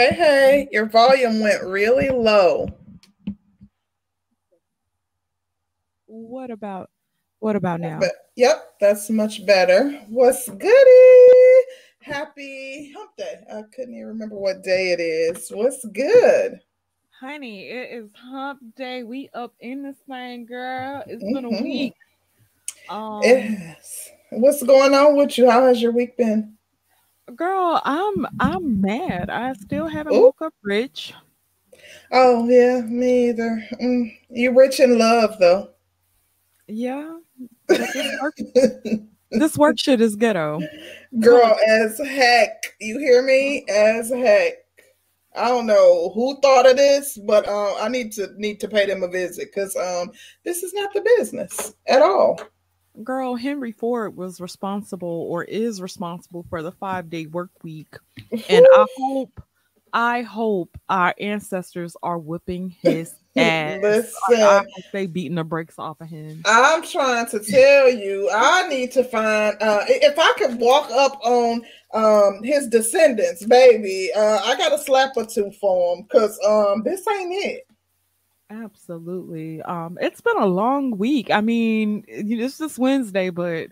Hey, hey, your volume went really low. What about what about now? But, yep, that's much better. What's goody? Happy hump day. I couldn't even remember what day it is. What's good? Honey, it is hump day. We up in this thing, girl. It's been a Mhm. week. Um Yes. What's going on with you? How has your week been? Girl, I'm I'm mad. I still haven't Ooh. woke up rich. Oh, yeah, me either. Mm, you rich in love, though. Yeah. This work, this work shit is ghetto. Girl, as heck. You hear me? As heck. I don't know who thought of this, but um, I need to need to pay them a visit because um, this is not the business at all. Girl, Henry Ford was responsible or is responsible for the five day work week. And I hope, I hope our ancestors are whipping his ass. Listen. I hope they beating the brakes off of him. I'm trying to tell you, I need to find uh if I could walk up on um his descendants, baby. Uh I got a slap or two for him because um this ain't it. Absolutely. Um, it's been a long week. I mean, it's just Wednesday, but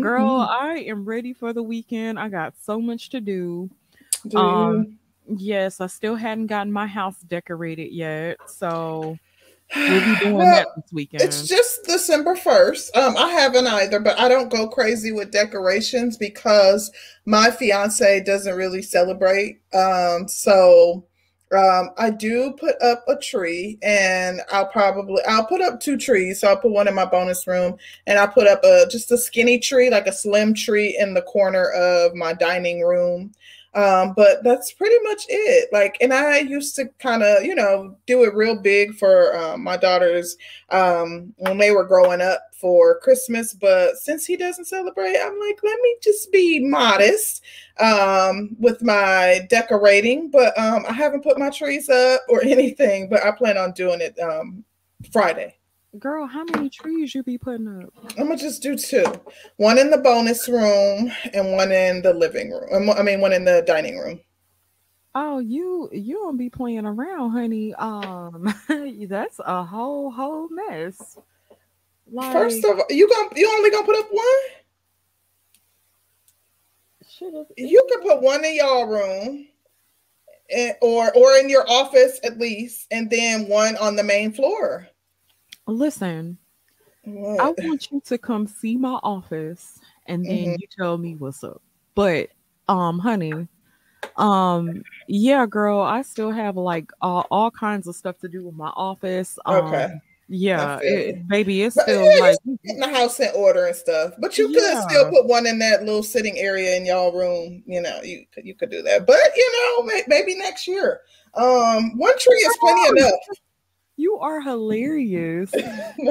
girl, Mhm. I am ready for the weekend. I got so much to do. Do um, Yes, I still hadn't gotten my house decorated yet, so we'll be doing Well, that this weekend. It's just December 1st. Um, I haven't either, but I don't go crazy with decorations because my fiance doesn't really celebrate. Um, so um, I do put up a tree and I'll probably I'll put up two trees. So I'll put one in my bonus room and I'll put up a just a skinny tree, like a slim tree in the corner of my dining room. Um, but that's pretty much it. Like, and I used to kind of, you know, do it real big for um, my daughters um, when they were growing up for Christmas. But since he doesn't celebrate, I'm like, let me just be modest um, with my decorating. But um, I haven't put my trees up or anything, but I plan on doing it um, Friday. Girl, how many trees you be putting up? I'm gonna just do two, one in the bonus room and one in the living room. Um, I mean, one in the dining room. Oh, you you don't be playing around, honey. Um, that's a whole whole mess. Like, First of all, you gonna you only gonna put up one? You can put one in y'all room, and, or or in your office at least, and then one on the main floor. Listen, What? I want you to come see my office, and then Mhm. you tell me what's up. But, um, honey, um, yeah, girl, I still have like all, all kinds of stuff to do with my office. Um, Okay. yeah, it, baby, it's still yeah, like Getting the house in order and stuff, but you could still put one in that little sitting area in y'all room. You know, you could you could do that, but you know, may, maybe next year. Um, one tree is plenty enough. You are hilarious.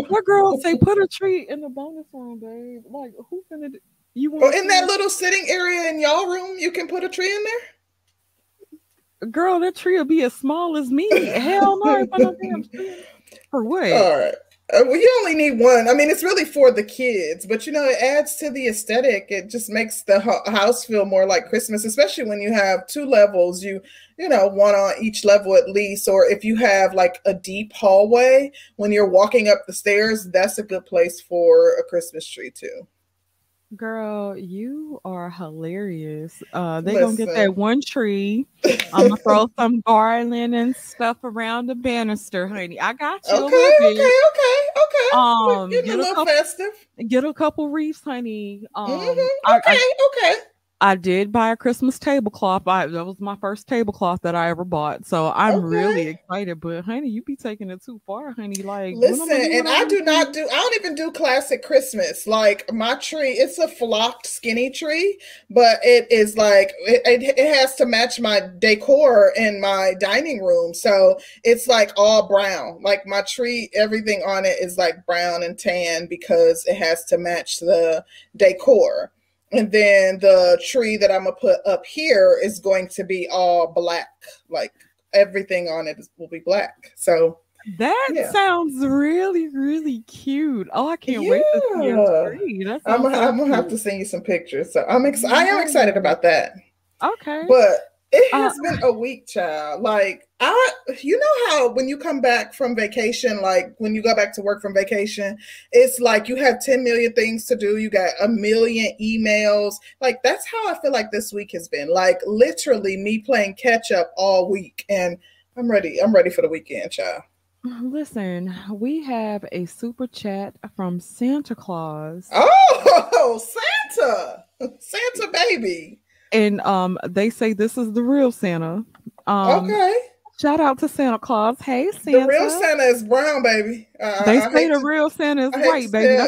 What girl say put a tree in the bonus room, babe? Like who finna do- you want Or in that little sitting area in y'all room, you can put a tree in there. girl? That tree will be as small as me. Hell no, I put no damn tree. For what? All right. Uh, well, you only need one. I mean, it's really for the kids, but you know, it adds to the aesthetic. It just makes the ho- house feel more like Christmas, especially when you have two levels. You, you know, one on each level at least, or if you have like a deep hallway when you're walking up the stairs, that's a good place for a Christmas tree too. Girl, you are hilarious. Uh, they gonna get that one tree. I'm gonna throw some garland and stuff around the banister, honey. I got you. Okay, okay, okay, okay. Um, get a little couple, festive. get a couple wreaths, honey. Um, Mhm, I, Okay, I, okay. I did buy a Christmas tablecloth. I that was my first tablecloth that I ever bought. So I'm really excited. But honey, you be taking it too far, honey. Like Listen, and I do not do. I don't even do classic Christmas. Like my tree, it's a flocked skinny tree, but it is like it, it, it has to match my decor in my dining room. So it's like all brown. Like my tree, everything on it is like brown and tan because it has to match the decor. And then the tree that I'm gonna put up here is going to be all black. Like everything on it will be black. So That yeah. sounds really, really cute. Oh, I can't yeah. wait to see your screen. I'm, so I'm gonna have to send you some pictures. So I'm ex- I am excited about that. Okay. But it has uh, been a week, child. Like I, you know how when you come back from vacation, like when you go back to work from vacation, it's like you have 10 million things to do. You got a million emails. Like that's how I feel like this week has been. Like literally me playing catch up all week. And I'm ready. I'm ready for the weekend, child. Listen, we have a super chat from Santa Claus. Oh, Santa. Santa baby and um they say this is the real Santa. Um, okay. Shout out to Santa Claus. Hey, Santa. The real Santa is brown, baby. Uh, they I say the to, real Santa is white, baby.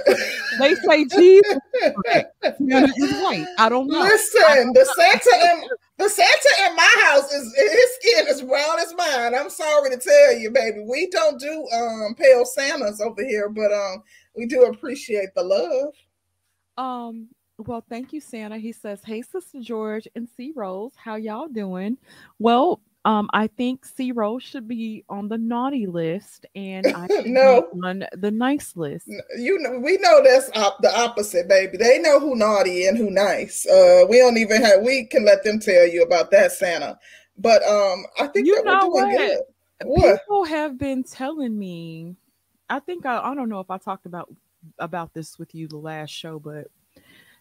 they say Jesus Santa is white. I don't know. Listen, the Santa in the Santa in my house is his skin is brown as mine. I'm sorry to tell you, baby. We don't do um pale Santas over here, but um we do appreciate the love. Um, well, thank you, Santa. He says, Hey, Sister George and C Rose, how y'all doing? Well, um, I think C Rose should be on the naughty list and I no on the nice list. You know, we know that's op- the opposite, baby. They know who naughty and who nice. Uh, we don't even have we can let them tell you about that, Santa. But um, I think you know we're doing what? What? People have been telling me. I think I, I don't know if I talked about about this with you the last show, but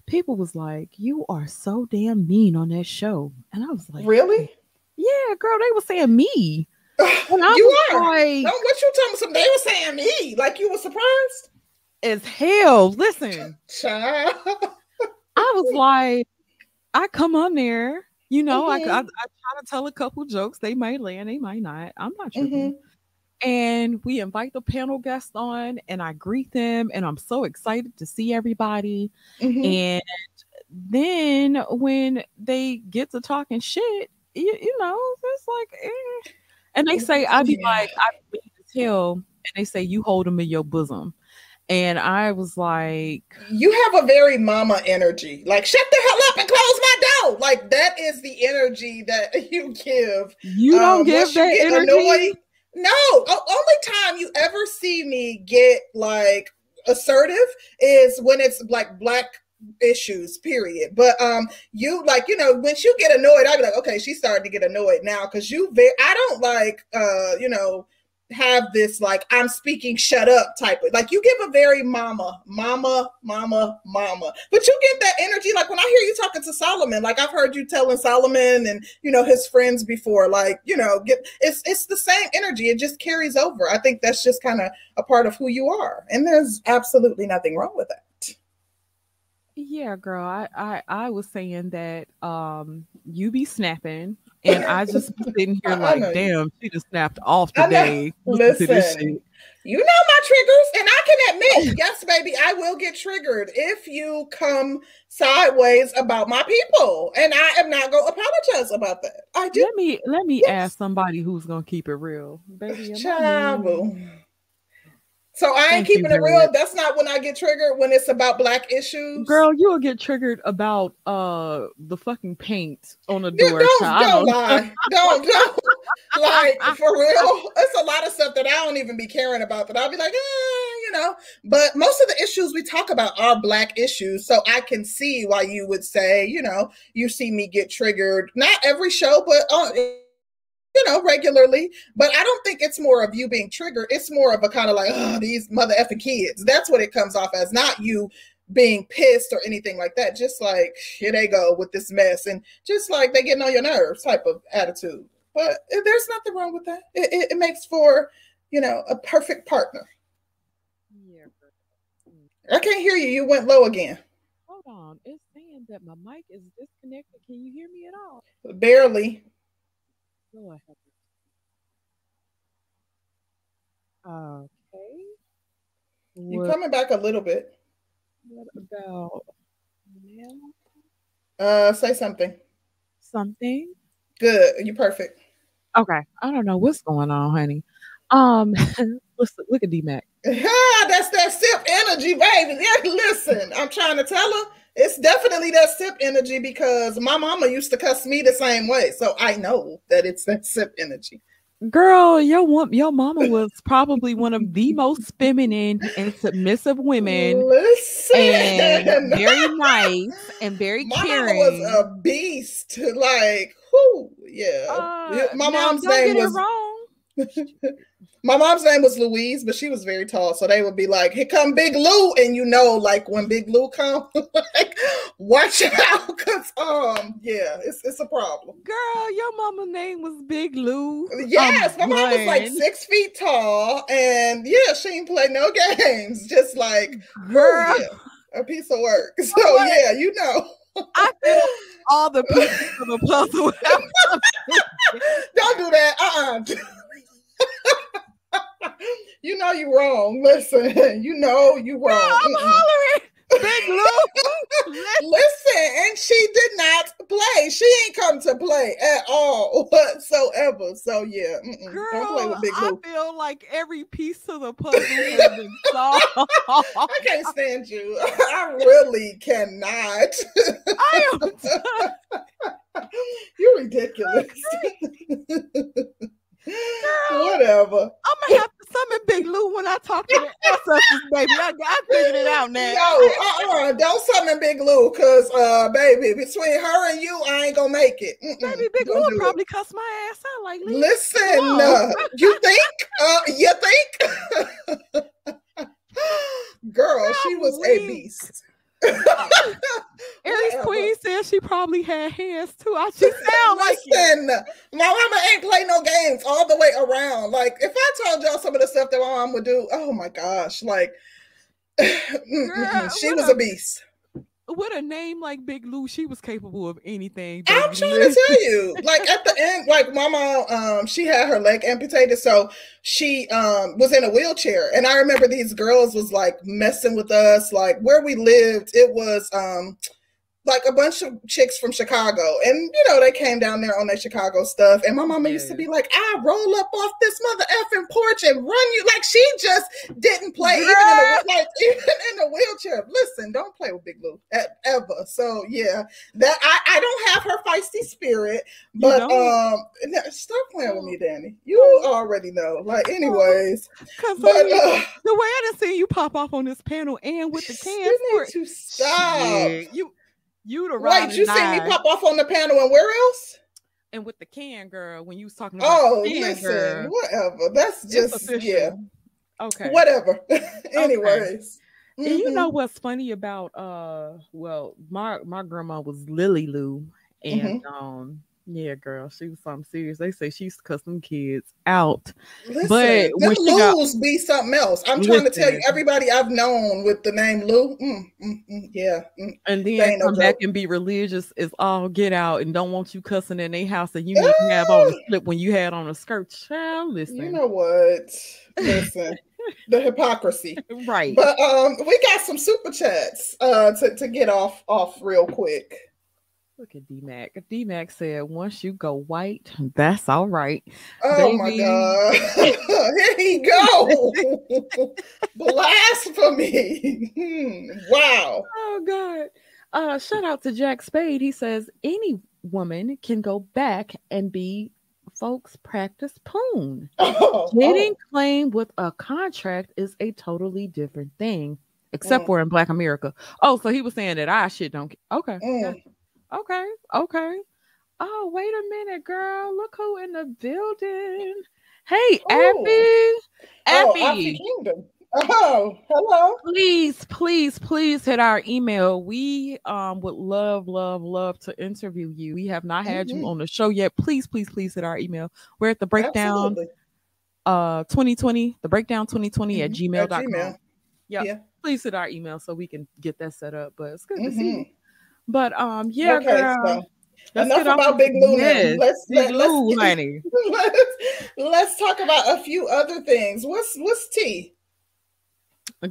people was like, "You are so damn mean on that show," and I was like, "Really? Yeah, girl." They were saying me. And you are. Like, no, what you talking some? They were saying me. Like you were surprised. As hell. Listen, I was like, I come on there. You know, mm-hmm. I, I, I try to tell a couple jokes. They might land, they might not. I'm not sure. Mm-hmm and we invite the panel guests on and I greet them and I'm so excited to see everybody. Mm-hmm. And then when they get to talking shit, you, you know, it's like, eh. and they say, I'd be yeah. like, I mean to tell, and they say, you hold them in your bosom. And I was like, You have a very mama energy. Like, shut the hell up and close my door. Like, that is the energy that you give. You don't um, give that energy. Annoyed, no, only time you ever see me get like assertive is when it's like black issues period but um you like you know once you get annoyed i'd be like okay she's starting to get annoyed now because you very i don't like uh you know have this like I'm speaking shut up type of like you give a very mama, mama, mama, mama. But you give that energy like when I hear you talking to Solomon, like I've heard you telling Solomon and you know his friends before, like you know, get it's it's the same energy. It just carries over. I think that's just kind of a part of who you are. And there's absolutely nothing wrong with that. Yeah, girl. I, I I was saying that um you be snapping and I just sitting here like, damn, she just snapped off today. Listen, you know my triggers, and I can admit, yes, baby, I will get triggered if you come sideways about my people, and I am not going to apologize about that. I do. Let me let me yes. ask somebody who's going to keep it real, baby. Child. So I ain't Thank keeping it real. That's not when I get triggered when it's about black issues. Girl, you will get triggered about uh the fucking paint on the door. don't, don't lie. don't don't like for real. It's a lot of stuff that I don't even be caring about that I'll be like, eh, you know. But most of the issues we talk about are black issues. So I can see why you would say, you know, you see me get triggered. Not every show, but uh, you know, regularly. But I don't think it's more of you being triggered. It's more of a kind of like, oh, these mother effing kids. That's what it comes off as, not you being pissed or anything like that. Just like, here they go with this mess. And just like they getting on your nerves type of attitude. But eh, there's nothing wrong with that. It, it, it makes for, you know, a perfect partner. Yeah. I can't hear you. You went low again. Hold on. It's saying that my mic is disconnected. Can you hear me at all? Barely. Go ahead. Okay. You're coming back a little bit. What about now? Uh, say something. Something. Good. You're perfect. Okay. I don't know what's going on, honey. Um, listen, look at D Mac. That's that sip energy, baby. Yeah, listen, I'm trying to tell her it's definitely that sip energy because my mama used to cuss me the same way. So I know that it's that sip energy. Girl, your your mama was probably one of the most feminine and submissive women, Listen, and very nice and very my mama was a beast. Like, whoo, yeah. Uh, my mom's name was wrong. my mom's name was Louise, but she was very tall. So they would be like, "Here come Big Lou," and you know, like when Big Lou come, like watch out, cause um, yeah, it's it's a problem. Girl, your mama name was Big Lou. Yes, my Um, mom was like six feet tall, and yeah, she didn't play no games. Just like, Girl, yeah, a piece of work. So what? yeah, you know, I feel all the pieces of the puzzle. don't do that. Uh uh you know you wrong. Listen, you know you wrong. I'm Mm-mm. hollering. Big Lou. Listen, and she did not play. She ain't come to play at all whatsoever. So yeah, Girl, don't play with Big I feel like every piece of the puzzle has been solved. I can't stand you. I really cannot. I am You're ridiculous. Whatever. I'm gonna have to summon Big Lou when I talk to the ancestors, baby. I, I figured it out now. No, uh-uh. Don't summon Big Lou, cause uh baby, between her and you, I ain't gonna make it. Mm-mm. Baby, Big Lou it. probably cuss my ass out like Lee. Listen, uh, you think? Uh, you think? Girl, she was a beast. Aries Queen said she probably had hands too. I just sound like. Listen, my mama ain't play no games all the way around. Like, if I told y'all some of the stuff that my mom would do, oh my gosh, like, Girl, she was a- a beast. With a name like Big Lou, she was capable of anything. I'm trying to tell you, like at the end, like my mom, um, she had her leg amputated, so she um was in a wheelchair. And I remember these girls was like messing with us, like where we lived, it was um like a bunch of chicks from Chicago, and you know they came down there on their Chicago stuff. And my mama used to be like, "I roll up off this mother effing porch and run you." Like she just didn't play even in the like even in the wheelchair. Listen, don't play with Big Lou ever. So yeah, that I I don't have her feisty spirit, but um, stop playing with me, Danny. You already know. Like, anyways, Cause but uh, the way I done seen you pop off on this panel and with the cans, you need to stop. Shit, you you the ride Wait, you and see me pop off on the panel and where else? and with the can girl when you was talking about Oh, the can listen, girl. whatever. That's just yeah, Okay. whatever. Anyways, And you Mhm. know what's funny about uh well my my grandma was Lily Lou and Mm-hmm. um yeah girl she was something serious. They say she used to cuss them kids out. listen, but when she got- Lou's be something else. I'm trying to tell you, everybody I've known with the name Lou, mm, mm, mm, yeah, mm. And then ain't no come back joke. and be religious is all get out and don't want you cussing in their house and you need to have on a slip when you had on a skirt. Child, listen. you know what? Listen, the hypocrisy. right. But um, we got some super chats uh to, to get off off real quick. Look at D Mac. D Mac said, once you go white, that's all right. Oh my god. Here he go. Blasphemy. Hmm, wow. Oh God. Uh shout out to Jack Spade. He says any woman can go back and be folks practice poon. Oh, Getting claimed with a contract is a totally different thing, except Mm. for in Black America. Oh, so he was saying that I shit don't. Okay, Mm. Okay, okay. Oh, wait a minute, girl. Look who in the building. Hey, Ooh. Abby. Oh, Abby. Happy Kingdom. Oh, hello. please please please hit our email we um would love love love to interview you we have not had Mhm. you on the show yet please please please hit our email we're at the breakdown Absolutely. uh 2020 the breakdown 2020 at Mhm, gmail.com Gmail. Yep. Yeah. please hit our email so we can get that set up but it's good to see Mhm. you but um yeah okay, girl, so let's enough about Big Lou yes, Let's Big let, let's honey let's, let's talk about a few other things. What's what's tea?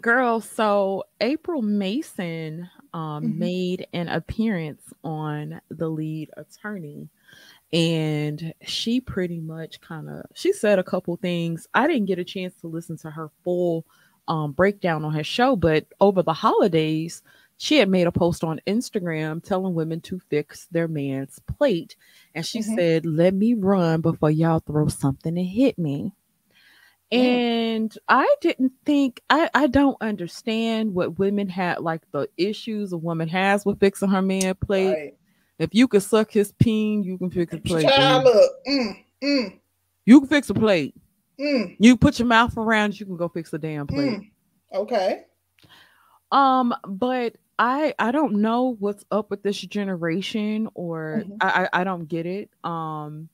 girl so april mason um Mhm. made an appearance on the lead attorney and she pretty much kind of she said a couple things i didn't get a chance to listen to her full um breakdown on her show but over the holidays she had made a post on Instagram telling women to fix their man's plate. And she mm-hmm. said, Let me run before y'all throw something and hit me. Mm. And I didn't think I, I don't understand what women had like the issues a woman has with fixing her man plate. Right. If you can suck his peen, you can fix a plate. Child, look. Mm, mm. You can fix a plate. Mm. You put your mouth around, you can go fix a damn plate. Mm. Okay. Um, but I I don't know what's up with this generation, or mm-hmm. I I don't get it. Um,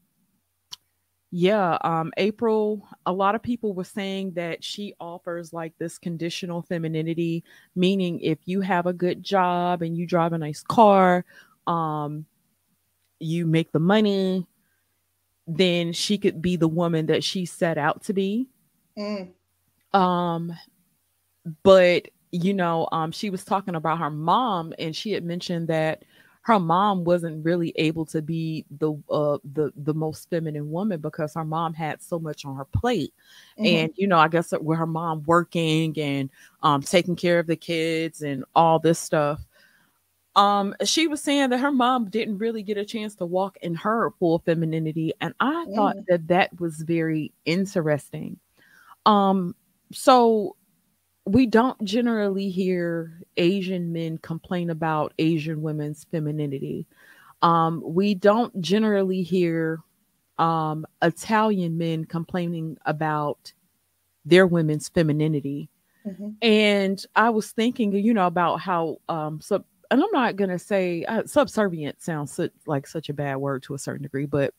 yeah, um, April. A lot of people were saying that she offers like this conditional femininity, meaning if you have a good job and you drive a nice car, um, you make the money, then she could be the woman that she set out to be. Mm. Um, but you know, um, she was talking about her mom, and she had mentioned that her mom wasn't really able to be the uh the the most feminine woman because her mom had so much on her plate mm-hmm. and you know i guess with her mom working and um taking care of the kids and all this stuff um she was saying that her mom didn't really get a chance to walk in her full femininity and i mm. thought that that was very interesting um so we don't generally hear asian men complain about asian women's femininity. Um we don't generally hear um italian men complaining about their women's femininity. Mm-hmm. and i was thinking you know about how um so and I'm not gonna say uh, subservient sounds su- like such a bad word to a certain degree, but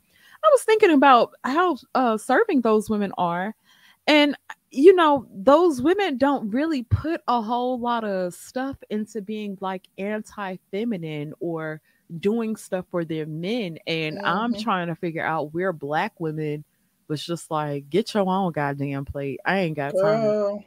I was thinking about how uh, serving those women are, and you know those women don't really put a whole lot of stuff into being like anti-feminine or doing stuff for their men, and mm-hmm. I'm trying to figure out where black women was just like get your own goddamn plate. I ain't got time. Girl.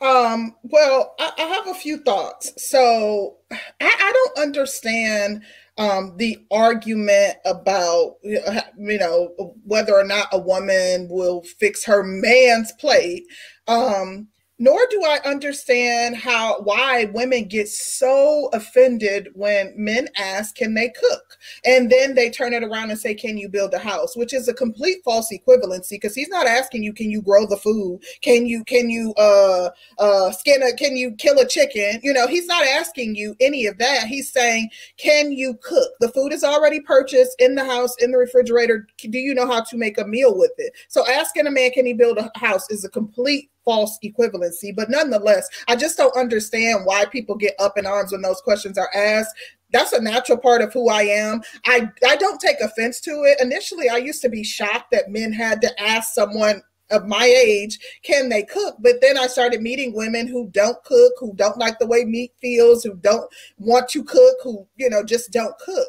Um, well, I, I, have a few thoughts. So I, I don't understand um, the argument about you know whether or not a woman will fix her man's plate. Um, nor do I understand how why women get so offended when men ask, "Can they cook?" and then they turn it around and say, "Can you build a house?" Which is a complete false equivalency because he's not asking you, "Can you grow the food? Can you can you uh uh skin a can you kill a chicken?" You know, he's not asking you any of that. He's saying, "Can you cook?" The food is already purchased in the house in the refrigerator. Do you know how to make a meal with it? So asking a man, "Can he build a house?" is a complete false equivalency. But nonetheless, I just don't understand why people get up in arms when those questions are asked. That's a natural part of who I am. I, I don't take offense to it. Initially, I used to be shocked that men had to ask someone of my age can they cook? But then i started meeting women who don't cook who don't like the way meat feels who don't want to cook who you know just don't cook.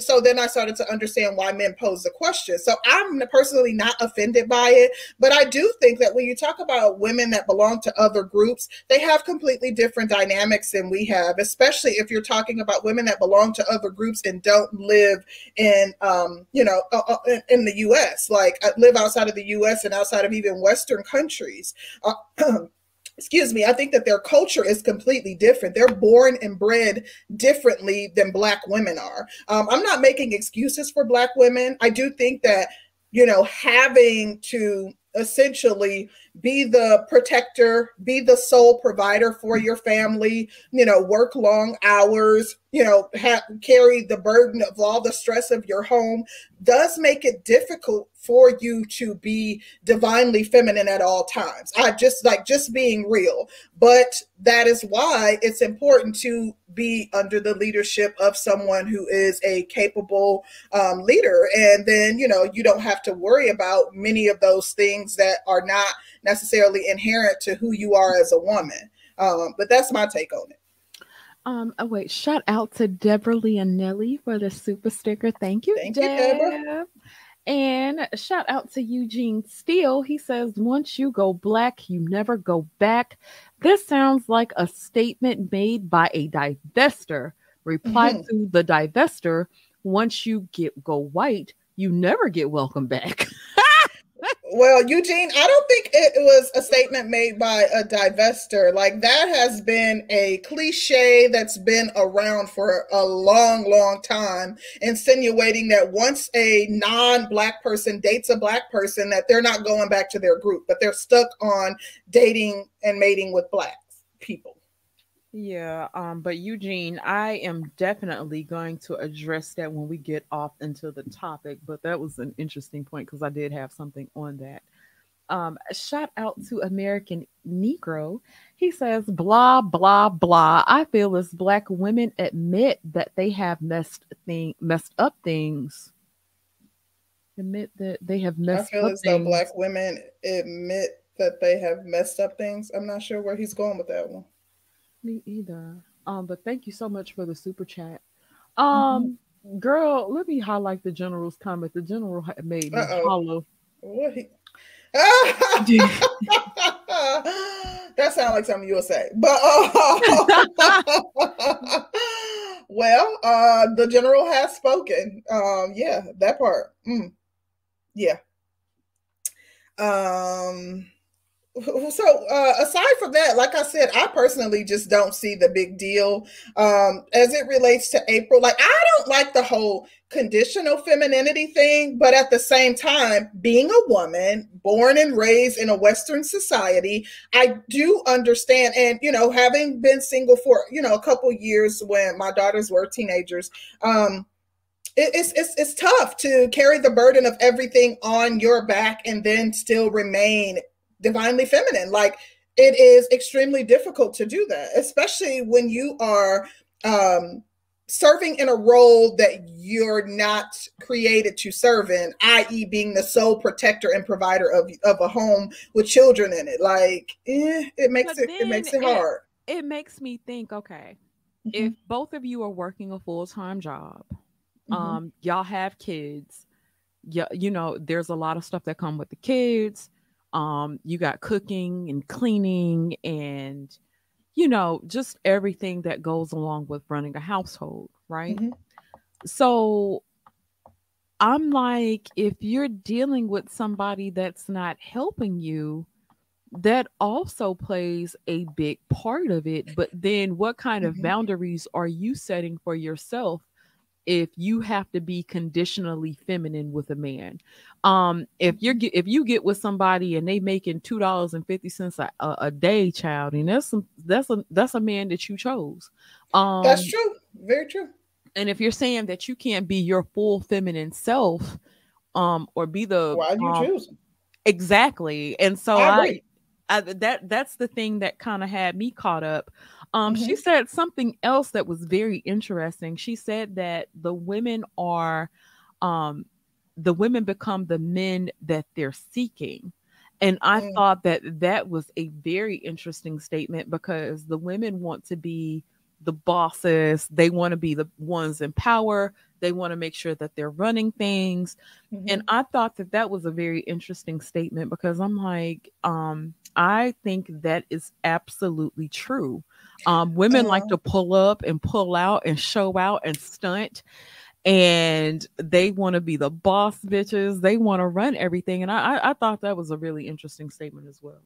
So then i started to understand why men pose the question. So i'm personally not offended by it but i do think that when you talk about women that belong to other groups they have completely different dynamics than we have especially if you're talking about women that belong to other groups and don't live in um you know uh, uh in the us like uh, live outside of the us and outside of even Western countries. Uh, excuse me, I think that their culture is completely different. They're born and bred differently than Black women are. Um, I'm not making excuses for Black women. I do think that, you know, having to essentially be the protector, be the sole provider for your family, you know, work long hours, you know, have, carry the burden of all the stress of your home does make it difficult for you to be divinely feminine at all times. I just like just being real. But that is why it's important to be under the leadership of someone who is a capable um, leader. And then, you know, you don't have to worry about many of those things that are not necessarily inherent to who you are as a woman. Um, but that's my take on it. Um, oh wait, shout out to Deborah Leonelli for the super sticker. Thank you, Thank Deb. you, Deborah. And shout out to Eugene Steele. He says, Once you go black, you never go back. This sounds like a statement made by a divester. Reply mm-hmm. to the divester, once you get go white, you never get welcome back. well, Eugene, I don't think it was a statement made by a divester. Like that has been a cliche that's been around for a long, long time, insinuating that once a non-black person dates a black person, that they're not going back to their group, but they're stuck on dating and mating with black people. Yeah, um, but Eugene, I am definitely going to address that when we get off into the topic. But that was an interesting point because I did have something on that. Um, shout out to American Negro. He says, blah, blah, blah. I feel as black women admit that they have messed thing messed up things. Admit that they have messed I feel up as things. though black women admit that they have messed up things. I'm not sure where he's going with that one. Me either. Um, but thank you so much for the super chat. Um, mm-hmm. girl, let me highlight the general's comment. The general made me Uh-oh. hollow. What he that sounds like something you'll say. But uh, well, uh, the general has spoken. Um, yeah, that part. Mm. Yeah. Um so uh, aside from that like i said i personally just don't see the big deal um, as it relates to april. Like i don't like the whole conditional femininity thing but at the same time being a woman born and raised in a western society i do understand. And you know having been single for you know a couple years when my daughters were teenagers um, it's, it's it's tough to carry the burden of everything on your back and then still remain divinely feminine. Like it is extremely difficult to do that, especially when you are um, serving in a role that you're not created to serve in, i.e., being the sole protector and provider of, of a home with children in it. Like, eh, it makes but it it makes it, it hard. It makes me think, okay, mm-hmm. if both of you are working a full time job, mm-hmm. um, y'all have kids, yeah, you know, there's a lot of stuff that come with the kids um you got cooking and cleaning and you know just everything that goes along with running a household right mm-hmm. so i'm like if you're dealing with somebody that's not helping you that also plays a big part of it but then what kind mm-hmm. of boundaries are you setting for yourself if you have to be conditionally feminine with a man. Um, if you're if you get with somebody and they making two dollars and fifty cents a, a day, child, and that's some, that's a that's a man that you chose. Um, that's true, very true. And if you're saying that you can't be your full feminine self, um, or be the why are you um, choose exactly, and so I, I, I that that's the thing that kind of had me caught up um, mm-hmm. She said something else that was very interesting. She said that the women are, um, the women become the men that they're seeking. And I mm. thought that that was a very interesting statement because the women want to be the bosses, they want to be the ones in power, they want to make sure that they're running things. Mm-hmm. And I thought that that was a very interesting statement because I'm like, um, I think that is absolutely true. Um, women like uh-huh. to pull up and pull out and show out and stunt. And they want to be the boss bitches. They want to run everything. And I, I, I thought that was a really interesting statement as well.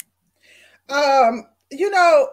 Um, you know,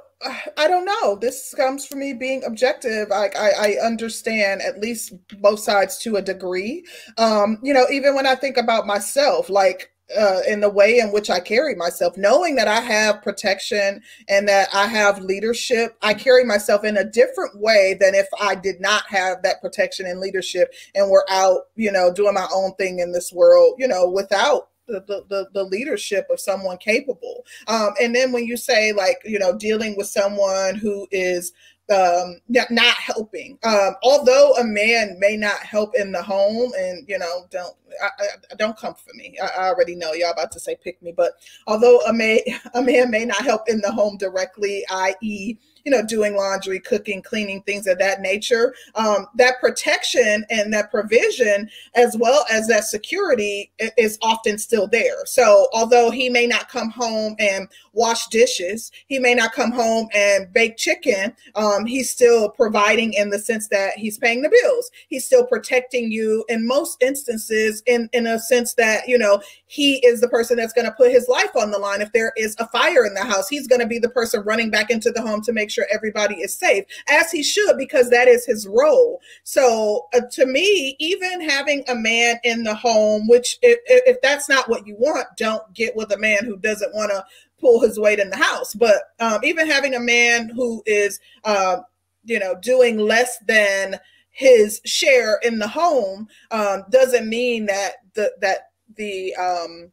I don't know. This comes from me being objective. Like I, I, understand at least both sides to a degree. Um, you know, even when I think about myself, like uh, in the way in which I carry myself, knowing that I have protection and that I have leadership, I carry myself in a different way than if I did not have that protection and leadership and were out, you know, doing my own thing in this world, you know, without the, the, the, leadership of someone capable. Um, and then when you say like, you know, dealing with someone who is um, not helping. Um, although a man may not help in the home, and you know, don't I, I, don't come for me. I, I, already know y'all about to say pick me, but although a man a man may not help in the home directly, i.e., you know, doing laundry, cooking, cleaning, things of that nature. Um, that protection and that provision, as well as that security, is often still there. So, although he may not come home and wash dishes, he may not come home and bake chicken. Um, he's still providing in the sense that he's paying the bills. He's still protecting you in most instances, in in a sense that you know he is the person that's going to put his life on the line if there is a fire in the house. He's going to be the person running back into the home to make sure everybody is safe, as he should, because that is his role. So uh, to me, even having a man in the home, which if, if that's not what you want, don't get with a man who doesn't want to pull his weight in the house. But um, even having a man who is, uh, you know, doing less than his share in the home um, doesn't mean that the that the um,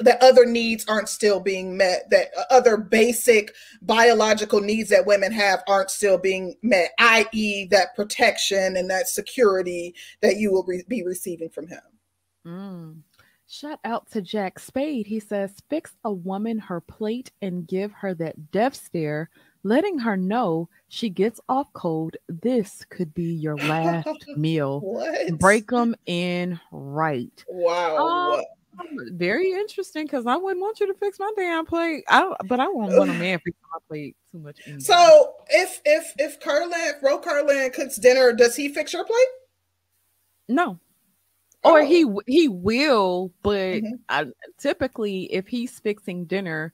that other needs aren't still being met that other basic biological needs that women have aren't still being met i.e that protection and that security that you will re- be receiving from him mm. Shout out to Jack Spade. He says, fix a woman her plate and give her that death stare, letting her know she gets off cold. This could be your last meal. What? Break them in right. Wow. Um, very interesting because I wouldn't want you to fix my damn plate. I but I won't want a man fix my plate too much. Anyway. So if if if Carlin, Ro Carlin cooks dinner, does he fix your plate? No or he oh. he will but mm-hmm. I, typically if he's fixing dinner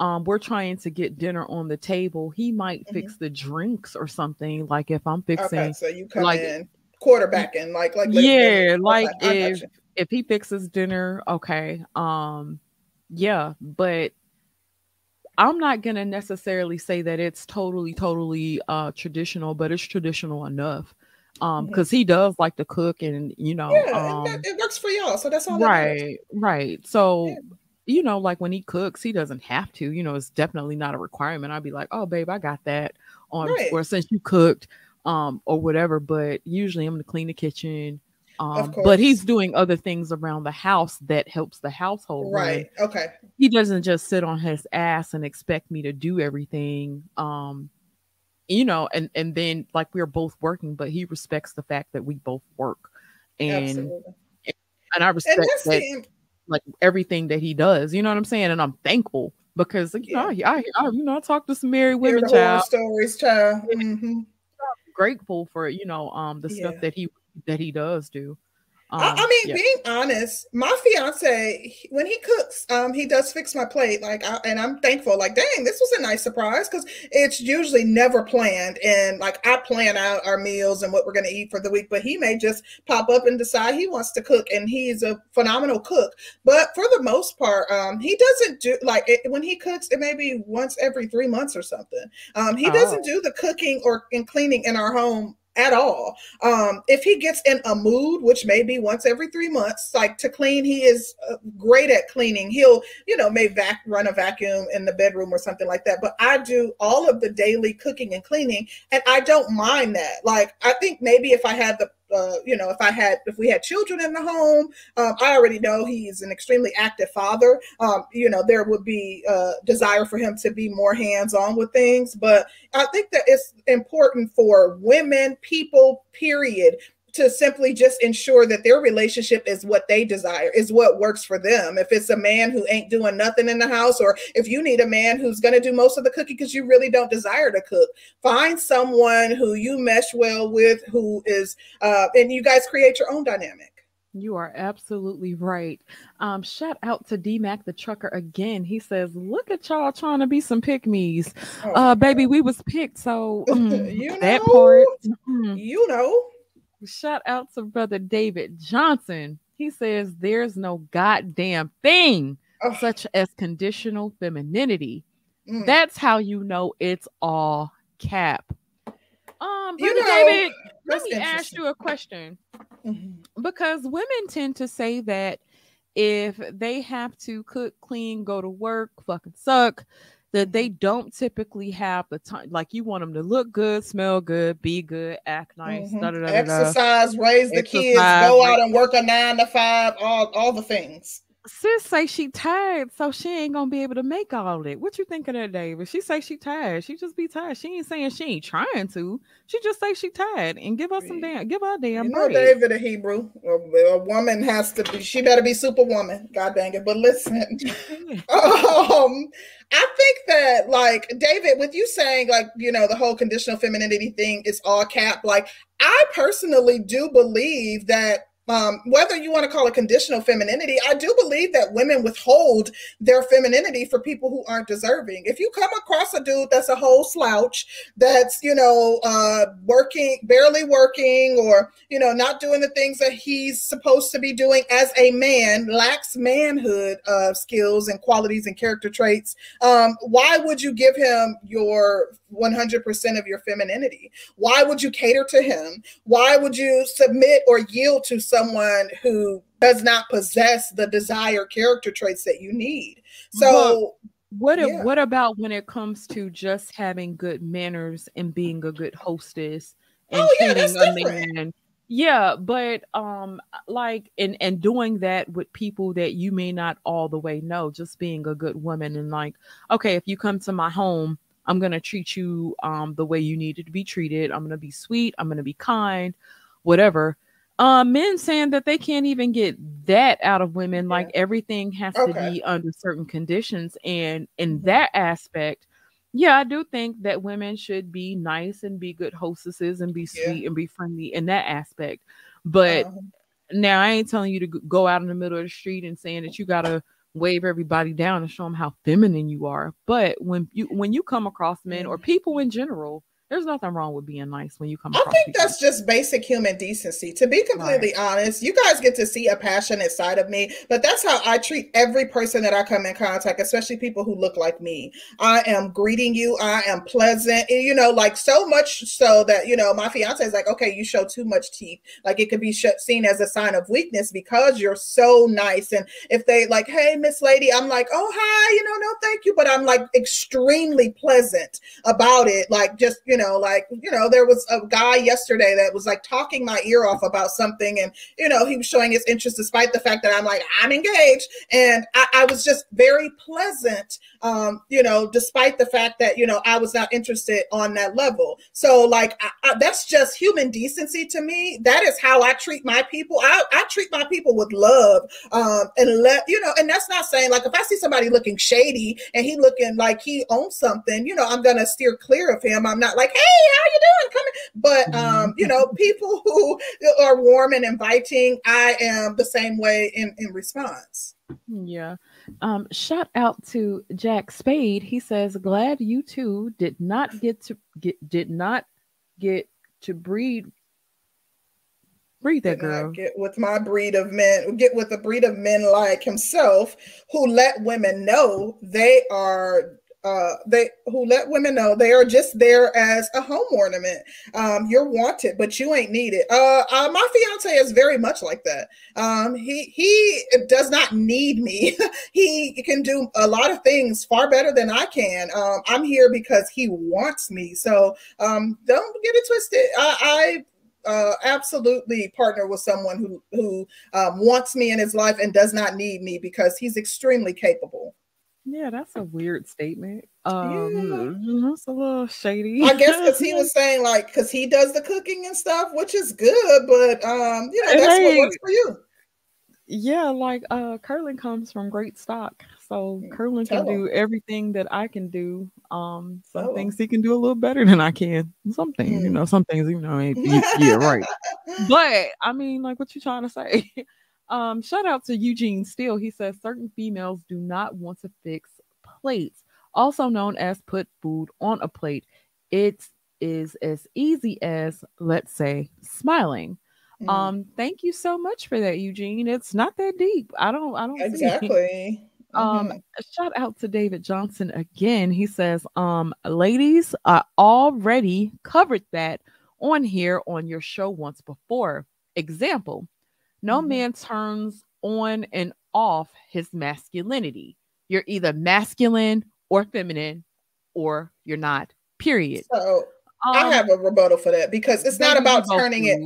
um we're trying to get dinner on the table he might mm-hmm. fix the drinks or something like if i'm fixing okay, so you come like, in quarterbacking like like yeah like if if he fixes dinner okay um yeah but i'm not gonna necessarily say that it's totally totally uh traditional but it's traditional enough um because mm-hmm. he does like to cook and you know yeah, um, it works for y'all so that's all right right so yeah. you know like when he cooks he doesn't have to you know it's definitely not a requirement i'd be like oh babe i got that on right. or since you cooked um or whatever but usually i'm gonna clean the kitchen um but he's doing other things around the house that helps the household right okay he doesn't just sit on his ass and expect me to do everything um you know, and and then like we're both working, but he respects the fact that we both work, and Absolutely. and I respect and that, like everything that he does. You know what I'm saying? And I'm thankful because you yeah. know I, I, you know I talk to some married women, child stories, child. Mm-hmm. Grateful for you know um the yeah. stuff that he that he does do. Um, I, I, um, mean, yeah. being honest, my fiance, when he cooks, um, he does fix my plate. Like, I, and I'm thankful. Like, dang, this was a nice surprise because it's usually never planned. And like, I plan out our meals and what we're going to eat for the week, but he may just pop up and decide he wants to cook, and he's a phenomenal cook. But for the most part, um, he doesn't do like it, when he cooks. It may be once every three months or something. Um, he oh. doesn't do the cooking or and cleaning in our home at all. Um, if he gets in a mood, which may be once every three months, like to clean, he is uh, great at cleaning. He'll, you know, may vac- run a vacuum in the bedroom or something like that. But I do all of the daily cooking and cleaning, and I don't mind that. Like, I think maybe if I had the uh, you know, if I had, if we had children in the home, um, I already know he's an extremely active father. Um, you know, there would be a uh, desire for him to be more hands on with things. But I think that it's important for women, people, period, to simply just ensure that their relationship is what they desire, is what works for them. If it's a man who ain't doing nothing in the house, or if you need a man who's going to do most of the cooking because you really don't desire to cook, find someone who you mesh well with, who is, uh, and you guys create your own dynamic. You are absolutely right. Um, shout out to D Mac the trucker again. He says, "Look at y'all trying to be some pick me's, oh, uh, baby. We was picked, so mm, you know, that part, mm, you know." Shout out to brother David Johnson. He says there's no goddamn thing oh. such as conditional femininity. Mm. That's how you know it's all cap. Um, brother you know, David, let me ask you a question. Mm-hmm. Because women tend to say that if they have to cook, clean, go to work, fucking suck, that they don't typically have the time. Like you want them to look good, smell good, be good, act nice, mm-hmm. da, da, da, exercise, raise the Exercise, kids, go out and work a nine to five, all all the things. Sis say she tired, so she ain't gonna be able to make all that. What you think of that, David? She say she tired. She just be tired. She ain't saying she ain't trying to. She just say she tired and give us some damn, give her a damn. You know, break. David, a Hebrew, a, a, woman has to be. She better be superwoman. God dang it! But listen, um, I think that like David, with you saying like you know the whole conditional femininity thing is all cap. Like I personally do believe that um, whether you want to call it conditional femininity, I do believe that women withhold their femininity for people who aren't deserving. If you come across a dude that's a whole slouch, that's, you know, uh, working, barely working, or, you know, not doing the things that he's supposed to be doing as a man, lacks manhood uh, skills and qualities and character traits, um, why would you give him your 100% of your femininity? Why would you cater to him? Why would you submit or yield to someone who does not possess the desired character traits that you need? So, what yeah. what about when it comes to just having good manners and being a good hostess and oh, treating yeah, a man? Yeah, but um like and and doing that with people that you may not all the way know, just being a good woman and like, okay, if you come to my home, I'm going to treat you um, the way you needed to be treated. I'm going to be sweet. I'm going to be kind, whatever. Uh, men saying that they can't even get that out of women. Yeah. Like everything has okay. to be under certain conditions. And in mm-hmm. that aspect, yeah, I do think that women should be nice and be good hostesses and be sweet yeah. and be friendly in that aspect. But uh-huh. now I ain't telling you to go out in the middle of the street and saying that you got to wave everybody down and show them how feminine you are. But when you when you come across men or people in general there's nothing wrong with being nice when you come. I think people. that's just basic human decency. To be completely right. honest, you guys get to see a passionate side of me, but that's how I treat every person that I come in contact, especially people who look like me. I am greeting you. I am pleasant. You know, like so much so that you know my fiance is like, okay, you show too much teeth. Like it could be sh- seen as a sign of weakness because you're so nice. And if they like, hey, Miss Lady, I'm like, oh hi, you know, no, thank you, but I'm like extremely pleasant about it. Like just you know, like, you know, there was a guy yesterday that was like talking my ear off about something. And, you know, he was showing his interest despite the fact that I'm like, I'm engaged. And I, I was just very pleasant, um, you know, despite the fact that, you know, I was not interested on that level. So, like, I, I, that's just human decency to me. That is how I treat my people. I, I treat my people with love. Um, and let, you know, and that's not saying like if I see somebody looking shady and he looking like he owns something, you know, I'm going to steer clear of him. I'm not like, hey, how you doing? Come in. But um, you know, people who are warm and inviting, I am the same way in, in response. Yeah. Um, shout out to Jack Spade. He says, glad you two did not get to get did not get to breed breed that girl. Get with my breed of men, get with a breed of men like himself who let women know they are uh, they who let women know they are just there as a home ornament. Um, you're wanted, but you ain't needed. Uh, uh, my fiance is very much like that. Um, he he does not need me. he can do a lot of things far better than I can. Um, I'm here because he wants me. So um, don't get it twisted. I, I uh, absolutely partner with someone who who um, wants me in his life and does not need me because he's extremely capable. Yeah, that's a weird statement. Um, yeah. that's a little shady. I guess because he was saying like because he does the cooking and stuff, which is good, but um, you know that's hey, what works for you. Yeah, like uh, Curlin comes from great stock, so mm, Curlin can do everything that I can do. Um, some Tell things him. he can do a little better than I can. Some things, mm. you know, some things you know yeah right. but I mean, like, what you trying to say? Um, shout out to Eugene Steele. He says certain females do not want to fix plates, also known as put food on a plate. It is as easy as, let's say, smiling. Mm. Um, thank you so much for that, Eugene. It's not that deep. I don't, I don't exactly. Um, mm-hmm. shout out to David Johnson again. He says, um, ladies, I already covered that on here on your show once before. Example, no mm-hmm. man turns on and off his masculinity. You're either masculine or feminine, or you're not. Period. So um, I have a rebuttal for that because it's not about turning it.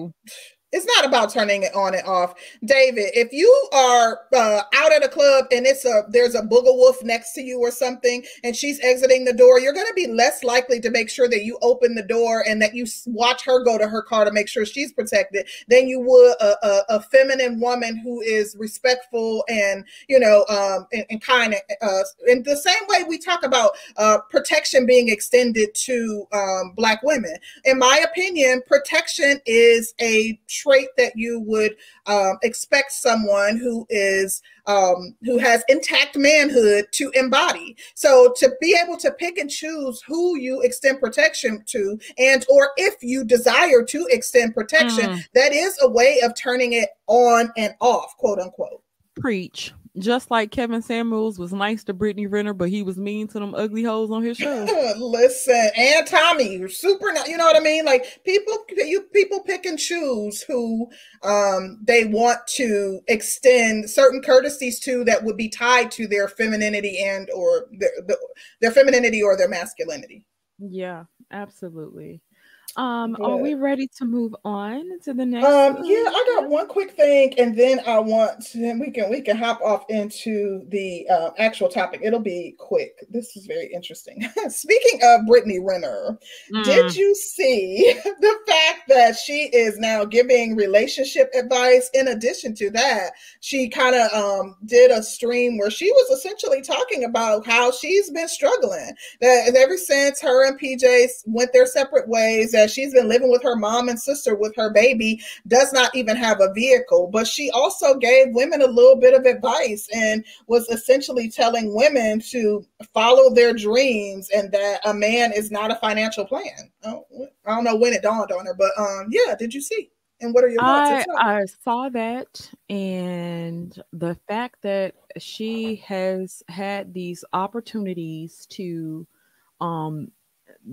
It's not about turning it on and off. David, if you are uh, out at a club and it's a there's a booger wolf next to you or something and she's exiting the door, you're going to be less likely to make sure that you open the door and that you watch her go to her car to make sure she's protected than you would a, a, a feminine woman who is respectful and you know um, and, and kind uh, in the same way we talk about uh, protection being extended to um, black women. In my opinion, protection is a trait that you would um, expect someone who is um, who has intact manhood to embody. So to be able to pick and choose who you extend protection to, and or if you desire to extend protection, mm. that is a way of turning it on and off, quote unquote. Preach just like Kevin Samuels was nice to Brittany Renner, but he was mean to them ugly hoes on his show. Listen, and Tommy, you're super, you know what I mean? Like people, you people pick and choose who um, they want to extend certain courtesies to that would be tied to their femininity and or their, their femininity or their masculinity. Yeah, absolutely. Um, are we ready to move on to the next? Um, yeah, I got one quick thing, and then I want to, we can we can hop off into the uh, actual topic. It'll be quick. This is very interesting. Speaking of Brittany Renner, mm. did you see the fact that she is now giving relationship advice? In addition to that, she kind of um, did a stream where she was essentially talking about how she's been struggling. That ever since her and PJ went their separate ways that she's been living with her mom and sister with her baby, does not even have a vehicle. But she also gave women a little bit of advice and was essentially telling women to follow their dreams and that a man is not a financial plan. I don't know when it dawned on her, but um, yeah, did you see? And what are your thoughts? I, I saw that, and the fact that she has had these opportunities to um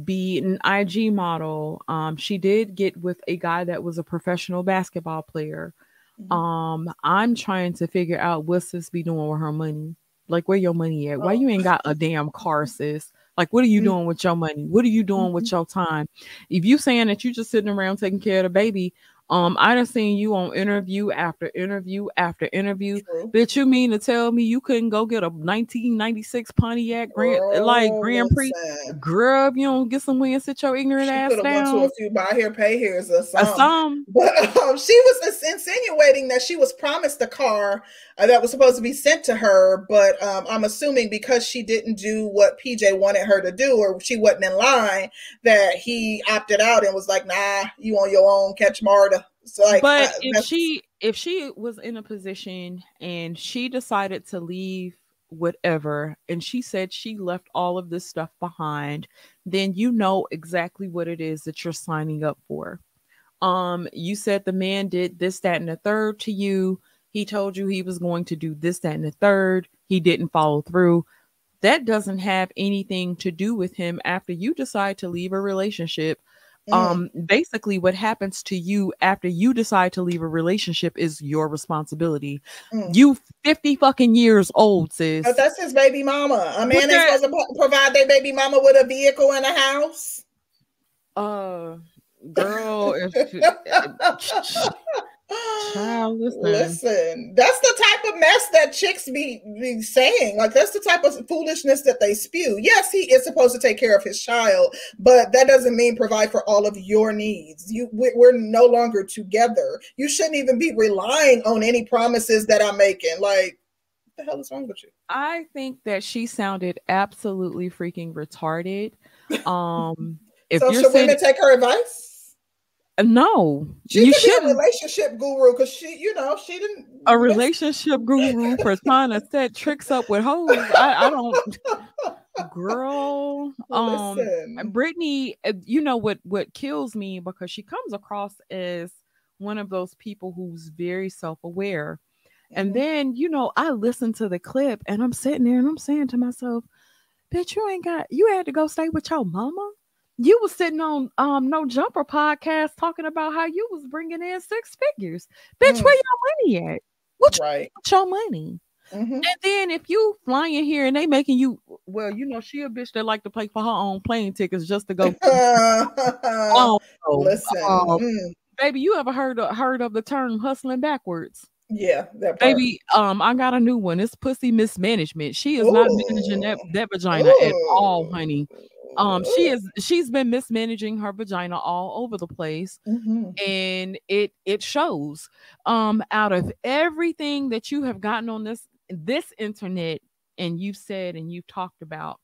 be an IG model. Um, she did get with a guy that was a professional basketball player. Mm-hmm. Um, I'm trying to figure out what sis be doing with her money. Like, where your money at? Why you ain't got a damn car, sis? Like, what are you mm-hmm. doing with your money? What are you doing mm-hmm. with your time? If you saying that you just sitting around taking care of the baby, um, I done seen you on interview after interview after interview. True. Bitch, you mean to tell me you couldn't go get a 1996 Pontiac Grand oh, like Grand Prix? Girl, you don't get somewhere and sit your ignorant she ass down. Went to a few buy here, pay here's or something. some. But um, she was insinuating that she was promised a car uh, that was supposed to be sent to her, but um, I'm assuming because she didn't do what PJ wanted her to do, or she wasn't in line, that he opted out and was like, "Nah, you on your own, catch Marta." So like, but uh, if she if she was in a position and she decided to leave whatever and she said she left all of this stuff behind then you know exactly what it is that you're signing up for. Um you said the man did this that and the third to you. He told you he was going to do this that and the third. He didn't follow through. That doesn't have anything to do with him after you decide to leave a relationship Mm. Um, basically, what happens to you after you decide to leave a relationship is your responsibility. Mm. You 50 fucking years old, sis. Oh, that's his baby mama. A man is supposed to provide their baby mama with a vehicle and a house. Uh, girl, if, Child, listen. listen. that's the type of mess that chicks be, be saying. Like that's the type of foolishness that they spew. Yes, he is supposed to take care of his child, but that doesn't mean provide for all of your needs. You, we're no longer together. You shouldn't even be relying on any promises that I'm making. Like, what the hell is wrong with you? I think that she sounded absolutely freaking retarded. Um, if so should women take her advice? No, she you should be a relationship guru because she, you know, she didn't a relationship guru for trying to set tricks up with hoes. I, I don't, girl. Um, Listen. Brittany, uh, you know what? What kills me because she comes across as one of those people who's very self aware, mm-hmm. and then you know, I listen to the clip and I'm sitting there and I'm saying to myself, "Bitch, you ain't got. You had to go stay with your mama." You was sitting on um no jumper podcast talking about how you was bringing in six figures bitch mm. where your money at what right. you your money mm-hmm. and then if you flying here and they making you well you know she a bitch that like to pay for her own plane tickets just to go oh, listen um, mm. baby, you ever heard of, heard of the term hustling backwards? Yeah, that part. Baby, um, I got a new one. It's pussy mismanagement. She is not managing that, that vagina at all, honey. Um, she is she's been mismanaging her vagina all over the place, Mhm. and it it shows. Um, out of everything that you have gotten on this this internet, and you've said and you've talked about,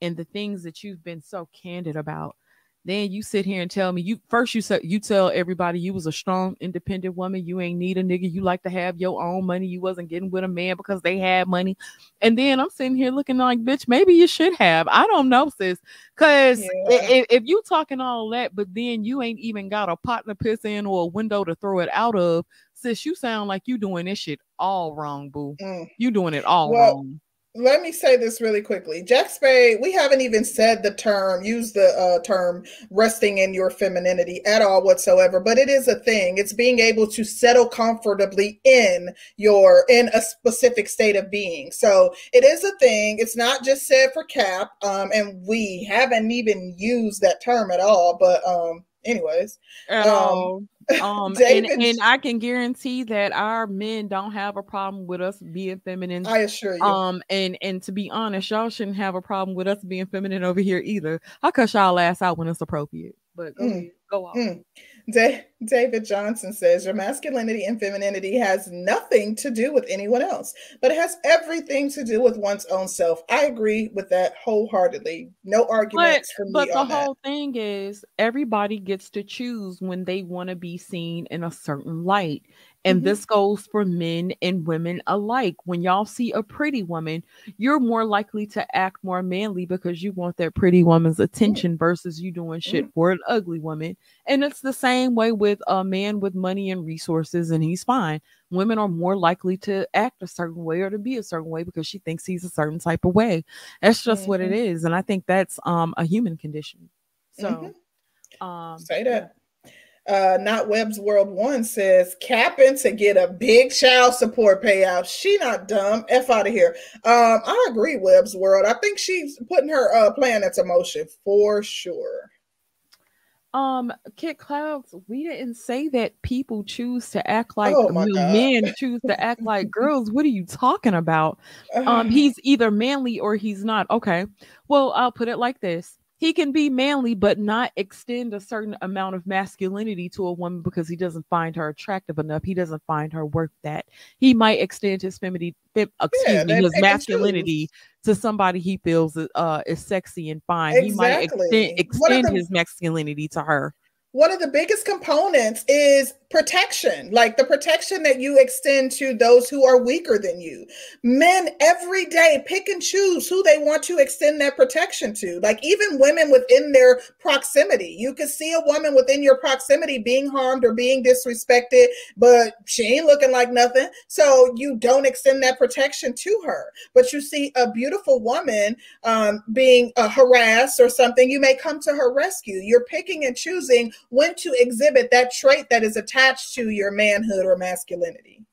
and the things that you've been so candid about, then you sit here and tell me you first you said you tell everybody you was a strong, independent woman. You ain't need a nigga. You like to have your own money. You wasn't getting with a man because they had money. And then I'm sitting here looking like, bitch, maybe you should have. I don't know, sis. Cause Yeah. if, if you talking all that, but then you ain't even got a pot to piss in or a window to throw it out of, sis, you sound like you doing this shit all wrong, boo. Mm. You doing it all Well, wrong. Let me say this really quickly. Jack Spade, we haven't even said the term, use the uh, term resting in your femininity at all whatsoever, but it is a thing. It's being able to settle comfortably in your in a specific state of being. So it is a thing. It's not just said for cap. Um, and we haven't even used that term at all. But um, anyways, um. Um, and, and I can guarantee that our men don't have a problem with us being feminine. I assure you. Um, and and to be honest, y'all shouldn't have a problem with us being feminine over here either. I'll cut y'all ass out when it's appropriate. But go, Mm. go off. Mm. Da- David Johnson says your masculinity and femininity has nothing to do with anyone else, but it has everything to do with one's own self. I agree with that wholeheartedly. No But arguments from but me the on that. whole thing is everybody gets to choose when they want to be seen in a certain light. And Mhm. this goes for men and women alike. When y'all see a pretty woman, you're more likely to act more manly because you want that pretty woman's attention versus you doing shit for an ugly woman. And it's the same way with a man with money and resources, and he's fine. Women are more likely to act a certain way or to be a certain way because she thinks he's a certain type of way. That's just what it is. And I think that's um a human condition. So um Say that. Uh, not Webb's World One says capping to get a big child support payout. She not dumb. F out of here. Um, I agree, Webb's World. I think she's putting her uh plan into motion for sure. Um, Kit Clouds, we didn't say that people choose to act like Oh my no, God. men choose to act like girls. What are you talking about? Um, he's either manly or he's not. Okay. Well, I'll put it like this. He can be manly, but not extend a certain amount of masculinity to a woman because he doesn't find her attractive enough. He doesn't find her worth that. He might extend his femininity, fem, excuse Yeah, me, his masculinity to somebody he feels uh is sexy and fine. He might extend, extend the- his masculinity to her. One of the biggest components is protection, like the protection that you extend to those who are weaker than you. Men every day pick and choose who they want to extend that protection to. Like even women within their proximity. You could see a woman within your proximity being harmed or being disrespected, but she ain't looking like nothing. So you don't extend that protection to her. But you see a beautiful woman um, being uh, harassed or something, you may come to her rescue. You're picking and choosing when to exhibit that trait that is attached to your manhood or masculinity.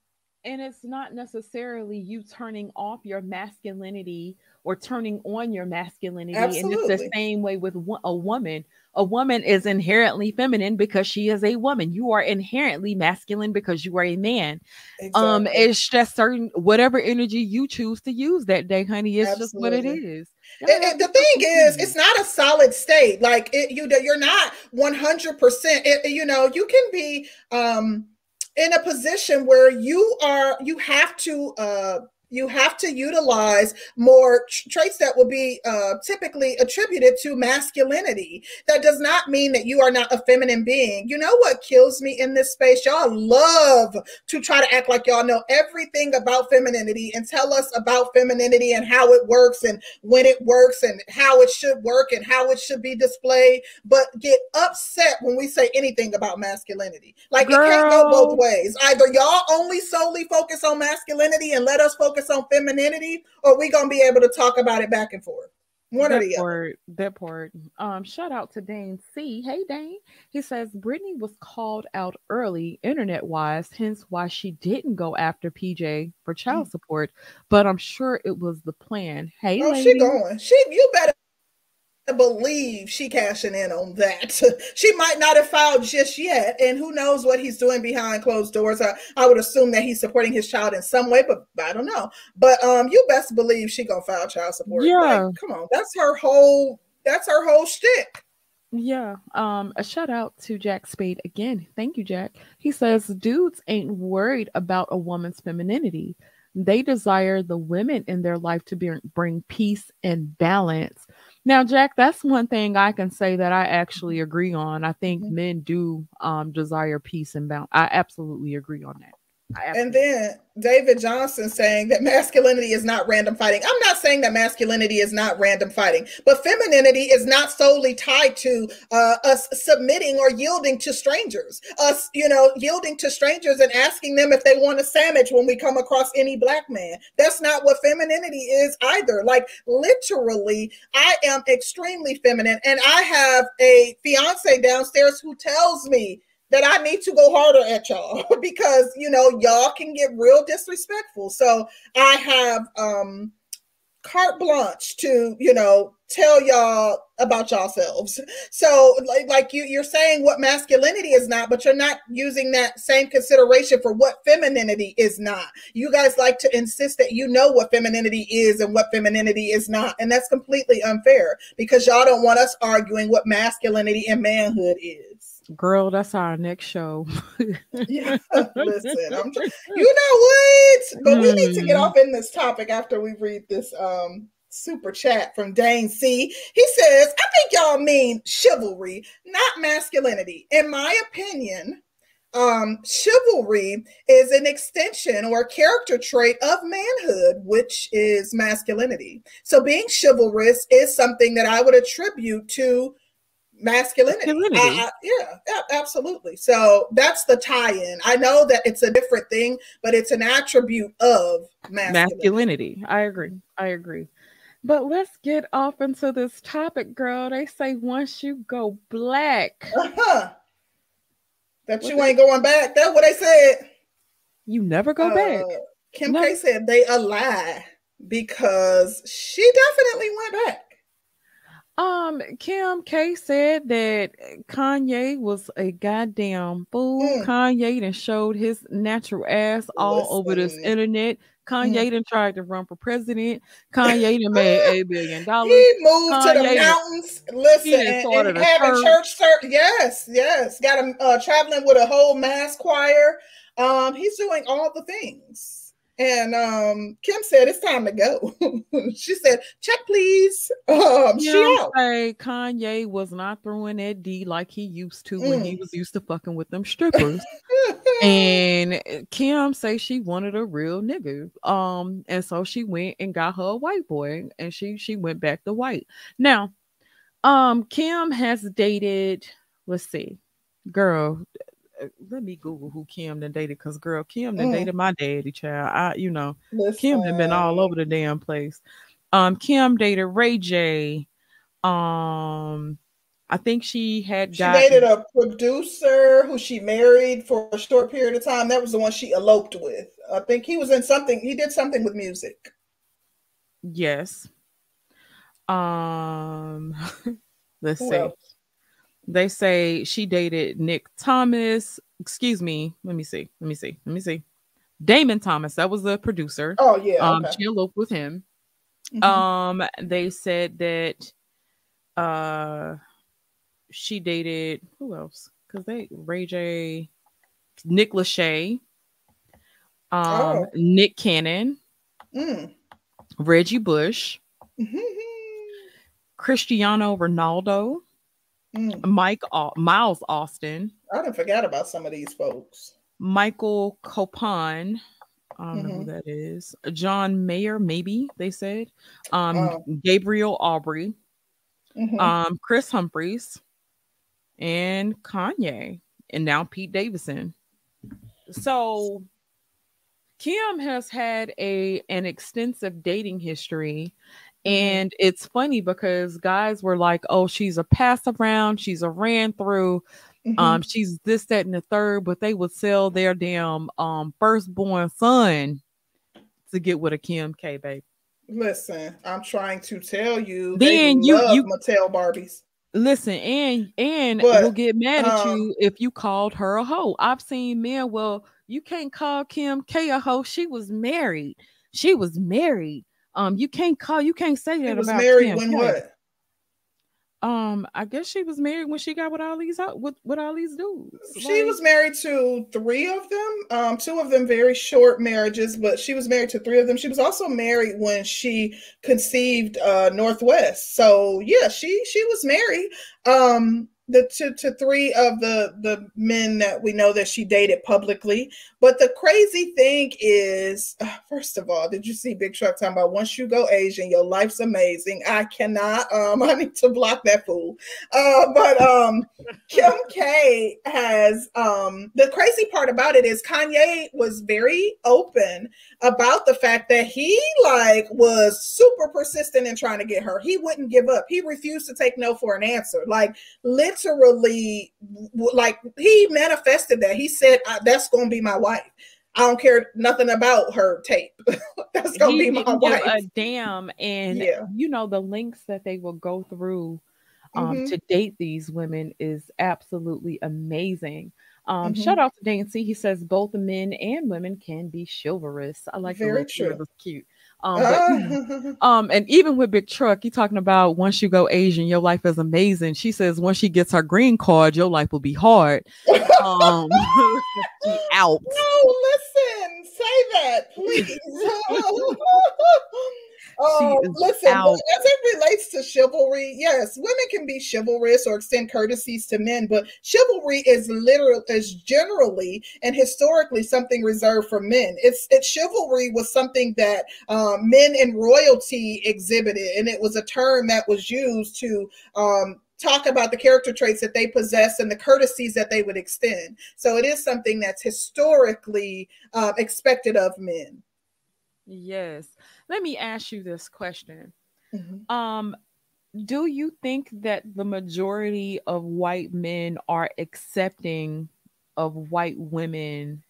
and it's not necessarily you turning off your masculinity or turning on your masculinity Absolutely. and it's the same way with a woman a woman is inherently feminine because she is a woman you are inherently masculine because you are a man um Exactly. it's just certain whatever energy you choose to use that day honey it's just what it is It- it- the thing is, it's not a solid state. Like it, you, you're not 100. percent You know, you can be um, in a position where you are. You have to. Uh, you have to utilize more traits that will be uh, typically attributed to masculinity. That does not mean that you are not a feminine being. You know what kills me in this space? Y'all love to try to act like y'all know everything about femininity and tell us about femininity and how it works and when it works and how it should work and how it should be displayed, but get upset when we say anything about masculinity. Like it can't go both ways. Either y'all only solely focus on masculinity and let us focus on femininity, or we gonna be able to talk about it back and forth. One or that the other. that part. Um, shout out to Dane C. Hey Dane. He says Brittany was called out early, internet wise, hence why she didn't go after PJ for child support. But I'm sure it was the plan. Hey, Oh, lady. she going. She you better believe she cashing in on that. she might not have filed just yet, and who knows what he's doing behind closed doors. I, I would assume that he's supporting his child in some way, but I don't know. But um, you best believe she gonna file child support. Yeah, like, come on, that's her whole. That's her whole shtick. Yeah. Um, a shout out to Jack Spade again. Thank you, Jack. He says dudes ain't worried about a woman's femininity. They desire the women in their life to be, bring peace and balance. Now, Jack, that's one thing I can say that I actually agree on. I think mm-hmm. men do um, desire peace and balance. I absolutely agree on that. And then David Johnson saying that masculinity is not random fighting. I'm not saying that masculinity is not random fighting, but femininity is not solely tied to uh, us submitting or yielding to strangers. Us, you know, yielding to strangers and asking them if they want a sandwich when we come across any black man. That's not what femininity is either. Like literally, I am extremely feminine, and I have a fiance downstairs who tells me that I need to go harder at y'all because you know y'all can get real disrespectful. So I have um carte blanche to you know tell y'all about yourselves so like, like you you're saying what masculinity is not but you're not using that same consideration for what femininity is not. You guys like to insist that you know what femininity is and what femininity is not and that's completely unfair because y'all don't want us arguing what masculinity and manhood is Girl, that's our next show. yeah, listen, I'm tr- you know what? But we need to get mm. off in this topic after we read this um super chat from Dane C. He says, I think y'all mean chivalry, not masculinity. In my opinion, um, chivalry is an extension or character trait of manhood, which is masculinity. So being chivalrous is something that I would attribute to masculinity. masculinity. I, I, yeah, yeah, absolutely. So that's the tie-in. I know that it's a different thing, but it's an attribute of masculinity. masculinity. I agree. I agree. But let's get off into this topic, girl. They say once you go black, uh-huh. that you ain't going back. That's what they said. You never go uh, back. Kim no. K said they a lie because she definitely went back. Um, Kim K said that Kanye was a goddamn fool. Mm. Kanye then showed his natural ass all Listen. over this internet. Kanye mm. done tried to run for president. Kanye done made a billion dollars. He moved Kanye to the mountains. Listen, and, and having church. church, yes, yes. Got him uh, traveling with a whole mass choir. Um, he's doing all the things. And um, Kim said it's time to go. she said, "Check, please." Um, she out. Say Kanye was not throwing that D like he used to mm. when he mm. was used to fucking with them strippers. and Kim say she wanted a real nigga. Um, and so she went and got her a white boy, and she she went back to white. Now, um, Kim has dated. Let's see, girl uh, let me Google who Kim then dated because girl, Kim then mm. dated my daddy child. I, you know, Listen. Kim done been all over the damn place. Um, Kim dated Ray J. Um, I think she had she gotten... dated a producer who she married for a short period of time. That was the one she eloped with. I think he was in something. He did something with music. Yes. Um, let's who see. Else? They say she dated Nick Thomas. Excuse me. Let me see. Let me see. Let me see. Damon Thomas. That was the producer. Oh yeah. Um, okay. she eloped with him. Mm-hmm. Um, they said that uh she dated who else? Because they Ray J, Nick Lachey, um, oh. Nick Cannon, mm. Reggie Bush, mm-hmm. Cristiano Ronaldo. Mm. Mike Miles Austin. I didn't forget about some of these folks. Michael Copon. I don't mm-hmm. know who mm-hmm. that is. John Mayer, maybe they said. Um, oh. Gabriel Aubry. Mm-hmm. Um, Kris Humphries, and Kanye, and now Pete Davidson. So Kim has had a an extensive dating history. And it's funny because guys were like, oh, she's a pass around, she's a ran through, mm-hmm. um, she's this, that, and the third, but they would sell their damn um firstborn son to get with a Kim K baby. Listen, I'm trying to tell you. Then you you Mattel Barbies. Listen, and and but, will get mad at um, you if you called her a hoe. I've seen men. Well, you can't call Kim K a hoe. She was married. She was married. Um, you can't call. You can't say that. She was married Kim when K. what? Um, I guess she was married when she got with all these with, with all these dudes. She like, was married to three of them. Um, two of them very short marriages, but she was married to three of them. She was also married when she conceived uh North West. So yeah, she she was married. Um, the to, to three of the the men that we know that she dated publicly. But the crazy thing is uh, first of all did you see big truck talking about once you go asian your life's amazing. I cannot um i need to block that fool. Uh but um kim k has um the crazy part about it is kanye was very open about the fact that he like was super persistent in trying to get her. He wouldn't give up. He refused to take no for an answer. Like literally literally like he manifested that. He said, "That's going to be my wife." I don't care nothing about her tape. That's gonna he be my wife. a damn, and yeah. you know the links that they will go through um, mm-hmm. to date these women is absolutely amazing. Um, mm-hmm. Shout out to Dane C. He says both men and women can be chivalrous. I like very true. Cute. Um, but, um, and even with Big Truck, you talking about once you go Asian, your life is amazing. She says once she gets her green card, your life will be hard. Um, out. No, listen, say that, please. Oh, listen, out. as it relates to chivalry, yes, women can be chivalrous or extend courtesies to men, but chivalry is literal is generally and historically something reserved for men. It's it's chivalry was something that um, men in royalty exhibited, and it was a term that was used to um, talk about the character traits that they possess and the courtesies that they would extend. So it is something that's historically uh, expected of men. Yes. Let me ask you this question. Mm-hmm. Um, do you think that the majority of white men are accepting of white women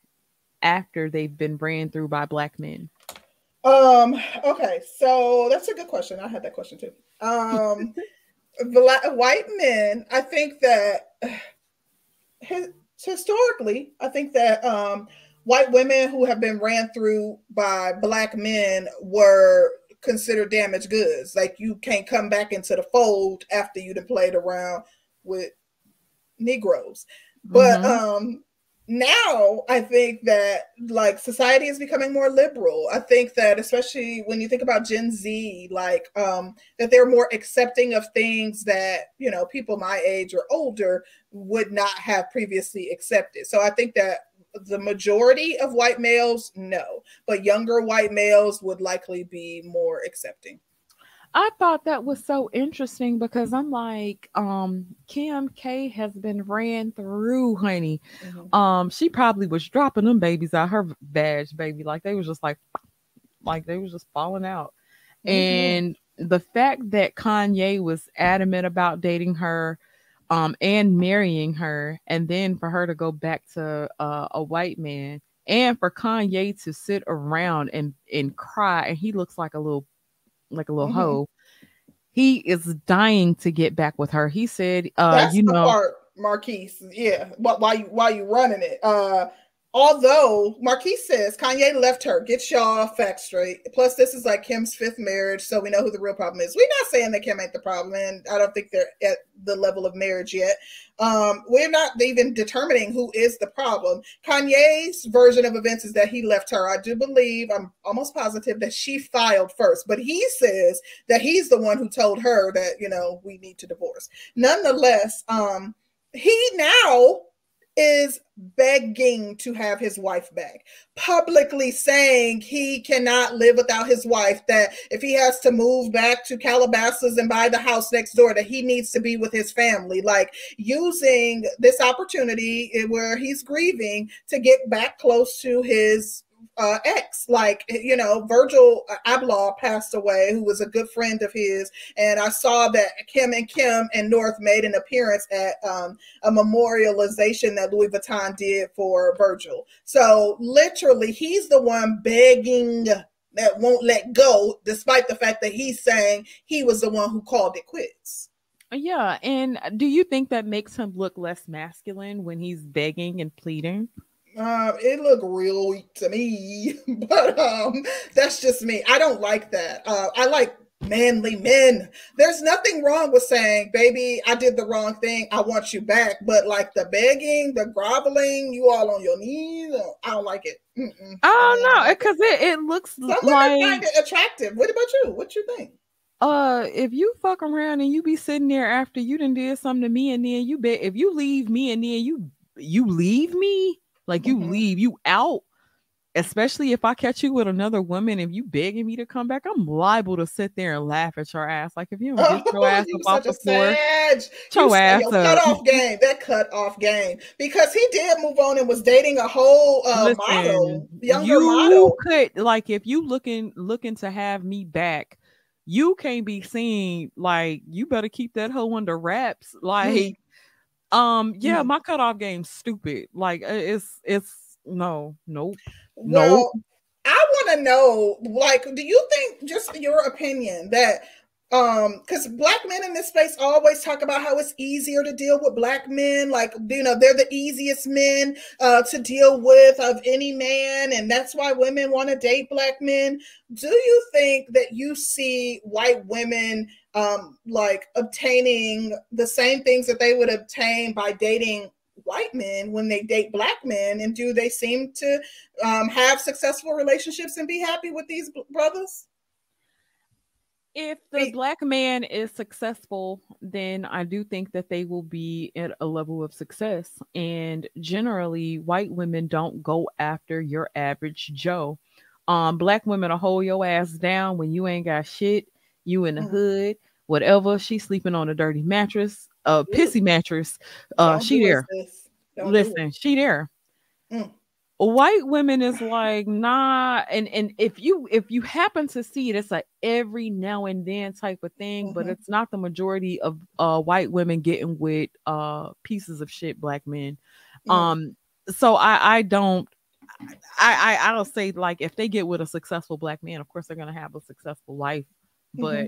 after they've been ran through by black men? Um, okay, so that's a good question. I had that question too. Um, black, white men, I think that historically, I think that um, white women who have been ran through by black men were considered damaged goods. Like you can't come back into the fold after you'd have played around with Negroes. But mm-hmm. um now I think that like society is becoming more liberal. I think that especially when you think about Gen Z, like um that they're more accepting of things that, you know, people my age or older would not have previously accepted. So I think that the majority of white males, no, but younger white males would likely be more accepting. I thought that was so interesting because I'm like, um, Kim K has been ran through, honey. Mm-hmm. Um, she probably was dropping them babies out her badge, baby. Like they was just like, like they was just falling out. Mm-hmm. And the fact that Kanye was adamant about dating her, um, and marrying her, and then for her to go back to uh, a white man, and for Kanye to sit around and and cry, and he looks like a little like a little mm-hmm. hoe. He is dying to get back with her. He said, uh, That's you know, part, Marquise. Yeah, while you while you running it, uh, although Marquise says Kanye left her, get y'all facts straight. Plus, this is like Kim's fifth marriage, so we know who the real problem is. We're not saying that Kim ain't the problem, and I don't think they're at the level of marriage yet. Um, we're not even determining who is the problem. Kanye's version of events is that he left her. I do believe, I'm almost positive that she filed first, but he says that he's the one who told her that, you know, we need to divorce. Nonetheless, um, he now is begging to have his wife back, publicly saying he cannot live without his wife, that if he has to move back to Calabasas and buy the house next door, that he needs to be with his family, like using this opportunity eh, where he's grieving to get back close to his uh, ex. Like, you know, Virgil Abloh passed away, who was a good friend of his. And I saw that Kim and Kim and North made an appearance at um, a memorialization that Louis Vuitton did for Virgil. So literally, he's the one begging that won't let go, despite the fact that he's saying he was the one who called it quits. Yeah, and do you think that makes him look less masculine when he's begging and pleading? Uh, it looked real weak to me, but um, that's just me. I don't like that. Uh, I like manly men. There's nothing wrong with saying, baby, I did the wrong thing. I want you back. But like the begging, the groveling, you all on your knees, uh, I don't like it. Mm-mm. I don't because it, it looks Some like find it attractive. What about you? What you think? uh if you fuck around and you be sitting there after you done did something to me and then you bet if you leave me and then you you leave me like you Mhm. leave you out especially if i catch you with another woman if you begging me to come back i'm liable to sit there and laugh at your ass like if you don't get your ass you up off the floor your You ass your cut off game. That cut off game because he did move on and was dating a whole uh, model, younger you model. could like if you looking looking to have me back, you can't be seen like you better keep that hoe under wraps. Like, um, yeah, Mm. my cutoff game's stupid. Like it's it's no, nope. Well, I want to know, like, do you think, just your opinion, that um because black men in this space always talk about how it's easier to deal with black men like you know they're the easiest men uh to deal with of any man and that's why women want to date black men do you think that you see white women um like obtaining the same things that they would obtain by dating white men when they date black men and do they seem to um, have successful relationships and be happy with these brothers If the black man is successful, then I do think that they will be at a level of success. And generally, white women don't go after your average Joe. Um, black women will hold your ass down when you ain't got shit. You in the Mhm. hood, whatever. She's sleeping on a dirty mattress, a pissy mattress. Uh, she there. this. Don't do it. Listen, she there. Mm. White women is like nah, and and if you if you happen to see it, it's a every now and then type of thing, but Mhm. it's not the majority of uh white women getting with uh pieces of shit black men. Mm. Um, so I I don't. I, I I'll say like if they get with a successful black man, of course they're gonna have a successful life. But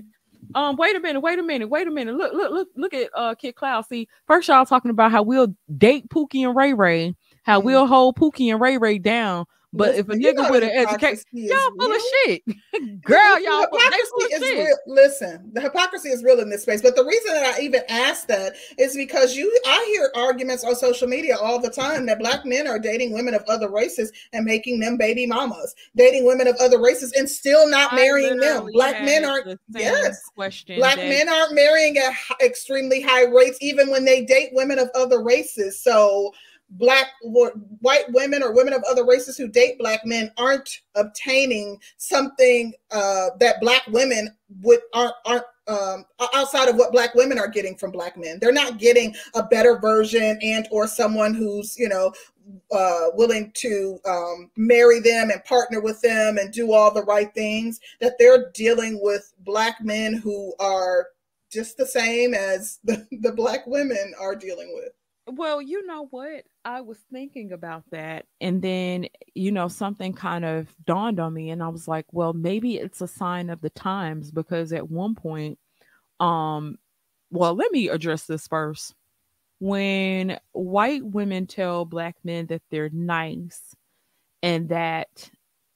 um, wait a minute, wait a minute, wait a minute. Look, look, look, look at uh Kid Cloud. See, first y'all talking about how we'll date Pookie and Ray Ray, how Mhm. we'll hold Pookie and Ray Ray down. But if a Listen, you know nigga with an education, y'all full of shit, girl, y'all hypocrisy is shit. real. Listen, the hypocrisy is real in this space. But the reason that I even asked that is because you, I hear arguments on social media all the time that black men are dating women of other races and making them baby mamas, dating women of other races and still not I marrying them. Black men aren't. yes. question. Black that- men aren't marrying at extremely high rates, even when they date women of other races. So, black white women or women of other races who date black men aren't obtaining something uh, that black women would aren't aren't um, outside of what black women are getting from black men. They're not getting a better version and or someone who's you know uh, willing to um, marry them and partner with them and do all the right things. That they're dealing with black men who are just the same as the, the black women are dealing with. Well, you know what? I was thinking about that. And then, you know, something kind of dawned on me. And I was like, well, maybe it's a sign of the times because at one point, um, well, let me address this first. When white women tell black men that they're nice and that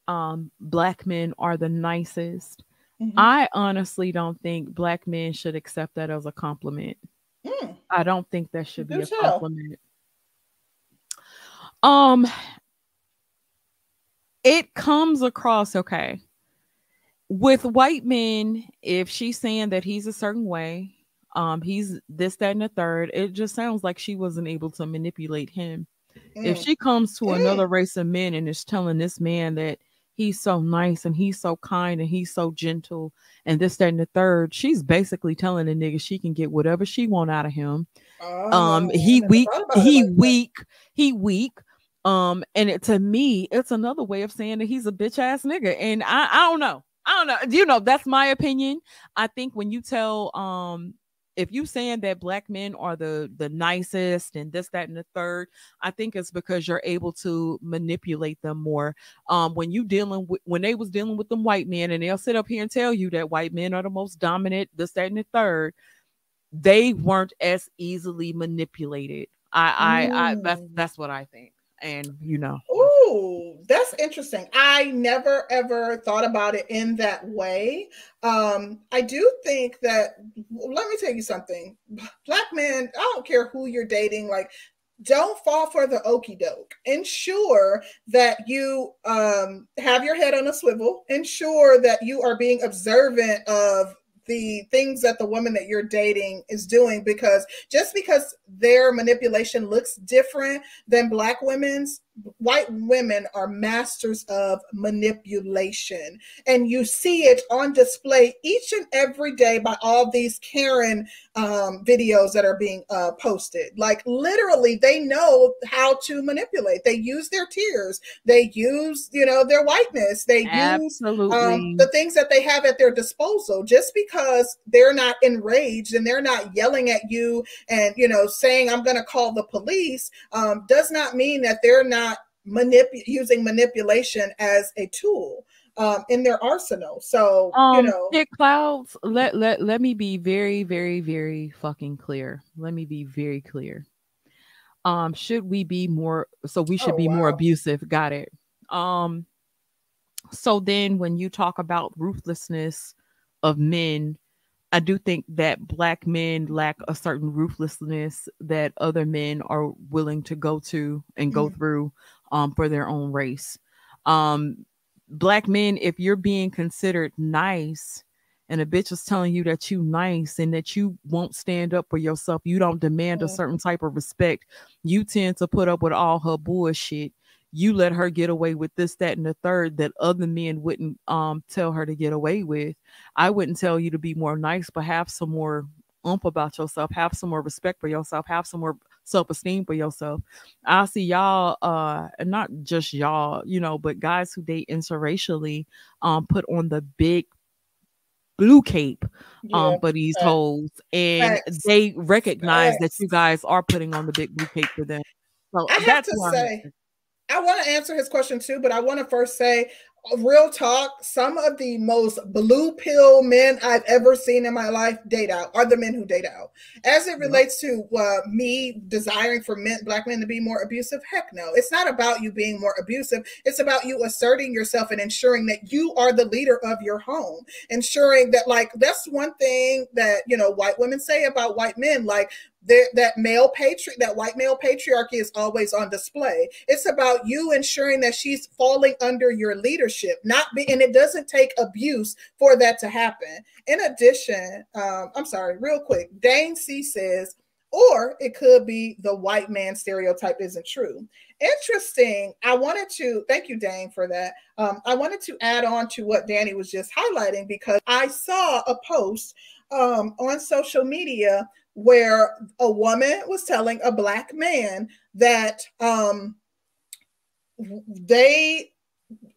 um, black men are the nicest, Mhm. I honestly don't think black men should accept that as a compliment. Mm, I don't think that should be a compliment. Um it comes across okay. With white men, if she's saying that he's a certain way, um, he's this, that, and the third, it just sounds like she wasn't able to manipulate him. If mm. she comes to Mm. another race of men and is telling this man that he's so nice and he's so kind and he's so gentle and this, that, and the third, she's basically telling the nigga she can get whatever she want out of him. Um Oh, he weak thought about it he like that. weak he weak. Um and it, to me it's another way of saying that he's a bitch ass nigga. And i i don't know. I don't know. You know that's my opinion. I think when you tell um if you saying that black men are the the nicest and this that and the third i think it's because you're able to manipulate them more. Um when you dealing with when they was dealing with them white men and they'll sit up here and tell you that white men are the most dominant this that and the third they weren't as easily manipulated. I i, I that's mm. that's what i think and you know Ooh, that's interesting. I never ever thought about it in that way. Um, I do think that let me tell you something. Black men, I don't care who you're dating, like don't fall for the okey doke. Ensure that you um, have your head on a swivel. Ensure that you are being observant of the things that the woman that you're dating is doing because just because their manipulation looks different than black women's white women are masters of manipulation. And you see it on display each and every day by all these karen um, videos that are being uh, posted. Like literally they know how to manipulate. They use their tears. They use you know their whiteness. They Absolutely. use um, the things that they have at their disposal. Just because they're not enraged and they're not yelling at you and you know saying i'm going to call the police um, does not mean that they're not manip- using manipulation as a tool um, in their arsenal. So um, you know, Dick Clouds. Let let let me be very very very fucking clear. Let me be very clear. Um, should we be more? So we should oh, be wow. more abusive. Got it. Um, so then when you talk about ruthlessness of men. I do think that black men lack a certain ruthlessness that other men are willing to go to and go mm-hmm. through um, for their own race. Um, black men, if you're being considered nice and a bitch is telling you that you nice and that you won't stand up for yourself, you don't demand a certain type of respect, you tend to put up with all her bullshit. You let her get away with this, that, and the third that other men wouldn't um tell her to get away with. I wouldn't tell you to be more nice, but have some more ump about yourself, have some more respect for yourself, have some more self-esteem for yourself. I see y'all, uh, and not just y'all, you know, but guys who date interracially, um, put on the big blue cape um yeah, for these facts. hoes and facts. they recognize facts. that you guys are putting on the big blue cape for them. So I have to say, I want to answer his question too, but I want to first say real talk, some of the most blue pill men I've ever seen in my life date out are the men who date out. As it relates to uh, me desiring for men, black men to be more abusive, heck no. It's not about you being more abusive. It's about you asserting yourself and ensuring that you are the leader of your home. Ensuring that, like, that's one thing that, you know, white women say about white men. Like, that male patri that white male patriarchy is always on display. It's about you ensuring that she's falling under your leadership, not be, and it doesn't take abuse for that to happen. In addition, um, I'm sorry, real quick, Dane C says, or it could be the white man stereotype isn't true. Interesting. I wanted to thank you, Dane, for that. Um, I wanted to add on to what Danny was just highlighting because I saw a post um, on social media where a woman was telling a black man that um, they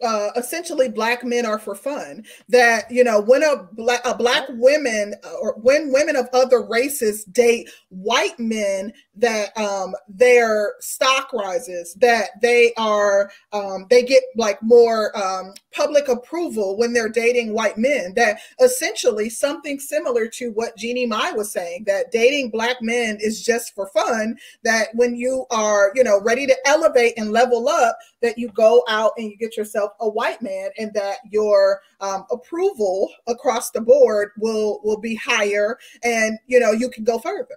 uh, essentially black men are for fun. That you know when a black a black women or when women of other races date white men, that um, their stock rises, that they are um, they get like more um, public approval when they're dating white men. That essentially something similar to what Jeannie Mai was saying that dating black men is just for fun. That when you are you know ready to elevate and level up, that you go out and you get yourself a white man and that your um, approval across the board will will be higher and you know you can go further.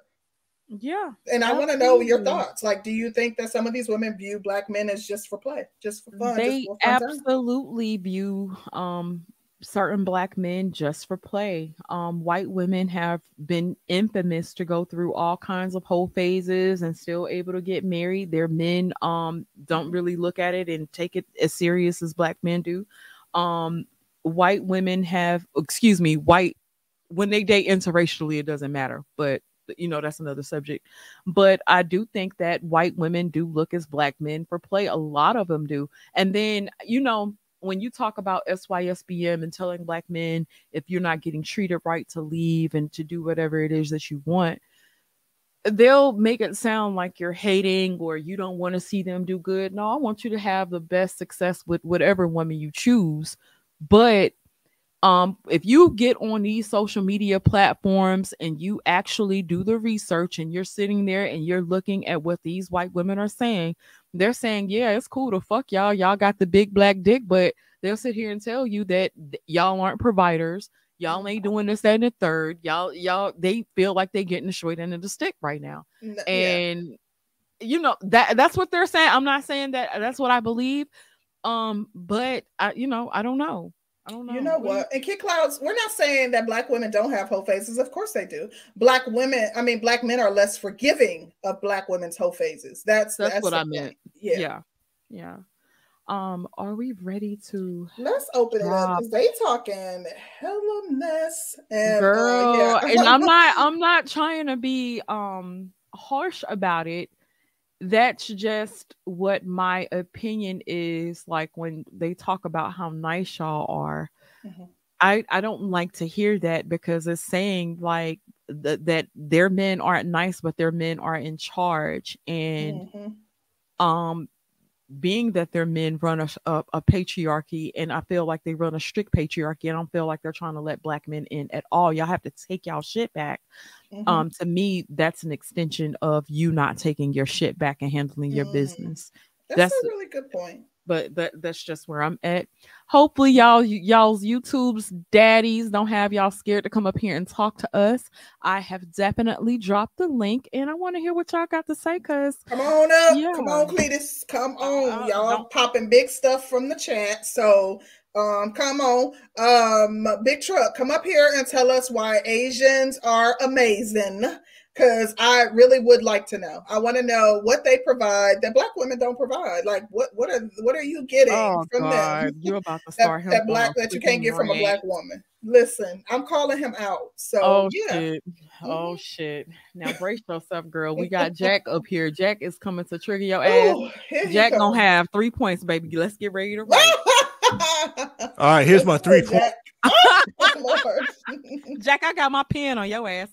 Yeah. And i want to know your thoughts. Like do you think that some of these women view black men as just for play just for fun they for fun absolutely time? view um certain black men just for play. Um, white women have been infamous to go through all kinds of whole phases and still able to get married. Their men um don't really look at it and take it as serious as black men do. Um, white women have, excuse me, white when they date interracially, it doesn't matter, but you know that's another subject but i do think that white women do look as black men for play a lot of them do and then you know when you talk about SYSBM and telling black men if you're not getting treated right to leave and to do whatever it is that you want, they'll make it sound like you're hating or you don't want to see them do good. No, I want you to have the best success with whatever woman you choose. But um if you get on these social media platforms and you actually do the research and you're sitting there and you're looking at what these white women are saying they're saying yeah it's cool to fuck y'all. Y'all got the big black dick but they'll sit here and tell you that y'all aren't providers. Y'all ain't doing this that and the third. Y'all y'all they feel like they getting the short end of the stick right now. Yeah. and you know that that's what they're saying. I'm not saying that that's what i believe. Um but i you know i don't know I don't know. You know what? And Kid Clouds, we're not saying that black women don't have whole faces. Of course they do. Black women, I mean, black men are less forgiving of black women's whole faces. That's that's, that's what I meant. Yeah. Yeah. Yeah. Um, are we ready to let's open drop. it up because they talking hella mess and uh, girl, uh, yeah. and I'm not I'm not trying to be um harsh about it that's just what my opinion is like when they talk about how nice y'all are. Mm-hmm. I, I don't like to hear that because it's saying like that their men aren't nice, but their men are in charge. And mm-hmm. um being that their men run a, a, a, patriarchy and I feel like they run a strict patriarchy. I don't feel like they're trying to let black men in at all. Y'all have to take y'all shit back. Mm-hmm. Um, to me, that's an extension of you not taking your shit back and handling your mm. business. That's, that's, a really good point but that that's just where I'm at. Hopefully, y'all y'all's YouTube's daddies don't have y'all scared to come up here and talk to us. I have definitely dropped the link, and I want to hear what y'all got to say. Cause come on up, yeah. come on, Cletus, come on, uh, y'all popping big stuff from the chat. So um, come on, um, big truck, come up here and tell us why Asians are amazing because I really would like to know. I want to know what they provide that black women don't provide. Like what what are what are you getting oh, from God. them? You about to start that, that black that you can't get from a black woman. Listen, I'm calling him out. So oh yeah. shit. Oh mm-hmm. shit. Now brace yourself, girl. We got Jack up here. Jack is coming to trigger your ass. Ooh, Jack gonna have three points, baby. Let's get ready to roll. All right, here's my three points. Jack, I got my pen on your ass.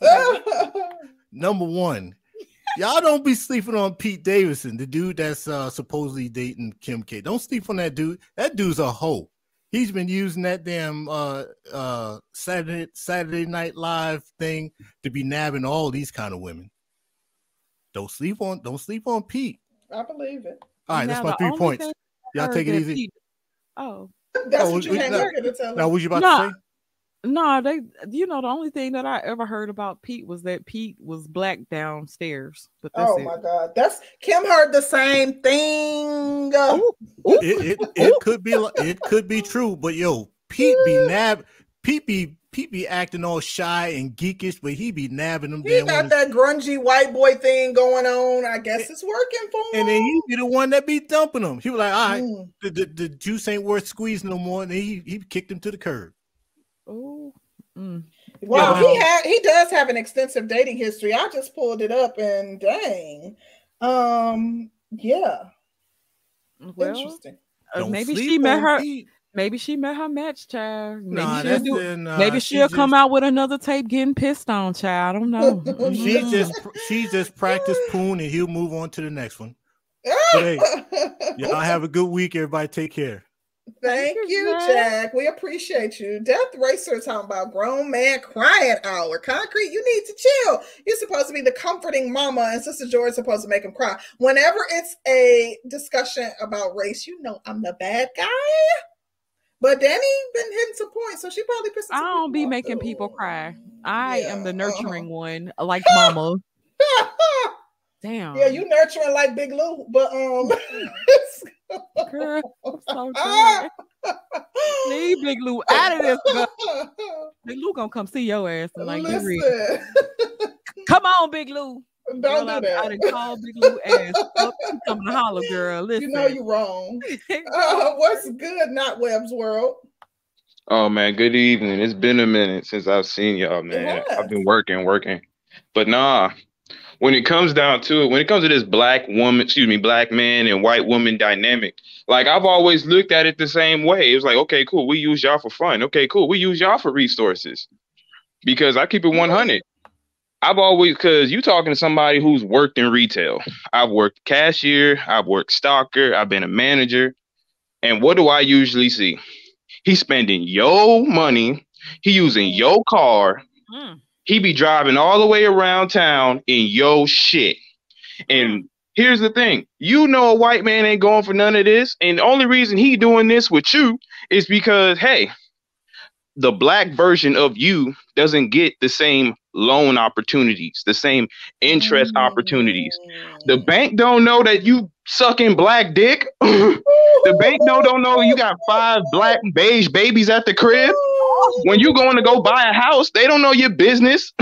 Number one, y'all don't be sleeping on Pete Davidson, the dude that's uh, supposedly dating Kim K. Don't sleep on that dude. That dude's a hoe. He's been using that damn uh, uh, Saturday Saturday Night Live thing to be nabbing all these kind of women. Don't sleep on don't sleep on Pete. I believe it. All right, now, that's my three points. Y'all take it easy. Pete, oh, that's oh, what you came here to tell Now, what you about no, to say? No, they you know the only thing that I ever heard about Pete was that Pete was black downstairs. But oh my god, that's Kim heard the same thing. Ooh, ooh, it, it, it could be it could be true, but yo, Pete be nab Pete be Pete be acting all shy and geekish, but he be nabbing them. He got that grungy white boy thing going on. I guess it's working for him. And then he be the one that be dumping them. He was like, all right, mm. the, the, the juice ain't worth squeezing no more. And he he kicked him to the curb. Oh. Mm. Wow, he had he does have an extensive dating history. I just pulled it up and dang. Um yeah. Well, Interesting. Uh, maybe she met her maybe she met her match child. Maybe nah, she'll, do, in, uh, maybe she'll come just, out with another tape getting pissed on child. I don't know. she just she just practiced poon and he'll move on to the next one. But hey, y'all have a good week. Everybody take care. Thank, you, Jack. Jack. We appreciate you. Death Racer talking about grown man crying hour. Concrete, you need to chill. You're supposed to be the comforting mama, and Sister George supposed to make him cry. Whenever it's a discussion about race, you know I'm the bad guy. But Danny been hitting some points, so she probably pissed. I don't be making people cry. I yeah, am the nurturing uh-huh. one, like mama. Damn. Yeah, you nurturing like Big Lou, but um. Girl, so Leave Big Lou out of this. Girl. Big Lou gonna come see your ass and like Listen. Come on, Big Lou. Don't girl, do I, that. I done called Big Lou ass. Coming to holler, girl. Listen. You know you're wrong. uh, what's good, not Webb's World? Oh man, good evening. It's been a minute since I've seen y'all, man. I've been working, working. But nah, when it comes down to it, when it comes to this black woman, excuse me, black man and white woman dynamic, like I've always looked at it the same way. It was like, okay, cool, we use y'all for fun. Okay, cool, we use y'all for resources. Because I keep it 100. I've always because you talking to somebody who's worked in retail. I've worked cashier, I've worked stalker, I've been a manager. And what do I usually see? He's spending yo money, he using yo car, mm. He be driving all the way around town in yo shit. And mm. here's the thing: you know a white man ain't going for none of this, and the only reason he doing this with you is because hey, the black version of you doesn't get the same loan opportunities, the same interest mm. opportunities. The bank don't know that you sucking black dick. the bank don't don't know you got five black beige babies at the crib. When you going to go buy a house, they don't know your business.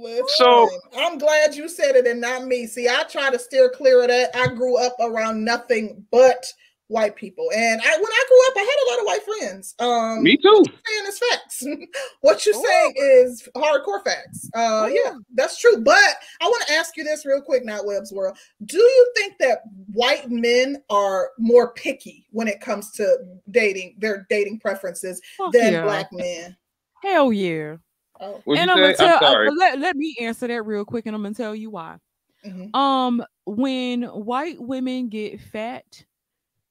Listen, so I'm glad you said it and not me. See, I try to steer clear of that. I grew up around nothing but white people. And I, when I grew up, I had a lot of white friends. Um, Me too. Saying is facts. what you're Ooh. saying is hardcore facts. Uh, yeah, that's true. But I want to ask you this real quick, not Webb's World. Do you think that white men are more picky when it comes to dating, their dating preferences Fuck than yeah. black men? Hell yeah. Oh. And I'm gonna tell. I'm uh, let, let me answer that real quick, and I'm gonna tell you why. Mm-hmm. Um, when white women get fat,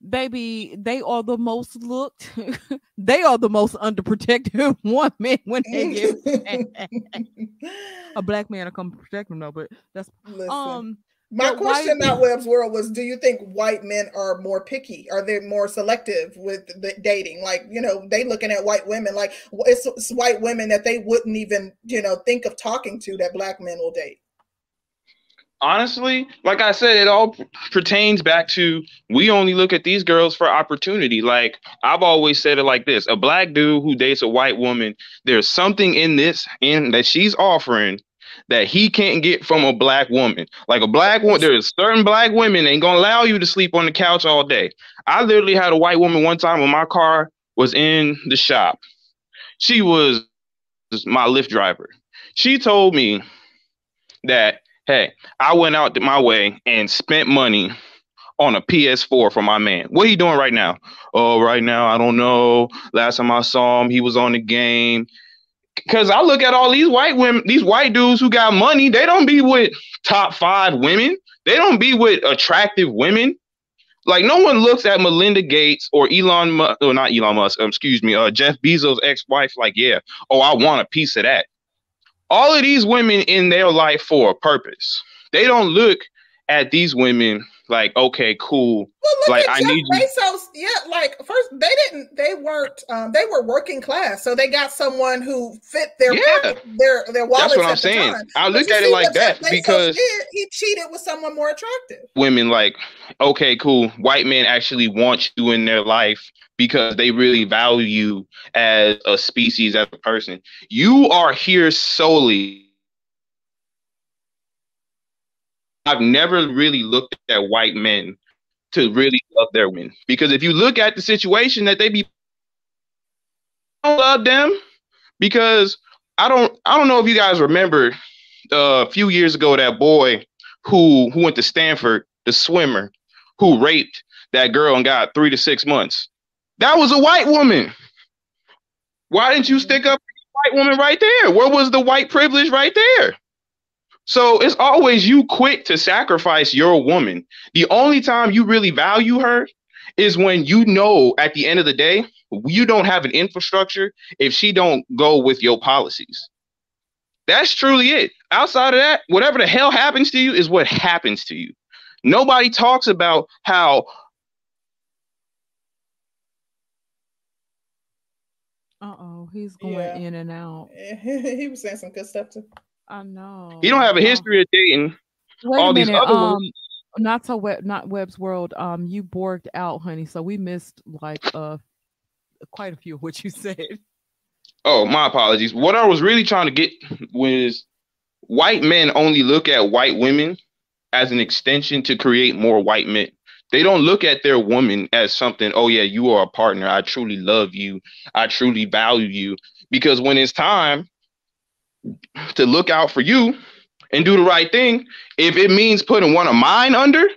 baby, they are the most looked, they are the most underprotected woman when they get a black man to come protect them though. But that's Listen, um my question white, Webb's World was do you think white men are more picky? Are they more selective with the dating? Like, you know, they looking at white women like it's, it's white women that they wouldn't even, you know, think of talking to that black men will date honestly, like I said, it all pertains back to we only look at these girls for opportunity. Like I've always said it like this: a black dude who dates a white woman, there's something in this in that she's offering that he can't get from a black woman. Like a black woman, there's certain black women ain't gonna allow you to sleep on the couch all day. I literally had a white woman one time when my car was in the shop. She was my Lyft driver. She told me that Hey, I went out my way and spent money on a PS4 for my man. What you doing right now? Oh, right now, I don't know. Last time I saw him, he was on the game. Cause I look at all these white women, these white dudes who got money, they don't be with top five women. They don't be with attractive women. Like no one looks at Melinda Gates or Elon, or not Elon Musk, excuse me, uh, Jeff Bezos' ex-wife. Like, yeah, oh, I want a piece of that all of these women in their life for a purpose. They don't look at these women like, okay, cool. Well, like I Jeff need Bezos, you. Yeah, like first they didn't. They weren't. Um, they were working class, so they got someone who fit their yeah. pocket, their their wallet. That's what I'm saying. I look at it like that because did, he cheated with someone more attractive. Women like, okay, cool. White men actually want you in their life because they really value you as a species, as a person. You are here solely. I've never really looked at white men to really love their women because if you look at the situation that they be I don't love them because I don't I don't know if you guys remember uh, a few years ago that boy who who went to Stanford, the swimmer, who raped that girl and got three to six months. That was a white woman. Why didn't you stick up white woman right there? Where was the white privilege right there? So it's always you quick to sacrifice your woman. The only time you really value her is when you know at the end of the day you don't have an infrastructure if she don't go with your policies. That's truly it. Outside of that, whatever the hell happens to you is what happens to you. Nobody talks about how Uh oh, he's going yeah. in and out. he was saying some good stuff too. I know. He don't have a history of dating. Wait all a minute. These other um, ones. not so web, not Webb's World. Um, you borked out, honey. So we missed like uh quite a few of what you said. Oh, my apologies. What I was really trying to get was white men only look at white women as an extension to create more white men. They don't look at their woman as something, oh yeah, you are a partner. I truly love you. I truly value you. Because when it's time to look out for you, and do the right thing, if it means putting one of mine under,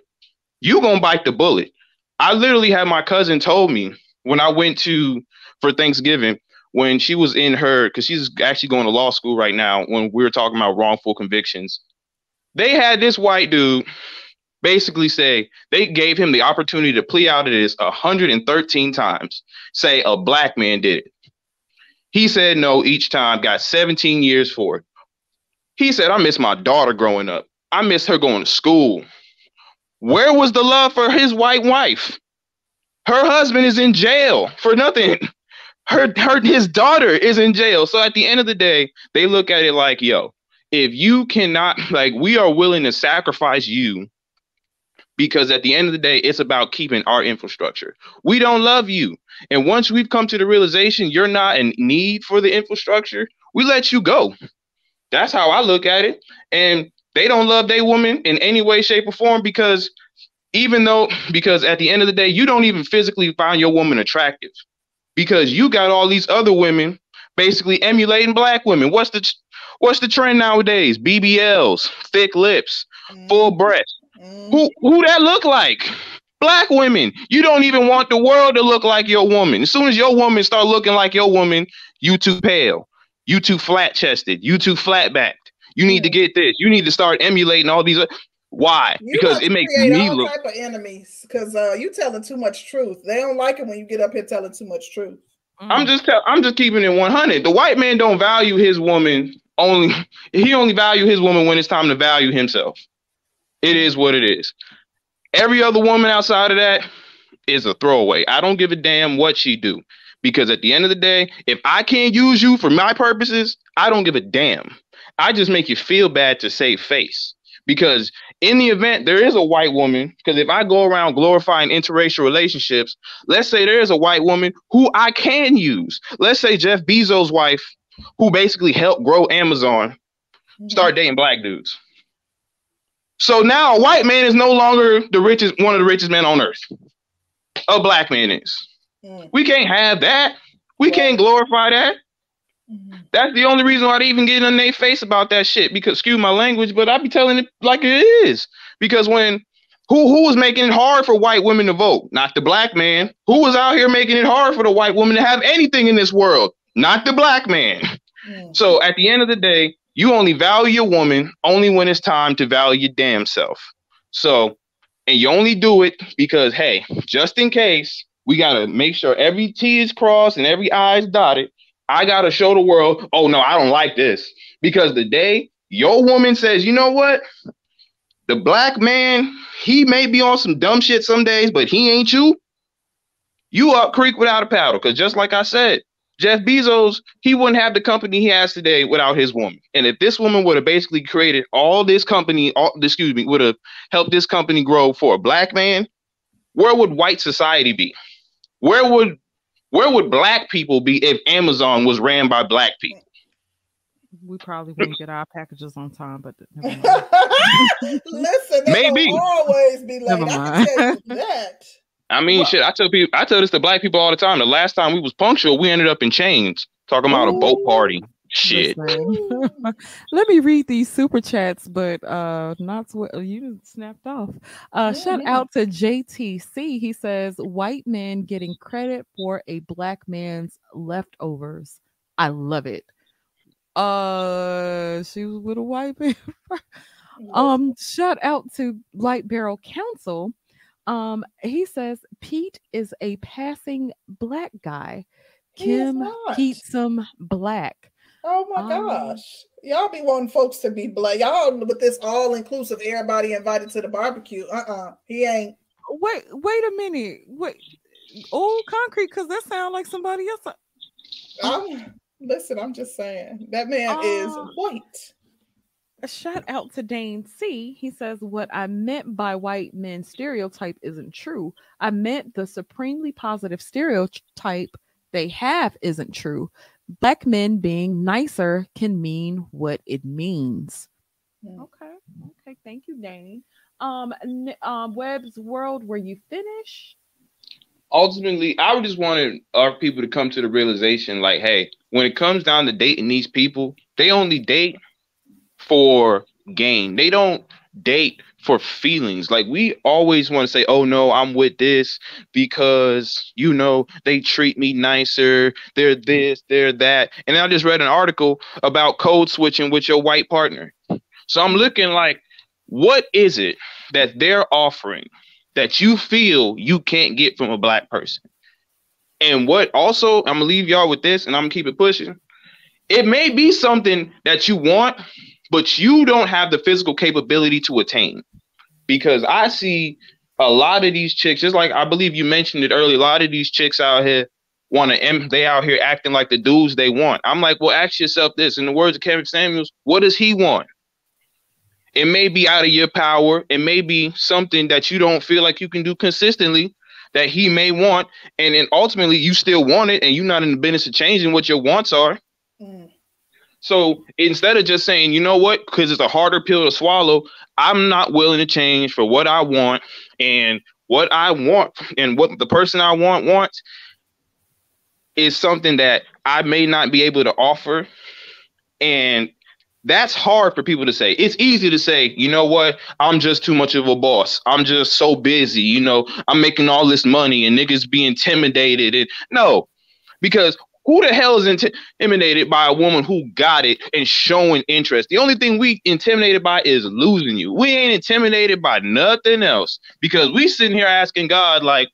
you gonna bite the bullet. I literally had my cousin told me when I went to for Thanksgiving when she was in her because she's actually going to law school right now. When we were talking about wrongful convictions, they had this white dude basically say they gave him the opportunity to plea out of this 113 times. Say a black man did it. He said no each time, got 17 years for it. He said, I miss my daughter growing up. I miss her going to school. Where was the love for his white wife? Her husband is in jail for nothing. Her, her his daughter is in jail. So at the end of the day, they look at it like, yo, if you cannot, like, we are willing to sacrifice you because at the end of the day, it's about keeping our infrastructure. We don't love you. And once we've come to the realization you're not in need for the infrastructure, we let you go. That's how I look at it. And they don't love their woman in any way, shape, or form because even though, because at the end of the day, you don't even physically find your woman attractive because you got all these other women basically emulating black women. What's the what's the trend nowadays? BBLs, thick lips, full mm-hmm. breast. Mm. Who who that look like? Black women. You don't even want the world to look like your woman. As soon as your woman start looking like your woman, you too pale. You too flat chested. You too flat backed. You need to get this. You need to start emulating all these. Why? You because it makes me all look. type of enemies. Because uh, you telling too much truth. They don't like it when you get up here telling too much truth. I'm just tell, I'm just keeping it 100. The white man don't value his woman only. He only value his woman when it's time to value himself. It is what it is. Every other woman outside of that is a throwaway. I don't give a damn what she do because at the end of the day, if I can't use you for my purposes, I don't give a damn. I just make you feel bad to save face because in the event there is a white woman, because if I go around glorifying interracial relationships, let's say there is a white woman who I can use. Let's say Jeff Bezos' wife, who basically helped grow Amazon, start mm-hmm. dating black dudes. So now a white man is no longer the richest, one of the richest men on earth. A black man is. We can't have that. We yeah. can't glorify that. Mm-hmm. That's the only reason why they even get in their face about that shit. Because excuse my language, but I be telling it like it is. Because when who who was making it hard for white women to vote? Not the black man. Who was out here making it hard for the white woman to have anything in this world? Not the black man. Mm. So at the end of the day, you only value your woman only when it's time to value your damn self. So, and you only do it because, hey, just in case, we got to make sure every T is crossed and every I is dotted. I got to show the world, oh, no, I don't like this. Because the day your woman says, you know what? The black man, he may be on some dumb shit some days, but he ain't you. You up creek without a paddle. Because just like I said, Jeff Bezos, he wouldn't have the company he has today without his woman. And if this woman would have basically created all this company, all excuse me, would have helped this company grow for a black man, where would white society be? Where would where would black people be if Amazon was ran by black people? We probably wouldn't get our packages on time, but listen, maybe always be late. I that. I mean, shit. I tell people, I tell this to black people all the time. The last time we was punctual, we ended up in chains talking about Ooh. a boat party. Shit. Let me read these super chats, but uh, not to, you snapped off. Uh, yeah, shout yeah. out to JTC. He says, "White men getting credit for a black man's leftovers. I love it." Uh, she was with a white man. um, shout out to Light Barrel Council. Um, he says Pete is a passing black guy. Kim keeps him black. Oh my um, gosh. Y'all be wanting folks to be black. Y'all with this all inclusive, everybody invited to the barbecue. Uh-uh. He ain't. Wait, wait a minute. Wait. Old concrete, because that sounds like somebody else. I'm, listen, I'm just saying that man uh, is white a shout out to Dane C. He says, What I meant by white men stereotype isn't true. I meant the supremely positive stereotype they have isn't true. Black men being nicer can mean what it means. Hmm. Okay. Okay. Thank you, Dane. Um, um, Webb's World, where you finish? Ultimately, I would just wanted our people to come to the realization like, hey, when it comes down to dating these people, they only date for gain. They don't date for feelings. Like we always want to say, "Oh no, I'm with this because you know they treat me nicer. They're this, they're that." And I just read an article about code switching with your white partner. So I'm looking like, what is it that they're offering that you feel you can't get from a black person? And what also, I'm gonna leave y'all with this, and I'm gonna keep it pushing. It may be something that you want, but you don't have the physical capability to attain. Because I see a lot of these chicks, just like I believe you mentioned it earlier, a lot of these chicks out here want to, they out here acting like the dudes they want. I'm like, well, ask yourself this. In the words of Kevin Samuels, what does he want? It may be out of your power. It may be something that you don't feel like you can do consistently that he may want. And then ultimately you still want it and you're not in the business of changing what your wants are. So instead of just saying, you know what, because it's a harder pill to swallow, I'm not willing to change for what I want and what I want and what the person I want wants is something that I may not be able to offer. And that's hard for people to say. It's easy to say, you know what, I'm just too much of a boss. I'm just so busy. You know, I'm making all this money and niggas be intimidated. And no, because who the hell is intimidated by a woman who got it and showing interest? The only thing we intimidated by is losing you. We ain't intimidated by nothing else because we sitting here asking God, like,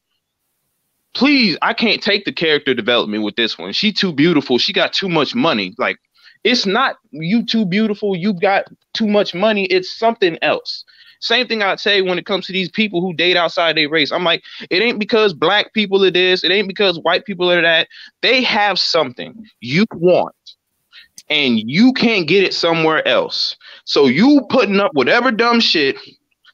please, I can't take the character development with this one. She too beautiful. She got too much money. Like, it's not you too beautiful. You got too much money. It's something else. Same thing I'd say when it comes to these people who date outside their race. I'm like, it ain't because black people are this, it ain't because white people are that. They have something you want, and you can't get it somewhere else. So you putting up whatever dumb shit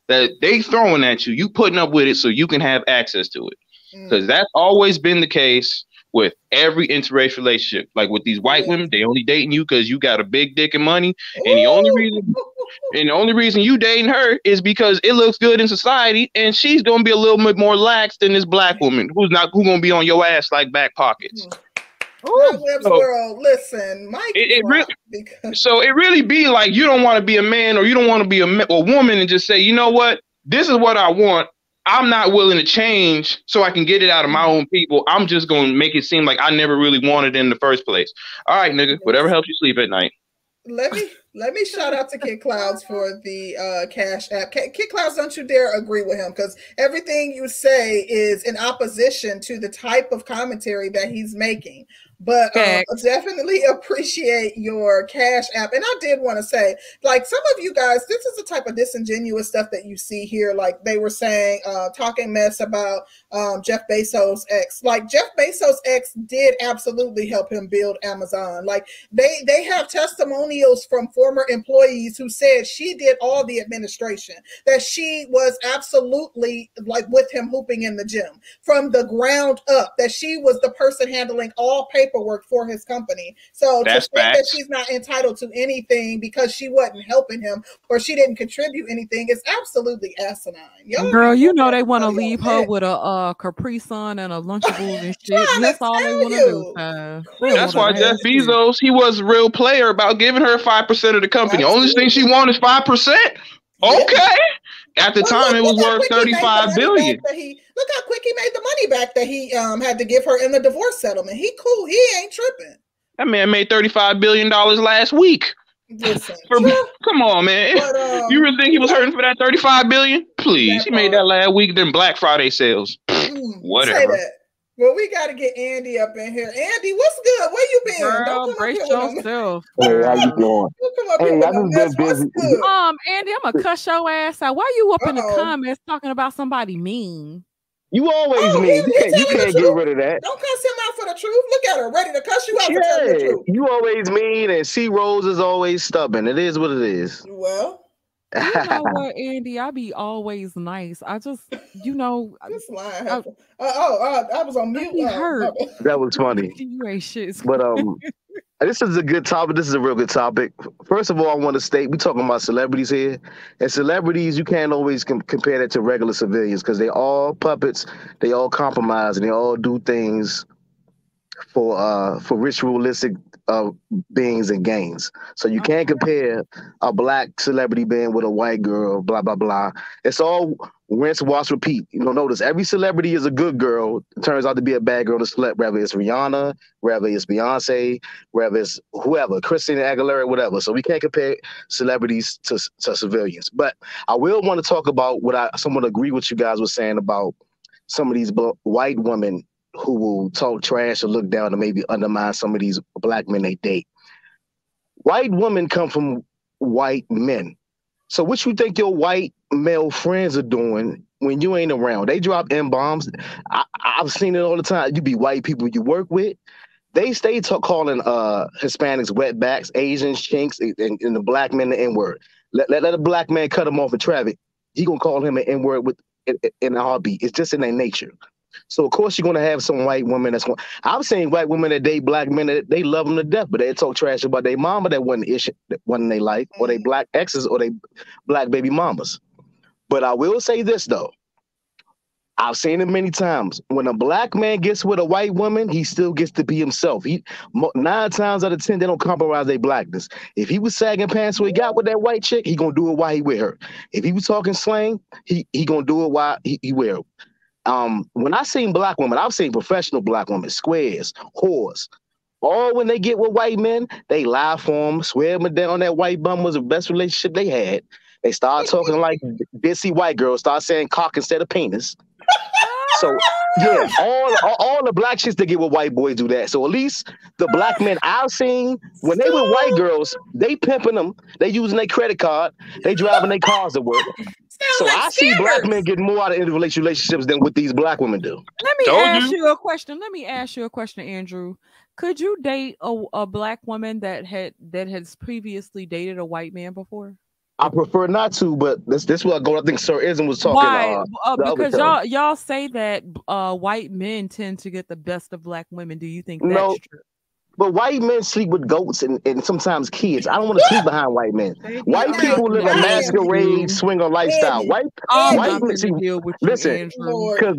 that they throwing at you, you putting up with it so you can have access to it. Because mm. that's always been the case with every interracial relationship. Like with these white women, they only dating you because you got a big dick and money. And the only reason and the only reason you dating her is because it looks good in society, and she's gonna be a little bit more lax than this black woman who's not who gonna be on your ass like back pockets. Hmm. Ooh, so, world, listen, Mike. It, it really, because- so it really be like you don't want to be a man or you don't want to be a, a woman and just say, you know what, this is what I want. I'm not willing to change so I can get it out of my own people. I'm just going to make it seem like I never really wanted it in the first place. All right, nigga, whatever helps you sleep at night. Let me let me shout out to Kid Clouds for the uh, Cash App. Kid Clouds, don't you dare agree with him because everything you say is in opposition to the type of commentary that he's making but um, definitely appreciate your cash app and i did want to say like some of you guys this is the type of disingenuous stuff that you see here like they were saying uh talking mess about um, jeff bezos ex. Like jeff bezos ex did absolutely help him build amazon. Like they they have testimonials from former employees who said she did all the administration that she was absolutely like with him hooping in the gym from the ground up that she was the person handling all paper paperwork for his company. So That's to think that she's not entitled to anything because she wasn't helping him or she didn't contribute anything is absolutely asinine. Yo, Girl, you know they want to leave her with a uh, Capri Sun and a Lunchable and shit. That's all they want to do. Uh, That's why Jeff Bezos, he was a real player about giving her five percent of the company. Absolutely. Only thing she wanted is five percent. Okay. At the time, look, it was worth thirty-five billion. He, look how quick he made the money back that he um, had to give her in the divorce settlement. He cool. He ain't tripping. That man made thirty-five billion dollars last week. Listen, for, come on, man. But, um, you really think he was hurting for that thirty-five billion? Please, he made that last week. Then Black Friday sales. Mm, Whatever. Well, we got to get Andy up in here. Andy, what's good? Where you been? Girl, Don't brace yourself. Hey, how you doing? Hey, I just been busy. Um, Andy, I'm gonna cuss your ass out. Why are you up Uh-oh. in the comments talking about somebody mean? You always oh, mean. you can't, you can't get rid of that. Don't cuss him out for the truth. Look at her, ready to cuss you out yeah, for telling the truth. You always mean, and C Rose is always stubborn. It is what it is. Well, you know what, Andy? I be always nice. I just, you know, this line. I, uh, oh, uh, I was on mute. Uh, hurt. That was funny. you ain't shit. But um, this is a good topic. This is a real good topic. First of all, I want to state we're talking about celebrities here, and celebrities you can't always com- compare that to regular civilians because they all puppets. They all compromise and they all do things for uh for ritualistic uh beings and gains. So you can't compare a black celebrity being with a white girl, blah blah blah. It's all rinse, wash, repeat. You know, notice every celebrity is a good girl. Turns out to be a bad girl to select, whether it's Rihanna, whether it's Beyonce, whether it's whoever, Christina Aguilera, whatever. So we can't compare celebrities to, to civilians. But I will want to talk about what I somewhat agree with you guys were saying about some of these white women who will talk trash or look down and maybe undermine some of these black men they date. White women come from white men. So what you think your white male friends are doing when you ain't around? They drop M bombs. I, have seen it all the time. You be white people you work with. They stay talk, calling uh Hispanics wetbacks, Asians chinks, and, and the black men the N word. Let, let, let a black man cut him off in traffic. He gonna call him an N word with in, in a heartbeat. It's just in their nature. So of course you're gonna have some white women that's going. I've seen white women that date black men that they love them to death, but they talk trash about their mama that wasn't issue, that wasn't they like, or they mm. black exes, or they black baby mamas. But I will say this though. I've seen it many times. When a black man gets with a white woman, he still gets to be himself. He nine times out of ten, they don't compromise their blackness. If he was sagging pants when he got with that white chick, he gonna do it while he with her. If he was talking slang, he he gonna do it while he, he wear it. Um, when I seen black women, I've seen professional black women, squares, whores. All when they get with white men, they lie for them, swear them down that white bum was the best relationship they had. They start talking like busy white girls, start saying cock instead of penis. So yeah, all, all, all the black chicks that get with white boys do that. So at least the black men I've seen when they with white girls, they pimping them, they using their credit card, they driving their cars to work. So like I see black men get more out of interracial relationships than what these black women do. Let me Told ask you. you a question. Let me ask you a question, Andrew. Could you date a, a black woman that had that has previously dated a white man before? I prefer not to, but this this what I go. I think Sir Ism was talking. Why? Uh, uh, because y'all y'all say that uh, white men tend to get the best of black women. Do you think that's no, true? But white men sleep with goats and, and sometimes kids. I don't want to sleep behind white men. White people live a masquerade swinger lifestyle. White, oh, white men, see, listen, because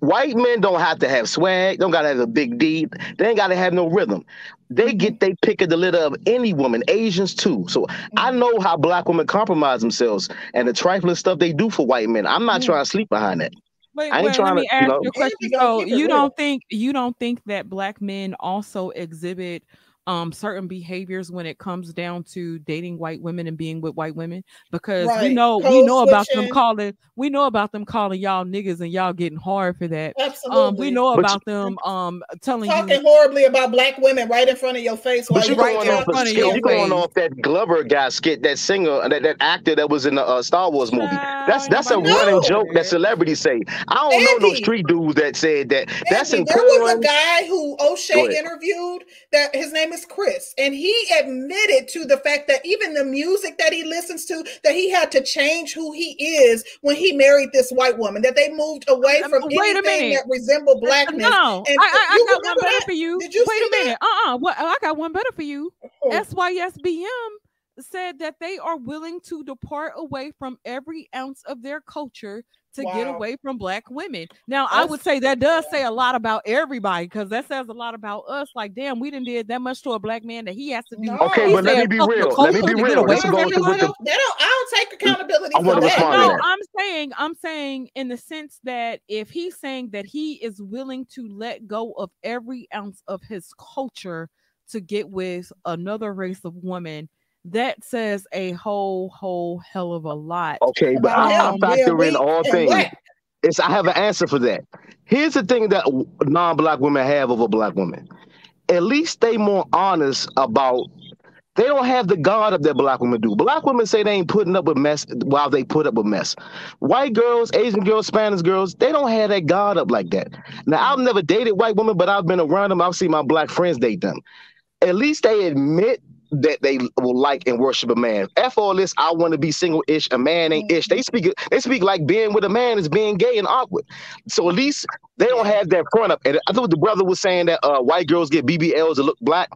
white men don't have to have swag, don't gotta have a big D, they ain't gotta have no rhythm. They mm-hmm. get they pick of the litter of any woman, Asians too. So I mm-hmm. know how black women compromise themselves and the trifling stuff they do for white men. I'm not mm-hmm. trying to sleep behind that. Wait, I ain't wait, trying let me to, ask you, know, you a question. So you don't think you don't think that black men also exhibit um certain behaviors when it comes down to dating white women and being with white women because right. we know Code we know switching. about them calling we know about them calling y'all niggas and y'all getting hard for that. Absolutely. Um, we know about but them um telling talking you horribly about black women right in front of your face. But you right going off you going off that Glover guy skit, that singer, that, that actor that was in the uh, Star Wars movie. That's that's a running joke that celebrities say. I don't Andy, know those street dudes that said that. Andy, that's in There was a guy who O'Shea interviewed that his name is Chris, and he admitted to the fact that even the music that he listens to, that he had to change who he is when he married this white woman. That they moved away from Wait anything that resembled blackness. No, and I, I, I got one better that? for you. Did you Wait a minute. Uh uh-uh. uh. I got one better for you. Oh. SYSBM said that they are willing to depart away from every ounce of their culture to wow. get away from black women. Now, That's, I would say that does say a lot about everybody because that says a lot about us. Like, damn, we didn't did that much to a black man that he has to do. No. Okay, but let me be real. Let me be real. This is going to the, don't, I don't take mm, accountability. I want to respond. No, I'm saying, I'm saying in the sense that if he's saying that he is willing to let go of every ounce of his culture to get with another race of woman that says a whole whole hell of a lot. Okay, but I, I factor in all things. It's I have an answer for that. Here's the thing that non-black women have over black women. At least they more honest about they don't have the guard up that black women do. Black women say they ain't putting up with mess while they put up with mess. White girls, Asian girls, Spanish girls, they don't have that guard up like that. Now I've never dated white women, but I've been around them. I've seen my black friends date them. At least they admit that they will like and worship a man. F all this, I want to be single-ish, a man ain't ish. They speak they speak like being with a man is being gay and awkward. So at least they don't have that front up. And I thought the brother was saying that uh, white girls get BBLs to look black.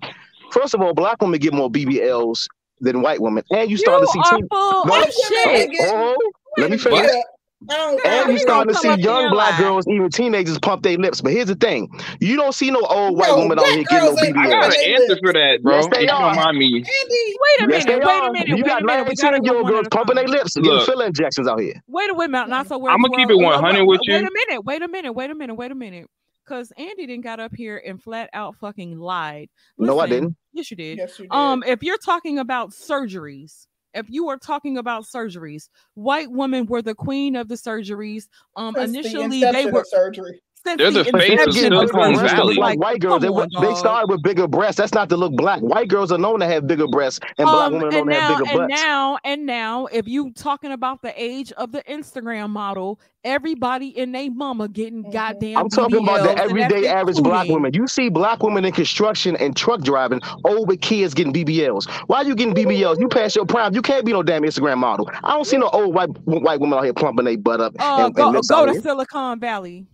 First of all, black women get more BBLs than white women. And you start you to see full no, shit. Oh, let me finish. I don't- And you gonna starting to see young black live. girls, even teenagers, pump their lips. But here's the thing: you don't see no old white No, woman out here getting no girls ain't- I BBL. got They an answer for that, bro. Yes, if they you don't are. mind me. Andy, Wait a Yes, minute. they Wait are. a minute. You got. We gotta 19 year old girls pumping their time. lips, getting Look. filler injections out here. Wait a minute. Not so. I'ma keep it 100 with you. Wait a minute. Wait a minute. Wait a minute. Wait a minute. Because Andy didn't got up here and flat out fucking lied. No, I didn't. Yes, you did. yes, you did. Um, if you're talking about surgeries, if you are talking about surgeries, white women were the queen of the surgeries. Um, Since the initially they were surgery. Since They're the face of Silicon Valley. Like white girls, they, on, they dog. started with bigger breasts. That's not to look black. White girls are known to have bigger breasts, and black Um, women are known and to have bigger and butts. now, and now, if you talking about the age of the Instagram model, everybody and they mama getting Mhm. goddamn. I'm talking about the everyday average black woman. You see black women in construction and truck driving, old with kids getting BBLs. Why are you getting BBLs? You past your prime. You can't be no damn Instagram model. I don't see no old white white women out here plumping their butt up. Uh, and, and go lips go to here. Silicon Valley.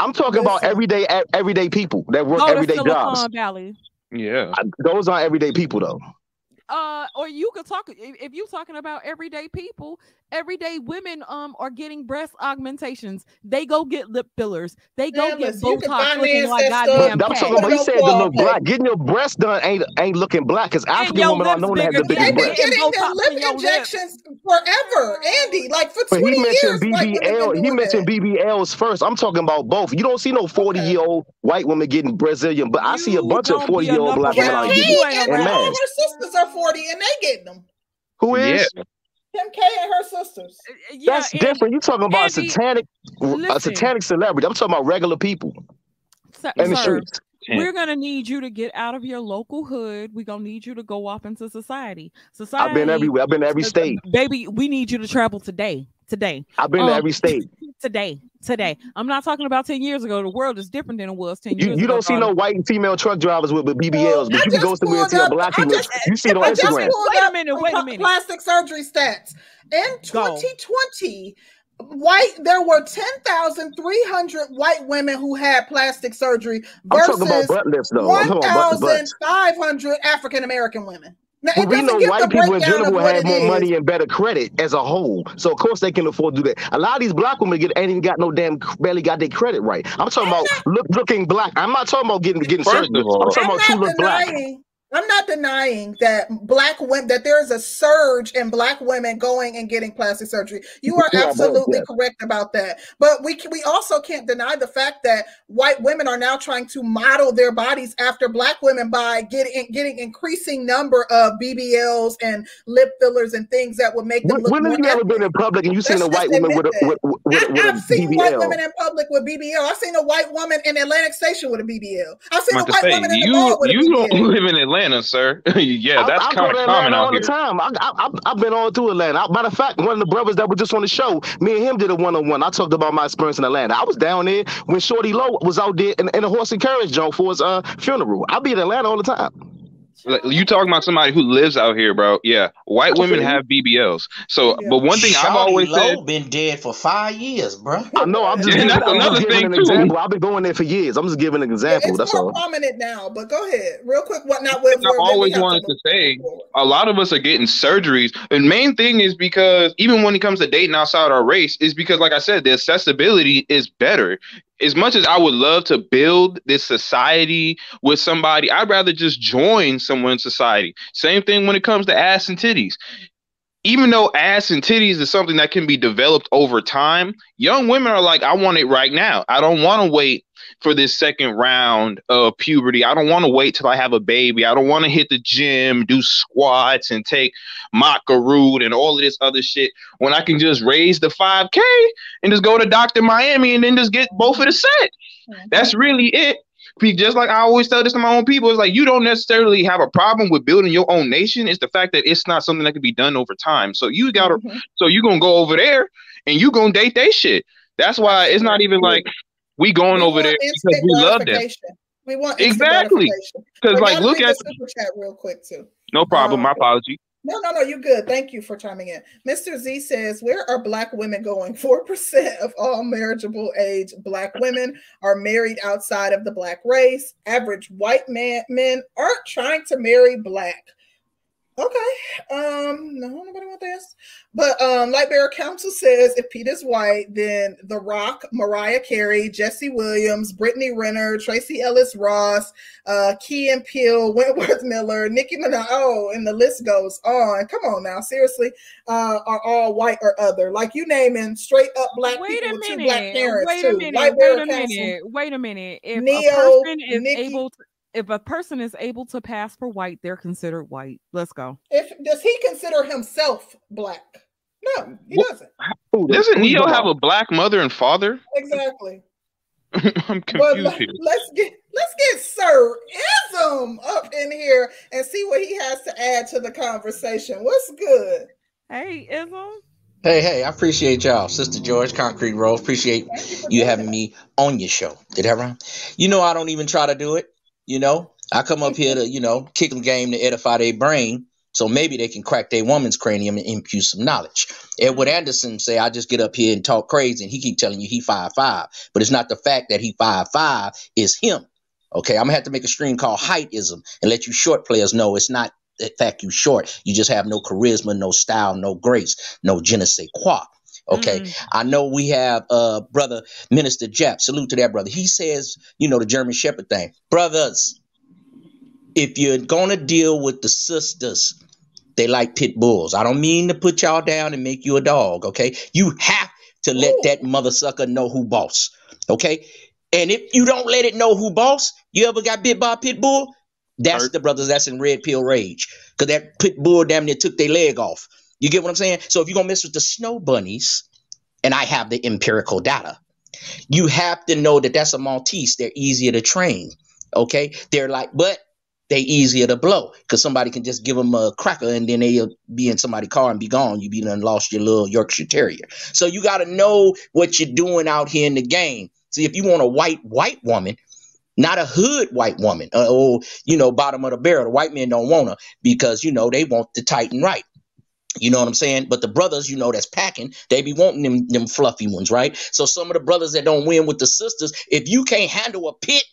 I'm talking about everyday everyday people that work Go to everyday jobs. Silicon Valley. Yeah. I- Those aren't everyday people though. Uh, or you could talk if you're talking about everyday people. Everyday women um are getting breast augmentations. They go get lip fillers. They go Man, get listen, you can Botox looking like goddamn But I'm talking about he said to look black. Getting your breasts done ain't ain't looking black because African women are lips known to have bigger the than They've biggest been Getting their lip in your injections forever, Andy. Like for But 20 he mentioned years. white women BBL. He mentioned. BBLs first. I'm talking about both. You don't see no forty year old white women getting Brazilian, but I see a bunch of 40 year old black women around. out here. You K ain't and and all her sisters are 40 and they getting them. Who is? Yeah. Kim K and her sisters. Uh, Yeah, That's and different. You talking about a Andy, satanic, a satanic celebrity. I'm talking about regular people sir, in the sir, streets. we're gonna need you to get out of your local hood. We're gonna need you to go off into society. Society. I've been everywhere. I've been to every uh, state. Baby, we need you to travel today. Today. I've been to um, every state. Today. Today. I'm not talking about 10 years ago. The world is different than it was 10 You, years you ago. don't see no white female truck drivers with, with BBLs, but I you can go just somewhere and pulled see a up- black I people. just- You see it on I just Instagram. pulled Wait a minute, wait a minute. Plastic surgery stats. In Go. 2020, white there were 10,300 white women who had plastic surgery I'm versus butt lifts though. I'm talking about butt, butts. 1,500 African American women. Now, Well, we know white people in general what have more is. money and better credit as a whole. So of course they can afford to do that. A lot of these black women get ain't even got no damn barely got their credit right. I'm talking about look looking black. I'm not talking about getting getting First surgery. I'm talking I'm about true not look black. Denying. I'm not denying that black women that there is a surge in black women going and getting plastic surgery. You are Yeah, absolutely yes. correct about that. But we can, we also can't deny the fact that white women are now trying to model their bodies after black women by getting getting increasing number of BBLs and lip fillers and things that would make them When, look when more have you ever been in public and you seen a white woman with a admit with, with, with, I, a I've seen white women in public with BBL. I've seen a white woman in Atlantic Station with a BBL. I've seen I'm a white say, woman in the you mall with a BBL. you don't live in Atlanta, sir. yeah, that's I, I kind of common Atlanta out all here. the time. I, I, I've been all through Atlanta. Matter of fact, one of the brothers that was just on the show, me and him did a one on one. I talked about my experience in Atlanta. I was down there when Shawty Lo was out there in, in a horse and carriage joint for his uh, funeral. I be in Atlanta all the time. Like, You talking about somebody who lives out here, bro? Yeah, white women feel have BBLs. So, Yeah. but one thing I've always Lo said, been dead for five years, bro. I know. I'm just Yeah, giving, that's I'm just another giving thing, an too. example. I've been going there for years. I'm just giving an Yeah, example. it's That's more all. prominent now, but go ahead, real quick. What not with? I've where- then we always wanted to move say, forward. a lot of us are getting surgeries. And main thing is because even when it comes to dating outside our race, is because like I said, the accessibility is better. As much as I would love to build this society with somebody, I'd rather just join someone's society. Same thing when it comes to ass and titties. Even though ass and titties is something that can be developed over time, young women are like, I want it right now. I don't want to wait for this second round of puberty. I don't want to wait till I have a baby. I don't want to hit the gym, do squats, and take Maca root and all of this other shit when I can just raise the 5K and just go to Dr. Miami and then just get both of the set. Mm-hmm. That's really it. Just like I always tell this to my own people, it's like you don't necessarily have a problem with building your own nation. It's the fact that it's not something that can be done over time. So you gotta, Mhm. so you gonna go over there and you gonna date they shit. That's why it's not even like we going We over there because we love them. We want Exactly. Because like look at the super chat real quick too. no problem. My Um, apology. No, no, no, you're good. Thank you for chiming in. Mr. Z says, Where are black women going? 4% of all marriageable age black women are married outside of the black race. Average white man men aren't trying to marry black. Okay. Um, no, nobody want this. But um, Lightbearer Council says if Pete is white, then The Rock, Mariah Carey, Jesse Williams, Brittany Renner, Tracee Ellis Ross, uh, Key and Peele, Wentworth Miller, Nicki Minaj, oh, and the list goes on. Come on now, seriously, uh, are all white or other. Like you naming straight up black Wait people two minute. black parents Wait too. a minute. Wait a minute. Wait a minute. If Neo, a person is Nicki- able to if a person is able to pass for white, they're considered white. Let's go. If does he consider himself black? No, he What- doesn't. Who Doesn't who Neo have a black mother and father? Exactly. I'm But confused let, here. us get let's get Sir Ism up in here and see what he has to add to the conversation. What's good? Hey, Ism. Hey, hey, I appreciate y'all. Sister George, Concrete Rose. Appreciate Thank you you having me on your show. Did that rhyme? You know, I don't even try to do it. You know, I come up here to, you know, kick them game to edify their brain. So maybe they can crack their woman's cranium and impute some knowledge. Edward Anderson say, I just get up here and talk crazy, and he keep telling you he five five, but it's not the fact that he five five is him. Okay, I'm gonna have to make a stream called heightism and let you short players know it's not the fact you short. You just have no charisma, no style, no grace, no je ne sais quoi. Okay, Mm. I know we have uh brother Minister Jeff. Salute to that brother. He says, you know, the German Shepherd thing. Brothers, if you're gonna deal with the sisters, they like pit bulls. I don't mean to put y'all down and make you a dog, okay? You have to let Ooh. that mother sucker know who boss. Okay? And if you don't let it know who boss, you ever got bit by a pit bull? That's Hurt. the brothers that's in red pill rage. Cause that pit bull damn near took their leg off. You get what I'm saying? So if you're gonna mess with the snow bunnies, and I have the empirical data, you have to know that that's a Maltese. They're easier to train. Okay, they're like, but they easier to blow because somebody can just give them a cracker and then they'll be in somebody's car and be gone. You be done lost your little Yorkshire Terrier. So you got to know what you're doing out here in the game. See, if you want a white white woman, not a hood white woman, uh, or you know, bottom of the barrel, the white men don't want her because you know they want the tight and right. You know what I'm saying? But the brothers, you know, that's packing, they be wanting them them fluffy ones, right? So some of the brothers that don't win with the sisters, if you can't handle a pit,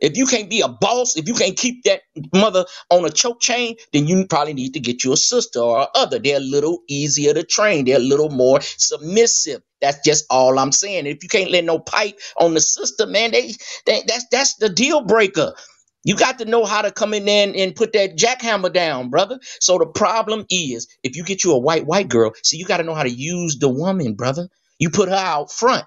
if you can't be a boss, if you can't keep that mother on a choke chain, then you probably need to get you a sister or a other. They're a little easier to train. They're a little more submissive. That's just all I'm saying. If you can't let no pipe on the sister, man, they, they that's that's the deal breaker. You got to know how to come in there and, and put that jackhammer down, brother. So the problem is, if you get you a white white girl, see, you got to know how to use the woman, brother. You put her out front.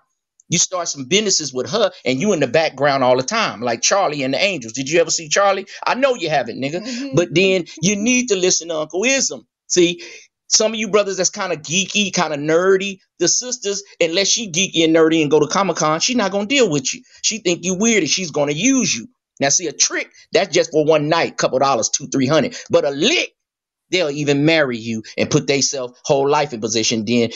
You start some businesses with her, and you in the background all the time, like Charlie and the Angels. Did you ever see Charlie? I know you haven't, nigga. Mhm. But then you need to listen to Uncle Ism. See, some of you brothers that's kind of geeky, kind of nerdy. The sisters, unless she geeky and nerdy and go to Comic Con, she not gonna deal with you. She think you weird and she's gonna use you. Now, see, a trick that's just for one night, couple dollars, two, three hundred. But a lick, they'll even marry you and put themselves whole life in position. Then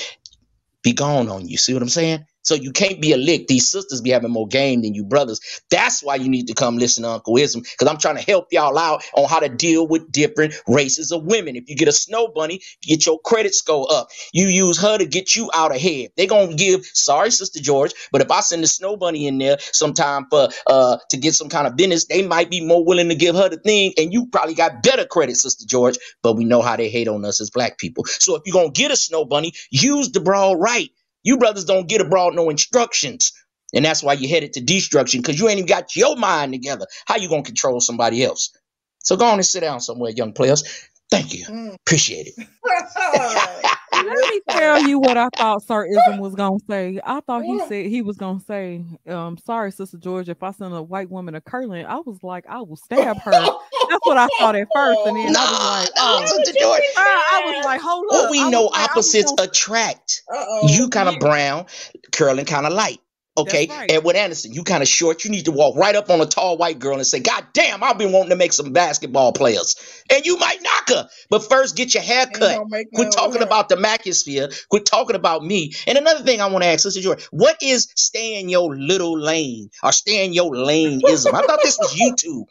be gone on you. See what I'm saying? So you can't be a lick. These sisters be having more game than you brothers. That's why you need to come listen to Uncle Ism because I'm trying to help y'all out on how to deal with different races of women. If you get a snow bunny, get your credit score up. You use her to get you out ahead. They gonna give. Sorry, Sister George, but if I send the snow bunny in there sometime for uh to get some kind of business, they might be more willing to give her the thing, and you probably got better credit, Sister George. But we know how they hate on us as black people. So if you're gonna get a snow bunny, use the broad right. You brothers don't get abroad no instructions. And that's why you're headed to destruction because you ain't even got your mind together. How you gonna control somebody else? So go on and sit down somewhere, young players. Thank you. Mm. Appreciate it. Let me tell you what I thought Sir Ism was gonna say. I thought he said he was gonna say, um, sorry, Sister George, if I send a white woman a curling, I was like, I will stab her. That's what I thought at first, and then I was like, nah, oh, Sister George. I, I was like, hold up. Well, we I know like, opposites gonna- attract. Uh-oh. You kind of yeah. brown, curling kind of light. Okay, right. Edward Anderson, you kind of short. You need to walk right up on a tall white girl and say, "God damn, I've been wanting to make some basketball players," and you might knock her. But first, get your hair cut. gonna Quit no talking way. about the Macosphere. Quit talking about me. And another thing I want to ask, Sister George, what is stay in your little lane or stay in your lane ism? I thought this was YouTube.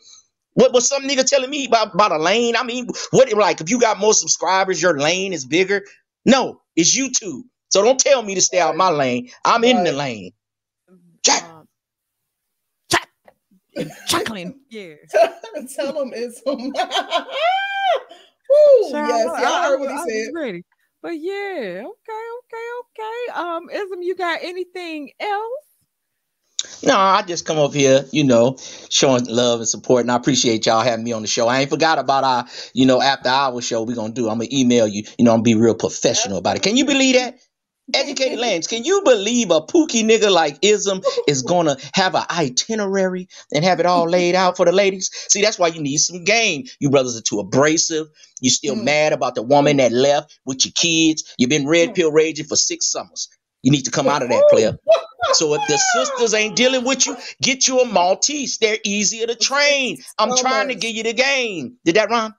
What was some nigga telling me about, about a lane? I mean, what it like if you got more subscribers, your lane is bigger? No, it's YouTube. So don't tell me to stay out my lane. I'm in the lane. Jack. um, Jack chuckling. Yeah. Tell him it's Woo, Child, yes, I- y'all I- heard what I he was said. Ready. But yeah, okay, okay, okay. Um, Ism, you got anything else? No, I just come up here, you know, showing love and support, and I appreciate y'all having me on the show. I ain't forgot about our, you know, after hour show we're gonna do. I'm gonna email you. You know, I'm gonna be real professional about it. Can you believe that? Educated Lance, can you believe a pookie nigga like Ism is gonna have an itinerary and have it all laid out for the ladies? See, that's why you need some game. You brothers are too abrasive. You still Mm. mad about the woman that left with your kids. You've been red pill raging for six summers. You need to come out of that, player. So if the sisters ain't dealing with you, get you a Maltese. They're easier to train. I'm trying to Summers. give you the game. Did that rhyme?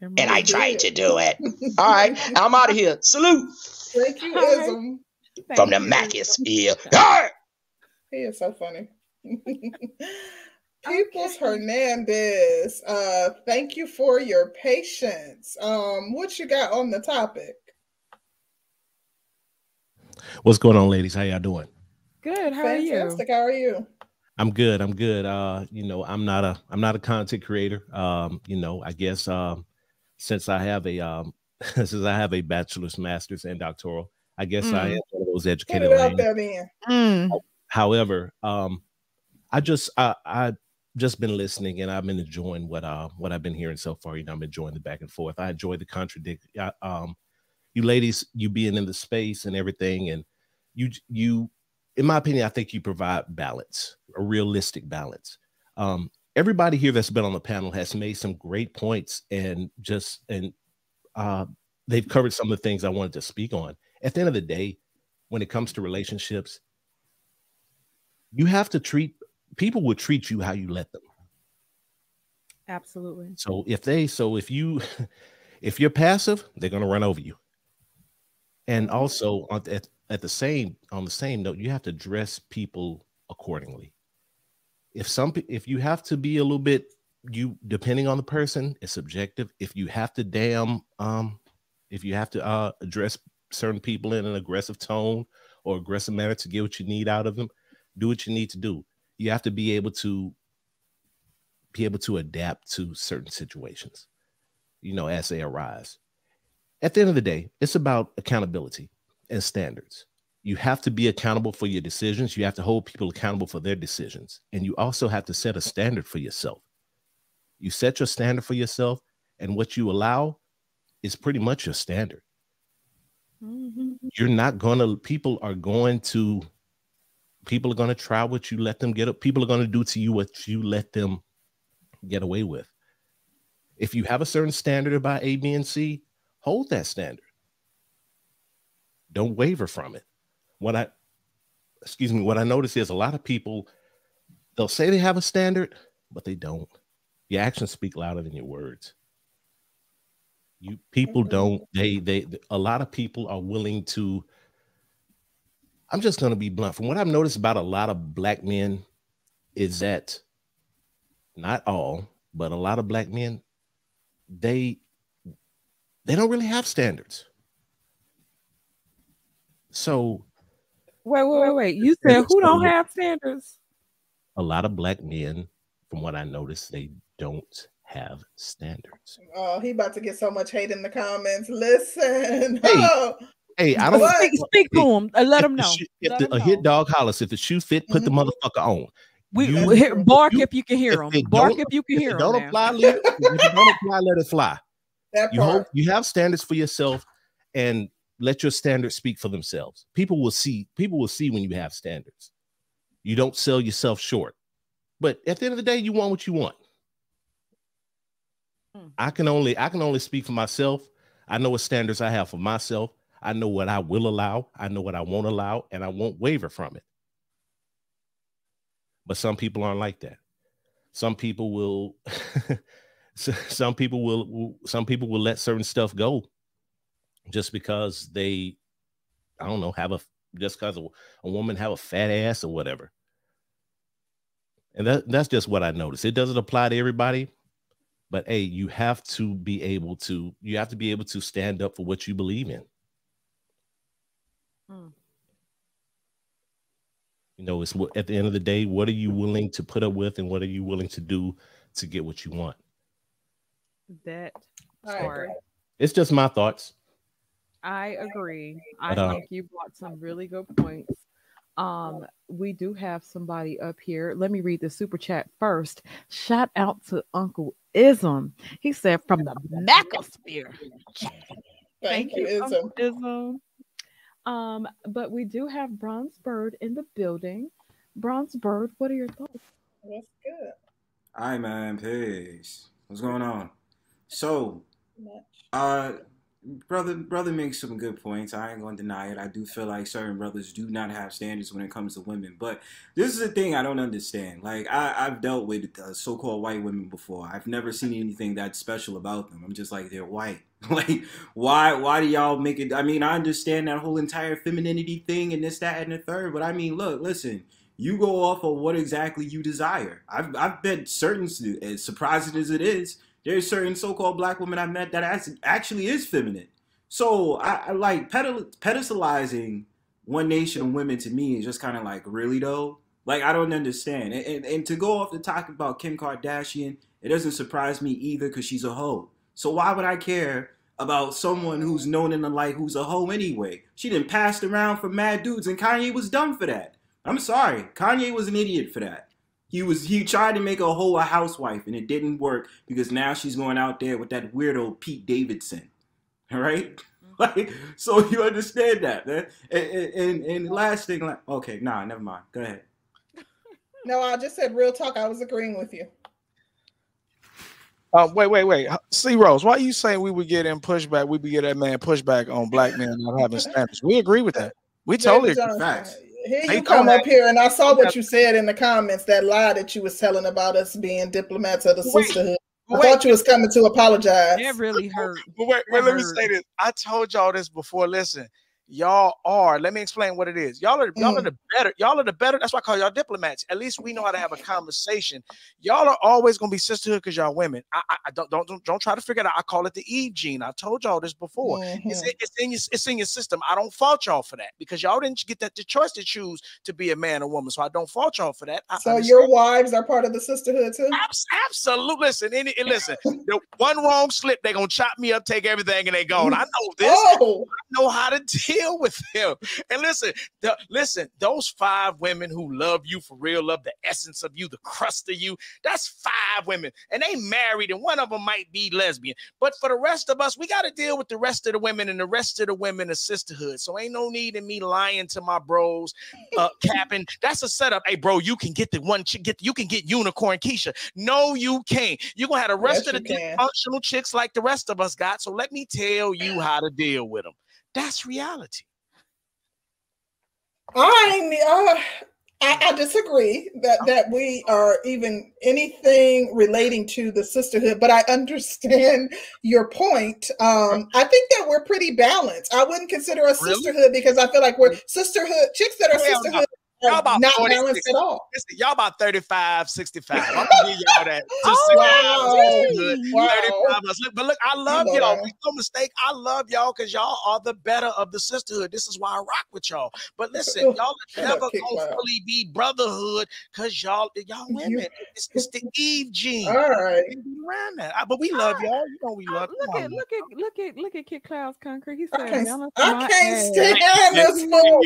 And I did. tried to do it. All right, I'm out of here. Salute Thank you, Hi. Ism. be- from the thank you. Macisphere. Arr! He is so funny. Peoples Hernandez, uh, thank you for your patience. Um, what you got on the topic? What's going on, ladies? How y'all doing? Good. How are you? Fantastic. How are you? I'm good. I'm good. Uh, you know, I'm not a I'm not a content creator. Um, you know, I guess um since I have a um since I have a bachelor's, master's, and doctoral, I guess I Mm. am one of those Get educated it out there then. Mm. However, um, I just I I just been listening and I've been enjoying what uh what I've been hearing so far. You know, I'm enjoying the back and forth. I enjoy the contradict. I, um, you ladies, you being in the space and everything, and you you, in my opinion, I think you provide balance, a realistic balance. Um, everybody here that's been on the panel has made some great points and just and uh they've covered some of the things I wanted to speak on. At the end of the day, when it comes to relationships, you have to treat people will treat you how you let them. Absolutely. So if they so if you if you're passive, they're going to run over you. And also on at, at the same on the same note, you have to dress people accordingly. If some if you have to be a little bit you depending on the person, it's subjective. If you have to damn um if you have to uh address certain people in an aggressive tone or aggressive manner to get what you need out of them, do what you need to do. You have to be able to be able to adapt to certain situations, you know, as they arise. At the end of the day, it's about accountability and standards. You have to be accountable for your decisions. You have to hold people accountable for their decisions. And you also have to set a standard for yourself. You set your standard for yourself, and what you allow is pretty much your standard. Mhm. You're not going to, people are going to, people are going to try what you let them get up. People are going to do to you what you let them get away with. If you have a certain standard about A, B, and C, hold that standard. Don't waver from it. What I, excuse me, what I notice is a lot of people, they'll say they have a standard, but they don't. Your actions speak louder than your words. You people don't, they, they, a lot of people are willing to, I'm just going to be blunt. From what I've noticed about a lot of black men, is that not all, but a lot of black men, they they don't really have standards. So Wait, wait, wait, wait. You said who don't have standards? a lot of black men, from what I noticed, they don't have standards. Oh, he about to get so much hate in the comments. Listen. Hey, Oh, Hey, I don't. What? Speak, speak to him. Uh, let if him know. shoe- if Let the, 'em a hit dog hollers, if the shoe fit, put the Mhm. motherfucker on. We, You- we hear, bark you- if you can hear if him. Bark if you can If hear it him. don't now. apply, let it, if it don't apply, let it fly. that You hope you have standards for yourself, and let your standards speak for themselves. People will see. People will see when you have standards. You don't sell yourself short. But at the end of the day, you want what you want. Hmm. I can only I can only speak for myself. I know what standards I have for myself. I know what I will allow. I know what I won't allow, and I won't waver from it. But some people aren't like that. Some people will. some people will, will. Some people will let certain stuff go, just because they, I don't know, have a just because a, a woman have a fat ass or whatever. And that that's just what I noticed. It doesn't apply to everybody, but hey, you have to be able to you have to be able to stand up for what you believe in. Hmm. You know, it's what at the end of the day, what are you willing to put up with and what are you willing to do to get what you want? That I Sorry. It's just my thoughts. I agree. I But, uh, think you brought some really good points. Um, we do have somebody up here. Let me read the super chat first. Shout out to Uncle Ism. He said from the Macosphere. Thank you, Ism. Uncle Ism. Um, but we do have Bronze Bird in the building. Bronze Bird, what are your thoughts? That's good. Hi man, peace. What's going on? So, uh, brother, brother makes some good points. I ain't gonna deny it. I do feel like certain brothers do not have standards when it comes to women. But this is the thing I don't understand. Like I, I've dealt with uh, so-called white women before. I've never seen anything that special about them. I'm just like they're white. like why, why do y'all make it? I mean, I understand that whole entire femininity thing and this, that, and the third. But I mean, look, listen. You go off of what exactly you desire. I've, I've bet certain, as surprising as it is, there's certain so-called black women I've met that actually is feminine. So I, I like pedestalizing one nation of women to me is just kind of like really though. Like I don't understand. And, and, and to go off the talk about Kim Kardashian, it doesn't surprise me either because she's a hoe. So why would I care about someone who's known in the light who's a hoe anyway? She didn't passed around for mad dudes, and Kanye was dumb for that. I'm sorry, Kanye was an idiot for that. He was he tried to make a hoe a housewife, and it didn't work because now she's going out there with that weirdo Pete Davidson. All right. Like, so you understand that, man. And, and, and, and last thing, like, okay, nah, never mind. Go ahead. No, I just said real talk. I was agreeing with you. Uh, wait, wait, wait. C Rose, why are you saying we would get in pushback? We would get that man pushback on black men not having standards. We agree with that. We totally agree. Facts. Here Hey, you come come up here, and I saw what you said in the comments. That lie that you was telling about us being diplomats of the Wait, sisterhood. I Wait, thought you was coming to apologize. That really hurt. but wait, wait, let me say this. I told y'all this before. Listen, y'all are. Let me explain what it is. Y'all are. Y'all are Mm. the better. Y'all are the better. That's why I call y'all diplomats. At least we know how to have a conversation. Y'all are always gonna be sisterhood because y'all women. I, I, I don't, don't don't don't try to figure it out. I call it the E gene. I told y'all this before. It's, Mhm. in- it's in your it's in your system. I don't fault y'all for that because y'all didn't get that the choice to choose to be a man or woman. So I don't fault y'all for that. I So understand. your wives are part of the sisterhood too. Abs- Absolutely. Listen, any, listen. The one wrong slip, they gonna chop me up, take everything, and they gone. I know this. Oh, I know how to deal with them. And listen, the, listen, those five women who love you for real, love the essence of you, the crust of you. That's five women, and they married, and one of them might be lesbian. But for the rest of us, we got to deal with the rest of the women, and the rest of the women is sisterhood. So ain't no need in me lying to my bros, uh, capping. That's a setup. Hey, bro, you can get the one chick, get you can get unicorn Keisha. No, you can't. You're gonna have the rest Yes, of the dysfunctional chicks like the rest of us got. So let me tell you how to deal with them. That's reality. I uh, I, I disagree that that we are even anything relating to the sisterhood, but I understand your point. Um, I think that we're pretty balanced. I wouldn't consider us Really? sisterhood because I feel like we're sisterhood chicks that are sisterhood Y'all about not 46. balanced at all. Listen, y'all about 35, 65. I'm gonna give y'all that. Oh, wow. Good. Wow. 35 us. Look, But look, I love know y'all. Make no mistake. I love y'all because y'all are the better of the sisterhood. This is why I rock with y'all. But listen, y'all are never gonna fully be brotherhood because y'all y'all women. It's, it's the Eve gene. All right. Around that. Uh, But we love y'all. You know we Uh, love. look come at look at look at look at Kid Cloud's concrete. He I said, can't, I can't ass." stand this fool.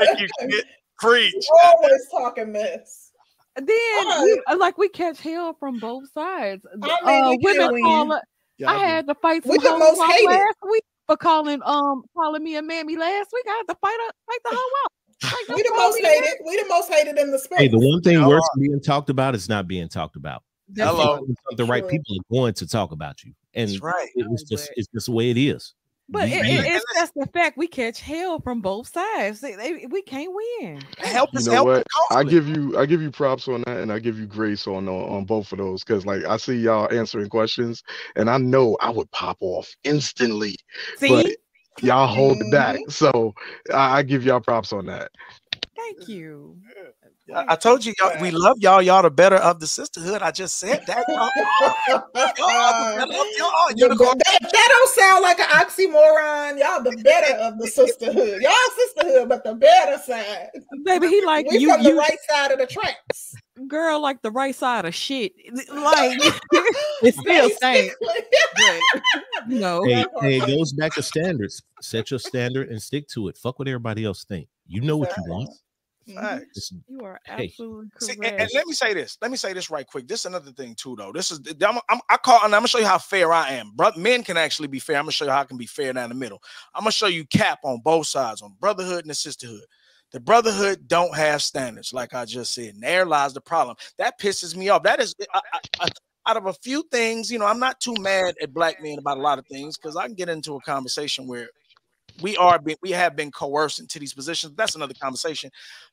Thank you, Listen, kid. Preach. always talking mess. Then Right. we, like we catch hell from both sides. I mean, uh, women call win. it. Yeah, I do. had to fight some the hoes most hated. last week for calling um calling me a mammy last week. I had to fight up fight the whole out. Like, We the most me a hated. We the most hated in the space. Hey, the one thing Y'all worse are. being talked about is not being talked about. That's Hello. The right True. people are going to talk about you, and That's right. it's just it's just the way it is. But it, it, it's just the fact we catch hell from both sides. They- they- we can't win. Help You us know help what? I give you I give you props on that, and I give you grace on on, on both of those because like I see y'all answering questions, and I know I would pop off instantly, See, but y'all hold it Mhm. back. So I, I give y'all props on that. thank you. I, I told you, y'all, we love y'all. Y'all the better of the sisterhood. I just said that. Y'all, y'all are the better of y'all. are The- Unicorn. that, that don't sound like an oxymoron. Y'all the better of the sisterhood. Y'all sisterhood, but the better side. Baby, he like we you. from the right side of the tracks. girl, like the right side of shit. Like it's still same. But, you know, Hey, hey, it goes back to standards. Set your standard and stick to it. Fuck what everybody else think. You know what you want. Mm-hmm. Facts. You are Hey. absolutely See, correct. and, and let me say this. Let me say this right quick. This is another thing too, though. This is I'm, I'm, I call, and I'm gonna show you how fair I am. Bro, men can actually be fair. I'm gonna show you how I can be fair down the middle. I'm gonna show you cap on both sides, on brotherhood and the sisterhood. The brotherhood don't have standards, like I just said. And there lies the problem. That pisses me off. That is, I, I, I, out of a few things, you know, I'm not too mad at black men about a lot of things because I can get into a conversation where we are being, we have been coerced into these positions. That's another conversation.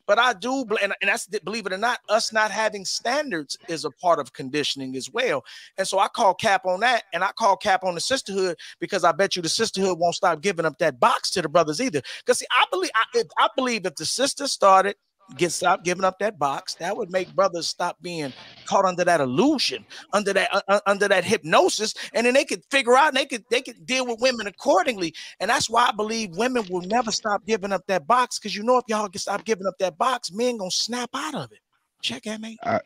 But I do, and, and that's believe it or not, us not having standards is a part of conditioning as well. And so I call cap on that, and I call cap on the sisterhood because I bet you the sisterhood won't stop giving up that box to the brothers either. Because see, I believe I, I believe if the sisters started get stop giving up that box, that would make brothers stop being caught under that illusion, under that uh, under that hypnosis, and then they could figure out and they could they could deal with women accordingly. And that's why I believe women will never stop giving up that box because you know if y'all can stop giving up that box, men gonna snap out of it. Check at me. I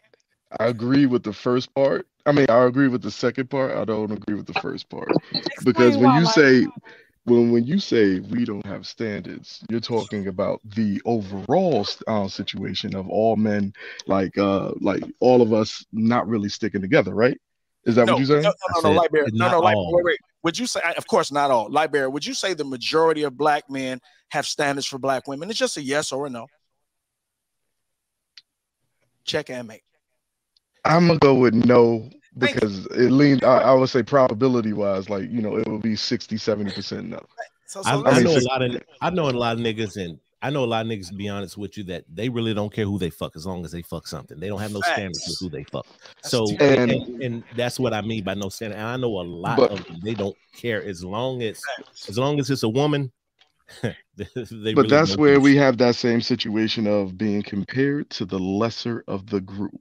I agree with the first part. I mean, I agree with the second part. I don't agree with the first part because when you Mike. say when when you say we don't have standards, you're talking about the overall uh, situation of all men, like uh like all of us not really sticking together, right? Is that no, what you're saying? no, no, no, no, said Lightbearer. No, no, Light, all. wait, wait. Would you say, of course, not all. Lightbearer, would you say the majority of black men have standards for black women? It's just a yes or a no. Check and make. I'm gonna go with no Thank you. Because it leans. I, I would say probability wise, like you know, it would be 60, 70 percent no. So, I, so I mean, know a lot of I know a lot of niggas and I know a lot of niggas to be honest with you that they really don't care who they fuck as long as they fuck something. They don't have no standards with who they fuck. That's So And- and, and that's what I mean by no standard. And I know a lot But- of them, they don't care as long as as long as it's a woman. they But really that's where we have that same situation of being compared to the lesser of the group.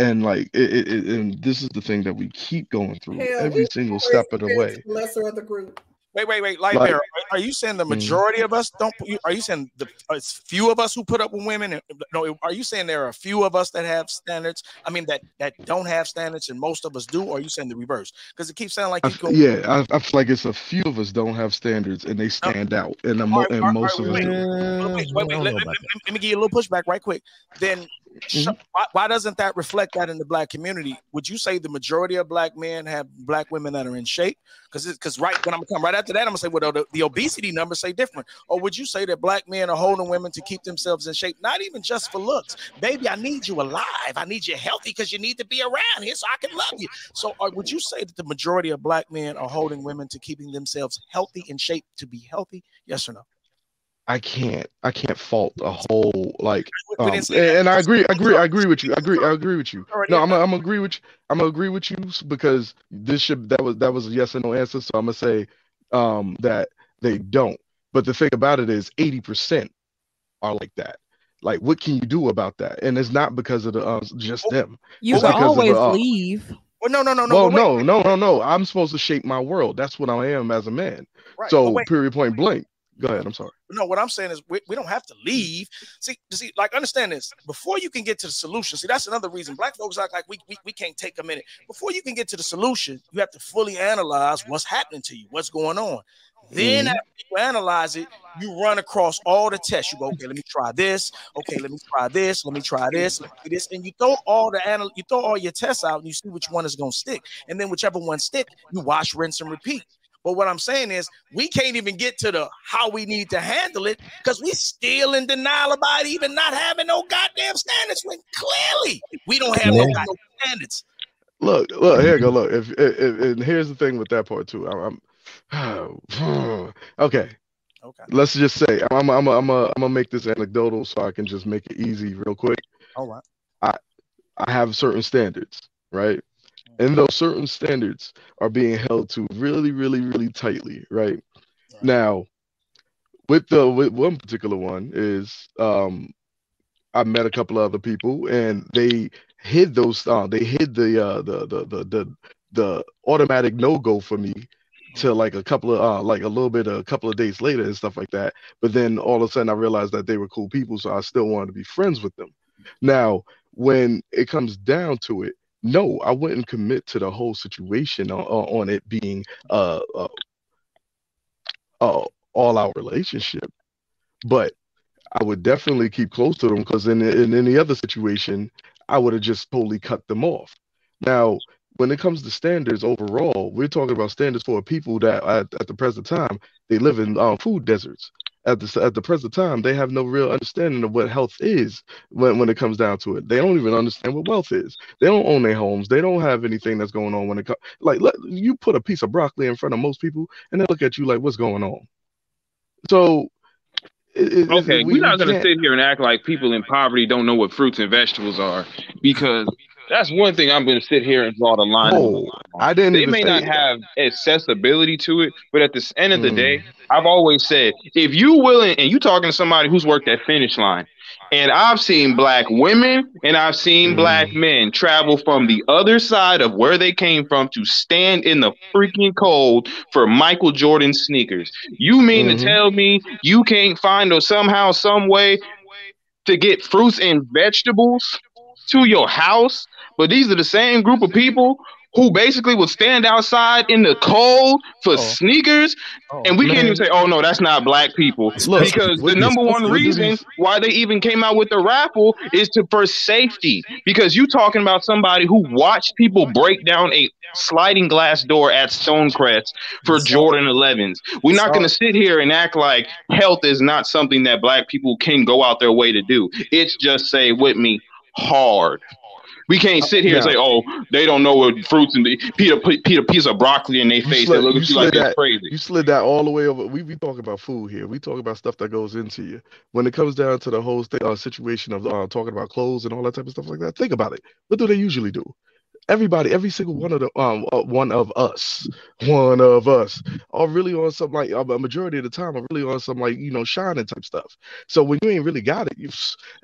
And like it, it, it- and this is the thing that we keep going through Hell, every single step of the way. Lesser of the group. Wait, wait, wait, Like- Lightbearer. are you saying the Mhm. majority of us don't? Are you saying the it's few of us who put up with women? No, are you saying there are a few of us that have standards? I mean that that don't have standards, and most of us do. Or are you saying the reverse? Because it keeps sounding like I you f- go. yeah, I, I feel like it's a few of us don't have standards and they stand out, and, the mo- and alright, most of us wait. Wait, Uh, wait, wait, Let, let- let- let me give you a little pushback right quick. Then, Mhm. why, why doesn't that reflect that in the black community? Would you say the majority of black men have black women that are in shape? Because because right when I'm come right after that, I'm gonna say, well, the, the obesity numbers say different. Or would you say that black men are holding women to keep themselves in shape, not even just for looks? Baby, I need you alive. I need you healthy because you need to be around here so I can love you. So, or would you say that the majority of black men are holding women to keeping themselves healthy in shape to be healthy? Yes or no? I can't, I can't fault a whole like Um, and, and I agree, I agree, I agree with you. I agree, I agree with you. No, I'm, gonna- I'm agree with you. I'm gonna agree with you because this should that was that was a yes or no answer. So I'm gonna say um, that they don't. But the thing about it is, 80% are like that. Like, what can you do about that? And it's not because of the uh, just them. You It's can always the, uh, leave. Well, no, no, no, no. well, no, no, no, no. I'm supposed to shape my world. That's what I am as a man. right, So, wait, period, point blank. Go ahead. I'm sorry. no. What I'm saying is we, we don't have to leave. See, see, like understand this. Before you can get to the solution, see, that's another reason black folks act like we, we we can't take a minute. Before you can get to the solution, you have to fully analyze what's happening to you, what's going on. Then Mhm. after you analyze it, you run across all the tests. You go, okay, let me try this. Okay, let me try this. Let me try this. Let me do this, and you throw all the anal- you throw all your tests out, and you see which one is going to stick. And then whichever one stick, you wash, rinse, and repeat. But what I'm saying is, we can't even get to the how we need to handle it because we still in denial about even not having no goddamn standards. When clearly we don't have no goddamn standards. Look, look, here you go. Look, if, if, if and here's the thing with that part too. I'm, I'm okay. Okay. Let's just say I'm, I'm, I'm, I'm, I'm gonna make this anecdotal so I can just make it easy real quick. All right. I I have certain standards, right? And those certain standards are being held to really, really, really tightly, right? Now, with the with one particular one is um I met a couple of other people and they hid those uh, they hid the uh the the the the, the automatic no-go for me to like a couple of uh like a little bit a couple of days later and stuff like that. But then all of a sudden I realized that they were cool people, so I still wanted to be friends with them. Now, when it comes down to it, no, I wouldn't commit to the whole situation on, on it being uh, uh, uh all our relationship, but I would definitely keep close to them because in in any other situation, I would have just totally cut them off. Now, when it comes to standards overall, we're talking about standards for people that at, at the present time they live in um, food deserts. At the at the present time, they have no real understanding of what health is when, when it comes down to it. They don't even understand what wealth is. They don't own their homes. They don't have anything that's going on when it comes. Like, let, you put a piece of broccoli in front of most people, and they look at you like, "What's going on?" So it, okay, we, are not going to sit here and act like people in poverty don't know what fruits and vegetables are because that's one thing I'm going to sit here and draw the line. Oh, I didn't. They may not that. have accessibility to it, but at the end of the mm. day, I've always said if you willing and you talking to somebody who's worked at finish line, and I've seen black women and I've seen mm. black men travel from the other side of where they came from to stand in the freaking cold for Michael Jordan sneakers. You mean mm-hmm. to tell me you can't find or somehow, some way to get fruits and vegetables to your house? But these are the same group of people who basically would stand outside in the cold for oh. sneakers, oh, and we man. can't even say, "Oh no, that's not black people," Look, because the number one reason why they even came out with the raffle is to for safety. Because you talking about somebody who watched people break down a sliding glass door at Stonecrest for Jordan 11s. We're not going to sit here and act like health is not something that black people can go out their way to do. It's just say with me hard. We can't sit here and say, "Oh, they don't know what fruits and Peter Peter piece of broccoli in their face." Slid, they look at you, like that, crazy. You slid that all the way over. We be talking about food here. We talk about stuff that goes into you. When it comes down to the whole uh, situation of uh, talking about clothes and all that type of stuff like that, think about it. What do they usually do? Everybody, every single one of the um uh, one of us, one of us are really on some like a majority of the time are really on some like you know shining type stuff. So when you ain't really got it, you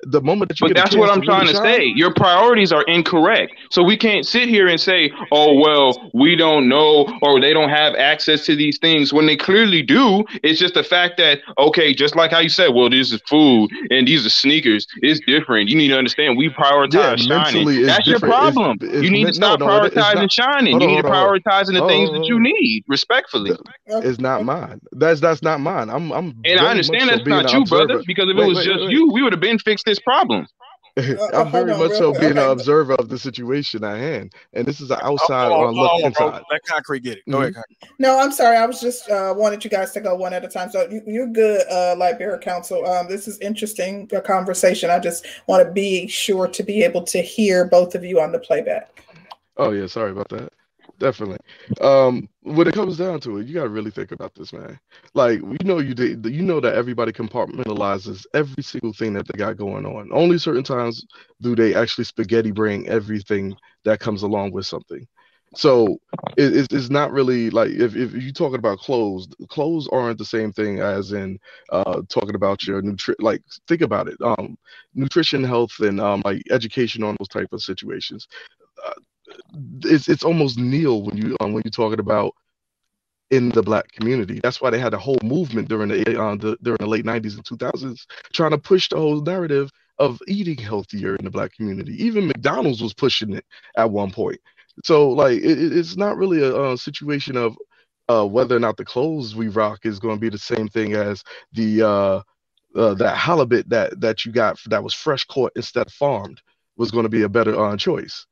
the moment that you but that's what I'm to trying really to shine, say. Your priorities are incorrect. So we can't sit here and say, oh well, we don't know or they don't have access to these things when they clearly do. It's just the fact that okay, just like how you said, well, this is food and these are sneakers. It's different. You need to understand we prioritize yeah, shining. That's different. your problem. It's, it's, you need to stop no, no, prioritizing shining. Hold you need to prioritize the things that you need, respectfully. It's not mine. That's that's not mine. I'm I'm and I understand that's not you, observer. brother. Because if wait, it was wait, just wait, you, we would have been fixed this problem. Uh, I'm very on, much so being okay. an observer of the situation at hand, and this is an outside oh, oh, look oh, inside. Let concrete get it. Go mm-hmm. ahead. No, I'm sorry. I was just uh, wanted you guys to go one at a time. So you, are good, uh, Lightbearer Council. Um, this is interesting a conversation. I just want to be sure to be able to hear both of you on the playback. Oh yeah, sorry about that. Definitely. Um, when it comes down to it, you gotta really think about this, man. Like you know, you did, you know that everybody compartmentalizes every single thing that they got going on. Only certain times do they actually spaghetti bring everything that comes along with something. So it, it's, not really like if, if you're talking about clothes, clothes aren't the same thing as in uh, talking about your nutrition. Like think about it, um, nutrition, health, and um, like education on those type of situations. Uh, it's it's almost nil when you um, when you're talking about in the black community. That's why they had a whole movement during the, uh, the during the late 90s and 2000s trying to push the whole narrative of eating healthier in the black community. Even McDonald's was pushing it at one point. So like it, it's not really a, a situation of uh, whether or not the clothes we rock is going to be the same thing as the uh, uh, that halibut that that you got that was fresh caught instead of farmed was going to be a better uh, choice.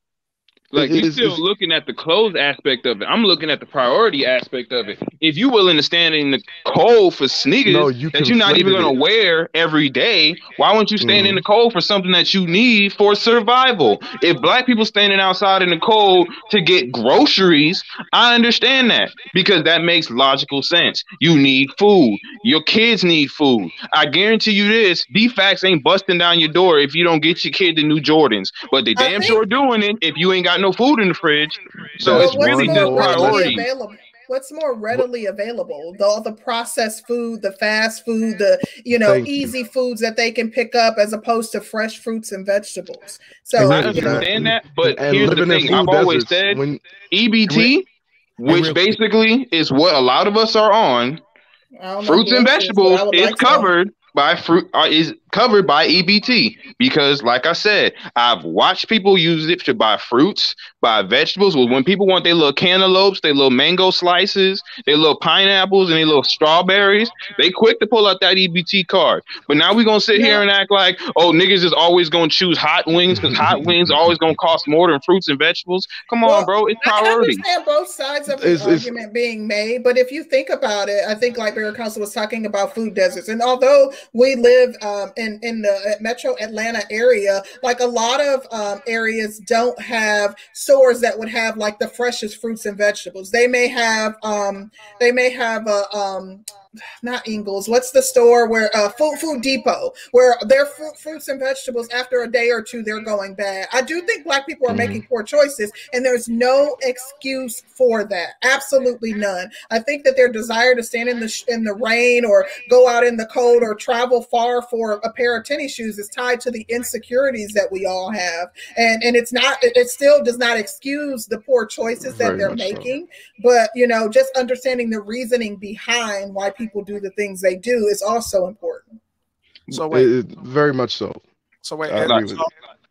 Like you're still it's, looking at the clothes aspect of it. I'm looking at the priority aspect of it. If you're willing to stand in the cold for sneakers no, you that you're not even going to wear every day, why won't you stand mm. in the cold for something that you need for survival? If black people standing outside in the cold to get groceries, I understand that because that makes logical sense. You need food. Your kids need food. I guarantee you this: DFACS ain't busting down your door if you don't get your kid the new Jordans, but they damn sure doing it if you ain't got no food in the fridge. So it's really just priority. What's more readily available? The, all the processed food, the fast food, the you know Thank easy you. foods that they can pick up as opposed to fresh fruits and vegetables. So I understand that, but and here's the thing: I've always said when, EBT, which basically is what a lot of us are on. Fruits and vegetables is covered by fruit uh, is covered by EBT because, like I said, I've watched people use it to buy fruits, buy vegetables. Well, when people want their little cantaloupes, their little mango slices, their little pineapples, and their little strawberries, they quick to pull out that EBT card. But now we're gonna sit here and act like, oh, niggas is always gonna choose hot wings because hot wings always gonna cost more than fruits and vegetables. Come on, Well, bro, it's priority. I priority. understand both sides of the It's- it's- argument being made, but if you think about it, I think like Mayor Council was talking about food deserts, and although we live um, in in the Metro Atlanta area, like a lot of um, areas don't have stores that would have like the freshest fruits and vegetables. They may have um, they may have a um, not Ingles. What's the store where uh, Food Food Depot, where their fruit, fruits and vegetables after a day or two they're going bad. I do think Black people are Mhm. making poor choices, and there's no excuse for that. Absolutely none. I think that their desire to stand in the sh- in the rain or go out in the cold or travel far for a pair of tennis shoes is tied to the insecurities that we all have, and and it's not. It still does not excuse the poor choices that Very they're much so. making but you know just understanding the reasoning behind why people do the things they do is also important So wait, It- it- very much so. so wait. I agree with so-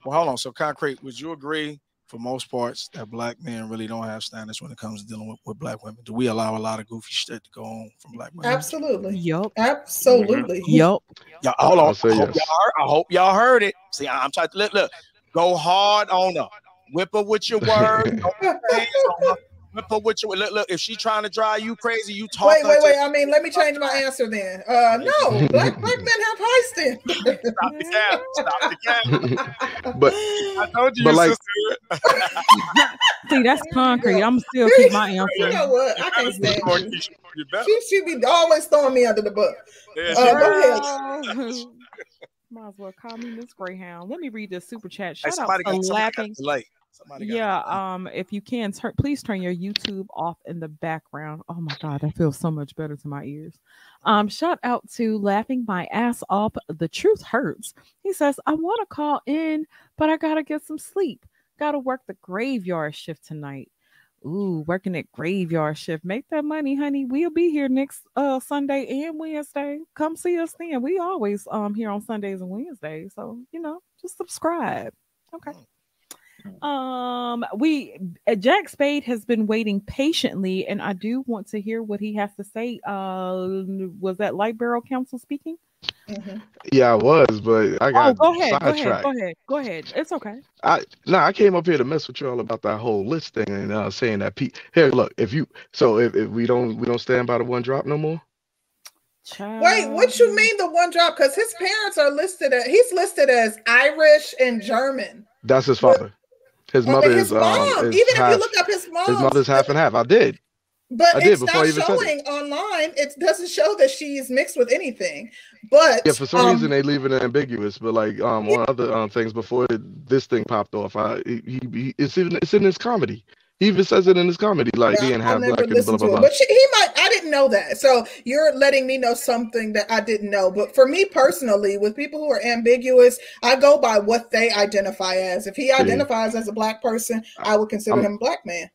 well, hold on. So concrete, would you agree for most parts that black men really don't have standards when it comes to dealing with, with black women? Do we allow a lot of goofy shit to go on from black women? absolutely Yep. absolutely mm-hmm. Yup. Y'all, hold on. I'll hope, yes. y'all heard, I hope y'all heard it. See, I'm trying to look, look, go hard on her. Whip her with your words. Don't put your hands. Whip her with your look. Look, if she trying to drive you crazy, you talk. wait wait to- wait i mean let me change my answer then uh no black black men have high standards Stop the cap. Stop the cap. but I told you, But like- See, that's concrete. I'm still keep my answer. you know what i can't stand you You she, she be always throwing me under the bus Yeah, Uh, go ahead. Might as well call me Miss Greyhound. Let me read this super chat. Hey, Shout out somebody to got, somebody got laughing. delay. Somebody Yeah, um, if you can, turn, please turn your YouTube off in the background. Oh my God, that feels so much better to my ears. Um, shout out to laughing my ass off. The truth hurts. He says, I want to call in, but I gotta get some sleep. Gotta work the graveyard shift tonight. Ooh, working at graveyard shift. Make that money, honey. We'll be here next uh Sunday and Wednesday. Come see us then. We always um here on Sundays and Wednesdays. So, you know, just subscribe. Okay. Um, we uh, Jack Spade has been waiting patiently, and I do want to hear what he has to say. Uh, was that Lightbearer Council speaking? Mhm. yeah, I was, but I got Oh, got go ahead, go ahead, go ahead, go ahead. It's okay. I no, I came up here to mess with y'all about that whole list thing and uh, saying that Pete. Here, look, if you so if, if we don't we don't stand by the one drop no more. Wait, what you mean the one drop? Because his parents are listed as he's listed as Irish and German. That's his father. His mother his is um is even if you look up his mom, his mother's half and half. I did. but I it's not said it. showing online. It doesn't show that she's mixed with anything. But Yeah, for some um, reason they leave it ambiguous. But like um on other um things before this thing popped off, I he, he, he it's in it's in his comedy. He even says it in his comedy, like Yeah, being I'll half black and blah blah blah. But she, he might. I didn't know that. So you're letting me know something that I didn't know. But for me personally, with people who are ambiguous, I go by what they identify as. If he identifies as a black person, I would consider I'm- him a black man.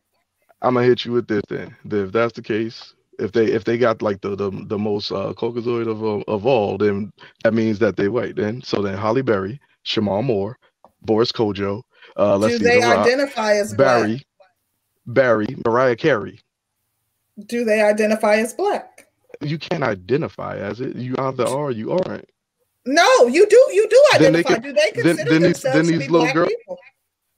I'm gonna hit you with this then. If that's the case, if they if they got like the the, the most uh, Caucasoid of uh, of all, then that means that they white. Then so then Halle Berry, Shemar Moore, Boris Kodjoe, uh, let's Do see, they The Rock, identify as black? Barry, Mariah Carey. Do they identify as black? You can't identify as it. You either are or you aren't. No, you do. You do Then they identify. can- do they consider then these- themselves then to be little black girl- people?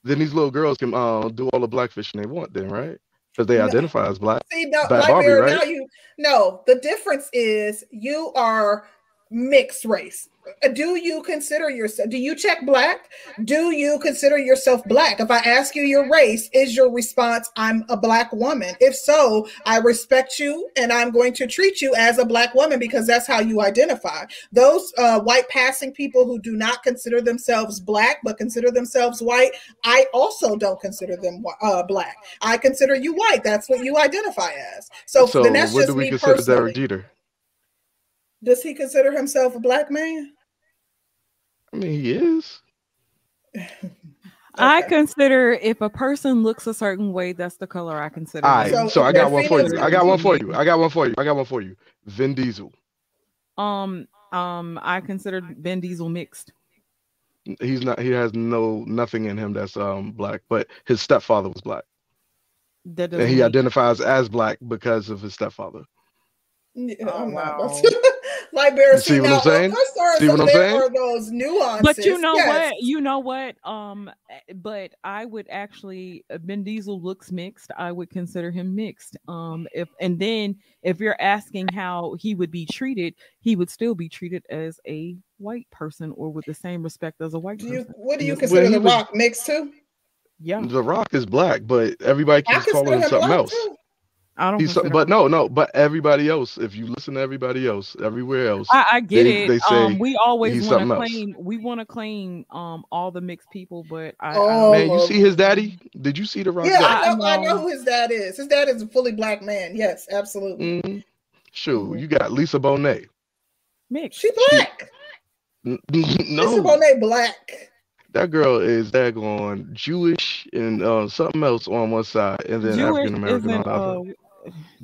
Then these little girls can uh, do all the blackfishing they want. Then right? Because they No. identify as black. See, no, Bad like Barbie, right? now you no. The difference is you are mixed race. Uh, Do you consider yourself? Do you check black? Do you consider yourself black? If I ask you your race, is your response I'm a black woman? If so, I respect you and I'm going to treat you as a black woman because that's how you identify. Those uh, white passing people who do not consider themselves black but consider themselves white, I also don't consider them uh, black. I consider you white. That's what you identify as. So, So then that's what just do we consider personally. Derek Jeter? Does he consider himself a black man? I mean, he is. I consider if a person looks a certain way, that's the color I consider. All them. right, So so, I got one for you. I got one for you. I got one for you. I got one for you. Vin Diesel. Um, Um, I considered Vin Diesel mixed. He's not. He has no nothing in him that's um black. But his stepfather was black, That and he mean- identifies as black because of his stepfather. Yeah, Oh, I'm not wow. about to- like Bear, See what now, I'm saying? Of course, there are, See what I'm saying? are those nuances. But you know yes. what? You know what? Um, eh, but I would actually Vin Diesel looks mixed. I would consider him mixed. Um, if and then if you're asking how he would be treated, he would still be treated as a white person or with the same respect as a white Do you, person. what do you consider he the was- Rock mixed too? Yeah, The Rock is black, but everybody keeps calling him him something else. too. I don't. He's but no, no, but everybody else. If you listen to everybody else, everywhere else, I, I get They- it. they say um, we always want to something else. claim we want to claim um all the mixed people, but I, Oh, I man, you see his daddy? Did you see the Rock? Yeah, daddy? I know, I know. know who his dad is. His dad is a fully black man. Yes, absolutely. Mhm. Sure, you got Lisa Bonet. mixed. She black. N- Lisa Bonet black. that girl is daggone Jewish and uh, something else on one side, and then African American on the other.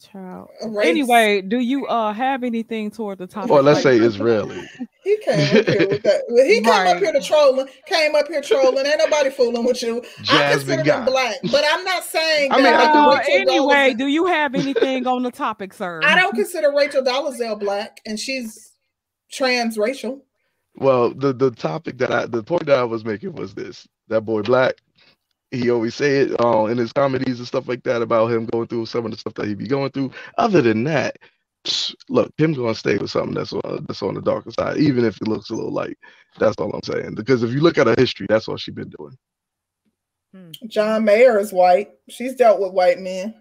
Child. Race. Anyway, do you uh have anything toward the topic? Or let's like- say Israeli. He came up here with that. He came up here to trolling. Came up here trolling. Ain't nobody fooling with you. I Jasmine consider him black, but I'm not saying. I mean, that I do- Uh, anyway, Dolezal- do you have anything on the topic, sir? I don't consider Rachel Dolezal black, and she's transracial. Well, the the topic that I the point that I was making was this: that boy black. He always say it uh, in his comedies and stuff like that about him going through some of the stuff that he be going through. Other than that, psh, look, him going to stay with something that's on that's on the darker side, even if it looks a little light. That's all I'm saying. Because if you look at her history, that's all she's been doing. John Mayer is white. She's dealt with white men.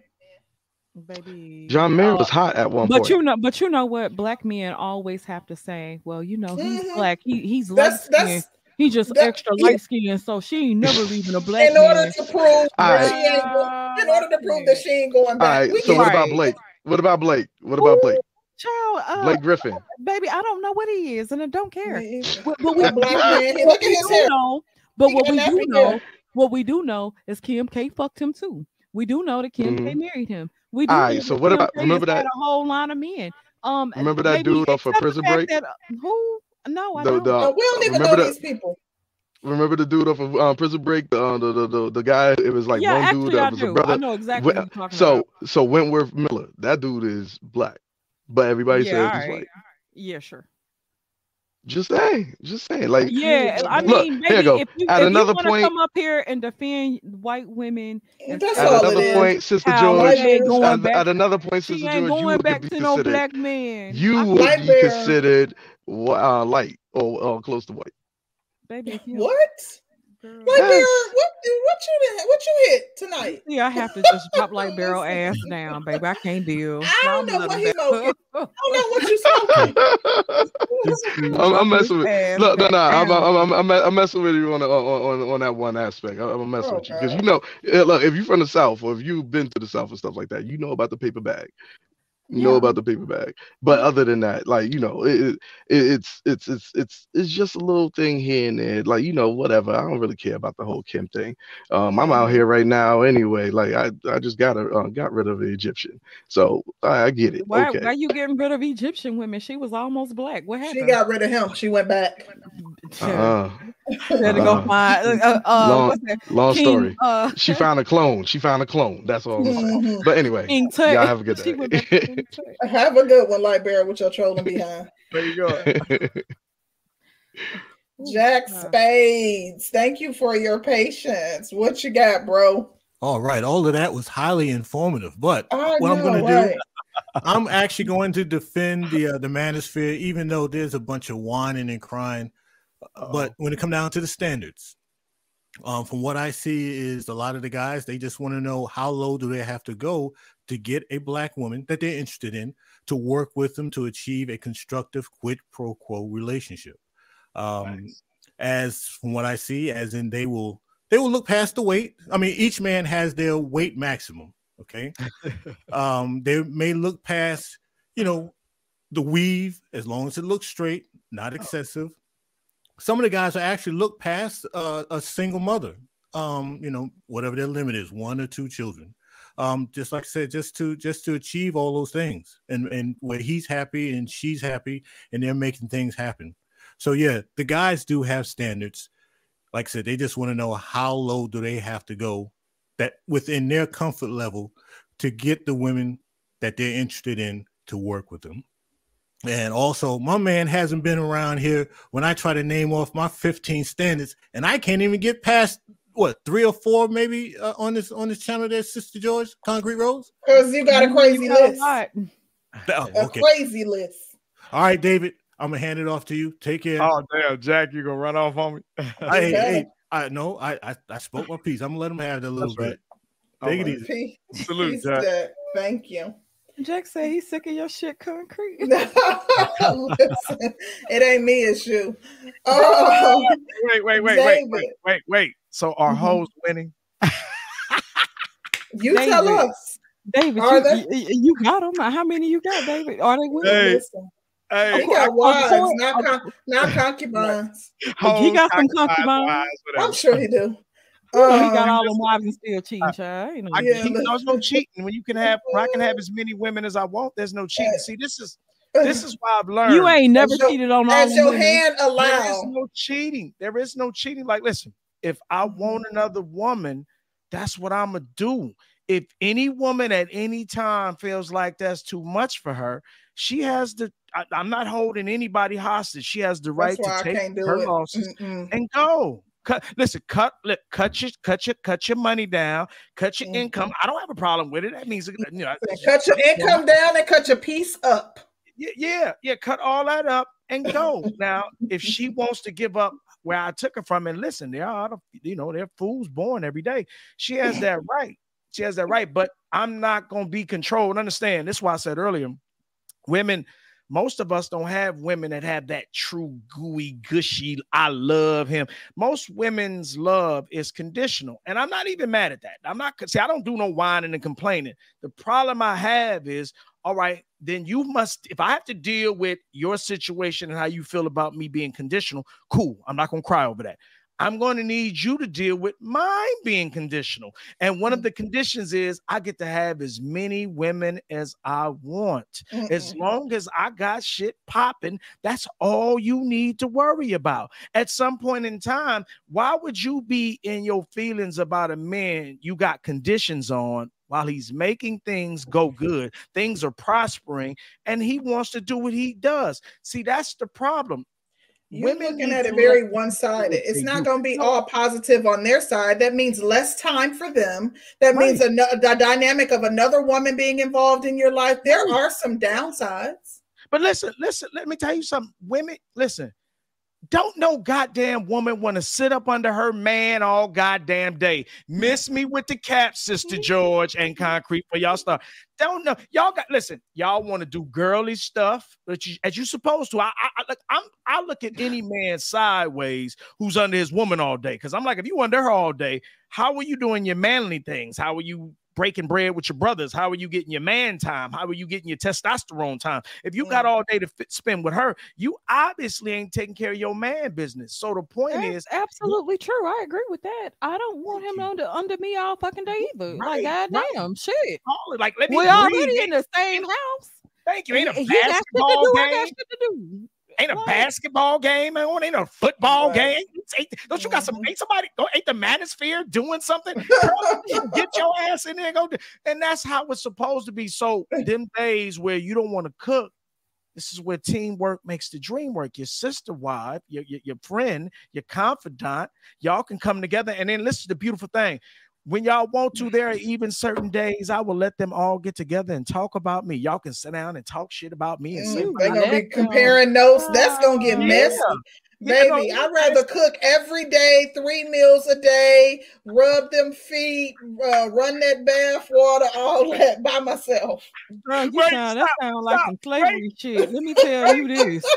baby. John Mayer was hot at one But point. you know, but you know what? Black men always have to say, "Well, you know, he's Mhm. black. He he's light That's that's He just that- extra yeah. light skinned, so she ain't never leaving a black in order man." to prove that she ain't go- in order to prove that she ain't going back. right. We So what about Blake? What about Blake? What about Blake? Child, uh, Blake Griffin. baby, I don't know what he is, and I don't care. But, but we, That black but man, he- what we do hair. know, but He what we do know, hair. what we do know is Kim K fucked him too. We do know that Kim K Mhm. married him. We do. All right, so what Kim about- K remember that- a whole line of men. Um, Remember that baby, dude off of Prison Break? that- who? No, I The- don't. the- Uh, we don't even know the- these people. Remember the dude off of um, Prison Break? The, uh, the the the the guy. It was like yeah, one actually, dude that I was do. a brother. I know exactly Wh- what you're talking so about. so Wentworth Miller, that dude is black, but everybody Yeah, says all he's right. white. Yeah, sure. Just saying, just saying. Like, Yeah, I Look, mean, here you go. if you, At if another you point- come up here and defend white women, That's at all another it is. point, Sister George. White she ain't bears- going At, back, at another point, she Sister ain't George, you going would back be to no considered. black man. You would be considered uh, light or uh, close to white. baby, What? Girl, Like, Yes. What? What you what you hit tonight? Yeah, I have to just drop like barrel ass down, baby. I can't deal. I don't I'm know what little he smoking. I don't know what you smoking. I'm, I'm messing with. Ass Look, no, no, I'm. I'm, I'm, I'm, I'm messing with you on, on, on, on that one aspect. I'm, I'm messing Oh, with you because you know, eh, look, if you're from the South or if you've been to the South and stuff like that, you know about the paper bag. You know about the paper bag, but other than that, like you know, it, it, it's it's it's it's it's just a little thing here and there. Like you know, whatever. I don't really care about the whole Kim thing. Um, I'm out here right now anyway. Like I I just got a uh, got rid of the Egyptian, so I, I get it. Why, okay. why you getting rid of Egyptian women? She was almost black. What happened? She got rid of him. She went back. Uh-uh. Had to go uh-uh. find. Uh, uh, Long- Long King, story. Uh, She found a clone. She found a clone. That's all I'm saying. Mhm. But anyway, King Tut. y'all have a good She went back to day. Have a good one, Lightbearer, with your trolling behind. There you go. Jack Uh, Spades, thank you for your patience. What you got, bro? All right, all of that was highly informative. But I what I'm know, going to do, I'm actually going to defend the uh, the manosphere, even though there's a bunch of whining and crying. But when it come down to the standards, um, from what I see is a lot of the guys they just want to know how low do they have to go to get a black woman that they're interested in to work with them to achieve a constructive quid pro quo relationship. Um, as from what I see, as in they will they will look past the weight. I mean, each man has their weight maximum. Okay, um, they may look past, you know, the weave as long as it looks straight, not excessive. Some of the guys actually look past uh, a single mother. Um, you know, whatever their limit is, one or two children. um, just like I said, just to just to achieve all those things, and and where he's happy and she's happy, and they're making things happen. So yeah, the guys do have standards. Like I said, they just want to know how low do they have to go that within their comfort level to get the women that they're interested in to work with them. And also, my man hasn't been around here when I try to name off my 15 standards, and I can't even get past what three or four maybe uh, on this on this channel there, Sister George, Concrete Rose. Because you got a crazy You got a list. lot. Oh, A crazy list. All right, David. I'm gonna hand it off to you. Take care. Oh damn, Jack, you gonna run off on me? I, hey, Okay. hey, I know. I, I I spoke my piece. I'm gonna let him have that a little That's right. bit. Take it All easy. Peace, Salute, peace, Jack. Jack. Thank you. Jack said he's sick of your shit concrete. Listen, it ain't me, it's you. Oh, Wait, wait, wait, wait, wait, David. wait, wait. So are Mhm. hoes winning? you tell us. David, Are you, they? you, you got them. How many you got, David? Are they winning? Hey, Hey, he got of wives, course- not, of- con- not concubines. hoes, got some concubines, concubines. I'm sure he do. You know he got Um, all the wives and still cheating, child. You know. I, Yeah, there's no cheating when you can have. I can have as many women as I want. There's no cheating. See, this is this is why I've learned. You ain't never As your- cheated on all as your women. hand There is no cheating. There is no cheating. Like, listen, if I want another woman, that's what I'm gonna do. If any woman at any time feels like that's too much for her, she has the. I, am not holding anybody hostage. She has the right That's why I to take her it. losses Mm-mm. and go. Cut. Listen. Cut. Look, cut your. Cut your. Cut your money down. Cut your Mm. income. I don't have a problem with it. That means you know. Cut your income down and cut your piece up. Yeah, yeah, yeah. Cut all that up and go. now, if she wants to give up where I took her from, and listen, there are, you know, there are fools born every day. She has that right. She has that right. But I'm not gonna be controlled. Understand? This is why I said earlier, women. Most of us don't have women that have that true gooey, gushy. I love him. Most women's love is conditional, and I'm not even mad at that. I'm not see. I don't do no whining and complaining. The problem I have is all right, then you must, if I have to deal with your situation and how you feel about me being conditional, cool. I'm not to cry over that. I'm going to need you to deal with mine being conditional. And one of mm. the conditions is I get to have as many women as I want. As long as I got shit popping, that's all you need to worry about. At some point in time, why would you be in your feelings about a man you got conditions on while he's making things go good? Things are prospering and he wants to do what he does. See, that's the problem. You're looking at it very one-sided. It's not going to be all positive on their side. That means less time for them. That means Right. ano- the dynamic of another woman being involved in your life. There are some downsides. But listen, listen, let me tell you something. Women, listen, don't no goddamn woman want to sit up under her man all goddamn day. Miss me with the cap, Sister George and Concrete for y'all stuff. Don't know. Y'all got listen, y'all want to do girly stuff, but you, as you supposed to. I, I, look, I'm I look at any man sideways who's under his woman all day. Cause I'm like, if you under her all day, how are you doing your manly things? How are you breaking bread with your brothers? How are you getting your man time? How are you getting your testosterone time? If you got Mm. all day to fit, spend with her, you obviously ain't taking care of your man business. So the point That's is, absolutely true. I agree with that. I don't want him under under me all fucking day either. Right, like right. goddamn shit. call it like let me We already in the same house. Thank you. Ain't a He- he got shit to basketball do, I got game. Shit to do. Ain't a Right. basketball game on. Ain't a football Right. game. Ain't, don't you got some? Mhm. Ain't somebody? Ain't the manosphere doing something? Girl, Get your ass in there. and Go. do- And that's how it's supposed to be. So them days where you don't want to cook. This is where teamwork makes the dream work. Your sister wife, your, your, your friend, your confidant, y'all can come together. And then listen to the beautiful thing. When y'all want to, there are even certain days I will let them all get together and talk about me. Y'all can sit down and talk shit about me and say, Mm, Ooh, They're gonna be comparing notes. That's gonna get Yeah. messy. Yeah, no, Baby, I'd rather cook every day, three meals a day, rub them feet, uh, run that bath water, all that by myself. Girl, you Wait, sound that sound like some slavery shit. Let me tell you this.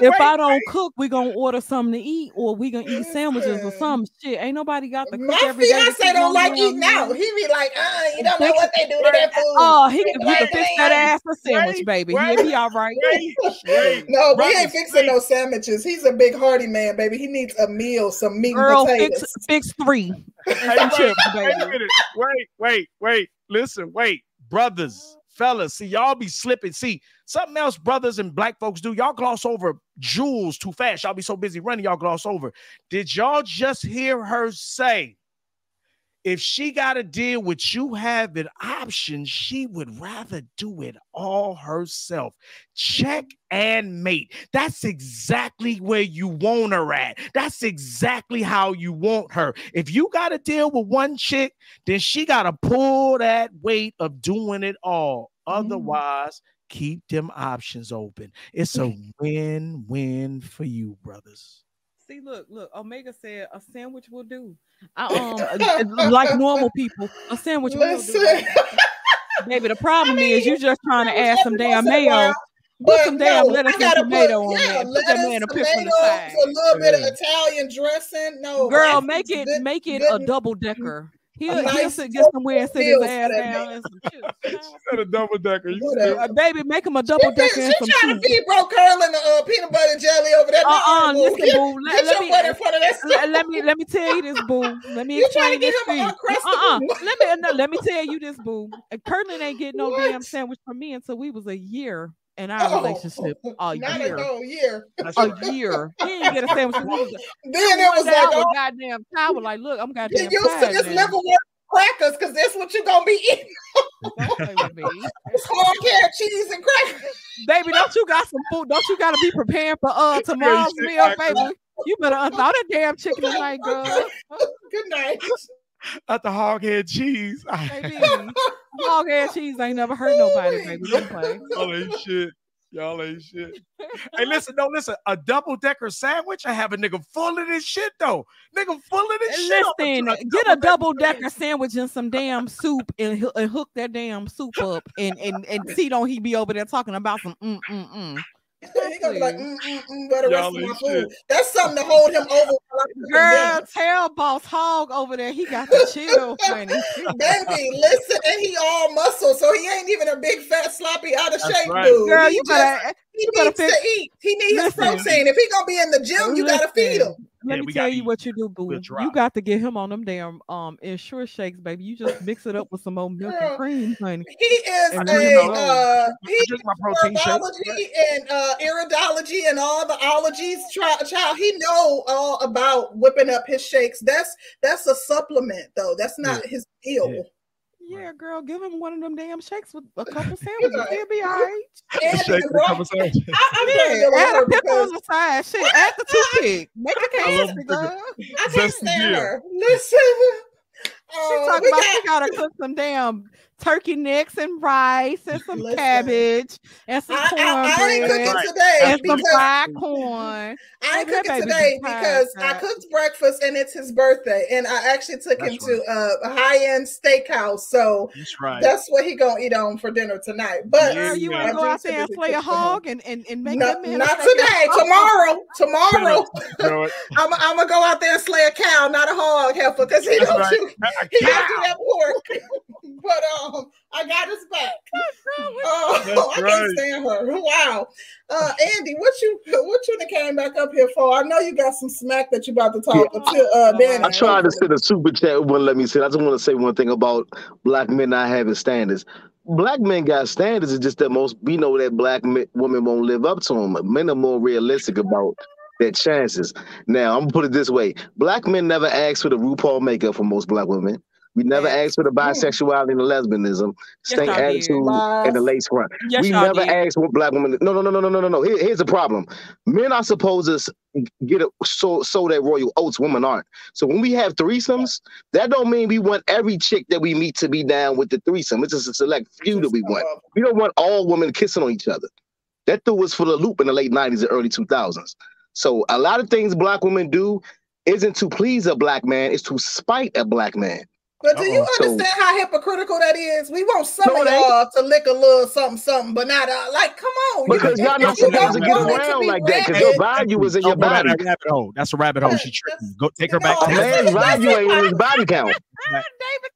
If I don't cook, we're gonna order something to eat, or we gonna eat sandwiches or some shit. Ain't nobody got to cook My every day. to fiance keep don't no like eating out. He be like, uh, you don't know what they do to that food. Oh, he can, you can fix that ass a sandwich, baby. He'll be all right. Wait, wait, No, we ain't fixing no sandwiches. He's a big big hearty man, baby. He needs a meal, some meat Girl, and potatoes. fix three. Hey, wait, wait a baby. minute. Wait, wait, wait. Listen, wait, brothers, fellas. See, y'all be slipping. See, something else, brothers and black folks do. Y'all gloss over jewels too fast. Y'all be so busy running, y'all gloss over. Did y'all just hear her say? If she got to deal with you having options, she would rather do it all herself. Check and mate. That's exactly where you want her at. That's exactly how you want her. If you got to deal with one chick, then she got to pull that weight of doing it all. Mm. Otherwise, keep them options open. It's a win win for you, brothers. See, look, look. Omega said a sandwich will do. I, um, like normal people, a sandwich will do. Baby, the problem is you're just trying to add some damn once in a mayo. while, Put but some damn no, lettuce I and gotta tomato put, on yeah, there. Put that man a lettuce, pick from the side. a little bit of Italian dressing. No, Girl, make it good- make it good- a double decker. He'll, a he'll sit, get somewhere and sit his ass down man. and some chips. Got a double decker. You Whatever. Uh, baby, make him a double decker and she some trying to feed bro curling the uh, peanut butter and jelly over there. Uh uh No, listen, get, boo. Let, get let your me butt in front of that let, let me let me tell you this, boo. Let me You trying to get him to an you. uncrustable? Uh-uh. Let me no, let me tell you this, boo. Uh, Curlin ain't getting no damn sandwich from me until we was a year in our Oh, relationship. A not a year. year. A year. He ain't get a sandwich. till We was a, Then it was like, oh, goddamn tired. Like, look, I'm you goddamn used to just never wear crackers because that's what you're gonna be eating. It's hard carrot cheese and crackers. Baby, don't you got some food? Don't you got to be preparing for uh tomorrow's meal, baby? You better unthaw that damn chicken tonight, girl. Good night. At the hog head cheese. Baby, hog head cheese ain't never hurt nobody, baby. Don't play. Y'all ain't shit. Y'all ain't shit. Hey, listen, no, listen. A double decker sandwich. I have a nigga full of this shit though. Nigga full of this shit. Listen, get a double decker sandwich and some damn soup and, and hook that damn soup up and and and see don't he be over there talking about some mm mm mm. He gonna be like, mm, mm, mm, where the Y'all rest of my food? shit. That's something to hold him over. while I'm cooking Girl, tell boss hog over there. He got the chill, honey. Baby, listen, and he all muscle, so he ain't even a big fat sloppy out of That's shape right. dude. Girl, he you just, better he you needs fix- to eat. He needs his protein. If he gonna be in the gym, you gotta feed him. Let Yeah, me tell you eat. what you do, boo. You got to get him on them damn um ensure shakes, baby. You just mix it up with some more milk Girl. and cream, honey. He is And a you know- uh he drink my protein shake. herbology and uh iridology and all the ologies child, child he know all about whipping up his shakes that's that's a supplement though that's not his deal Yeah. Yeah, girl, give him one of them damn shakes with a couple sandwiches. He'll be all right. And Shake with a couple sandwiches. I, I'm trying to Yeah, get on add a pickle because on the side. Shit, add the toothpick. Make it I love nasty, the girl. I can't stand her. Listen, She uh, talking about got- she gotta cook some damn turkey necks and rice and some Listen. cabbage and some I, I, I ain't cornbread cooking today and some fried corn. I ain't Baby, that cooking baby today because I cooked breakfast and it's his birthday, and I actually took him That's to uh, a high end steakhouse. So That's right. that's what he gonna eat on for dinner tonight. But Yeah, Girl, you yeah. ain't go out there and typically slay a cook for him. hog and, and, and make No, that not today. sauce. Tomorrow, tomorrow, I'm, I'm gonna go out there and slay a cow, not a hog heifer, because he That's don't right. do he don't do that pork. but um, I got his back. Oh, That's I can't stand her. Wow. Uh, Andy, what you what you done came back up here for? I know you got some smack that you about to talk to uh, Danny. I tried to send a super chat, it wouldn't let me sit. I just want to say one thing about black men not having standards. Black men got standards. It's just that most we know that black men, women won't live up to them. Men are more realistic about their chances. Now I'm gonna put it this way: black men never ask for the RuPaul makeup for most black women. We never asked for the bisexuality and the lesbianism, stank y'all did. attitude, and the lace front. Yes, we never did. ask what black women. No, no, no, no, no, no, no, no. Here- here's the problem: men are supposed to get a so so that royal oats. Women aren't. So when we have threesomes, that don't mean we want every chick that we meet to be down with the threesome. It's just a select few that we want. We don't want all women kissing on each other. That threw us for the loop in the late '90s and early 2000s. So a lot of things black women do isn't to please a black man; it's to spite a black man. But do you Uh-oh. So- understand how hypocritical that is? We want some No, of y'all to lick a little something, something, but not uh, like, come on. Because y'all not you don't supposed to get want it to around be like that because your ratchet, value is in your Don't go body. rabbit hole. That's a rabbit hole. She tricked me. Go take her back. No, A to man's value ain't in his body count. David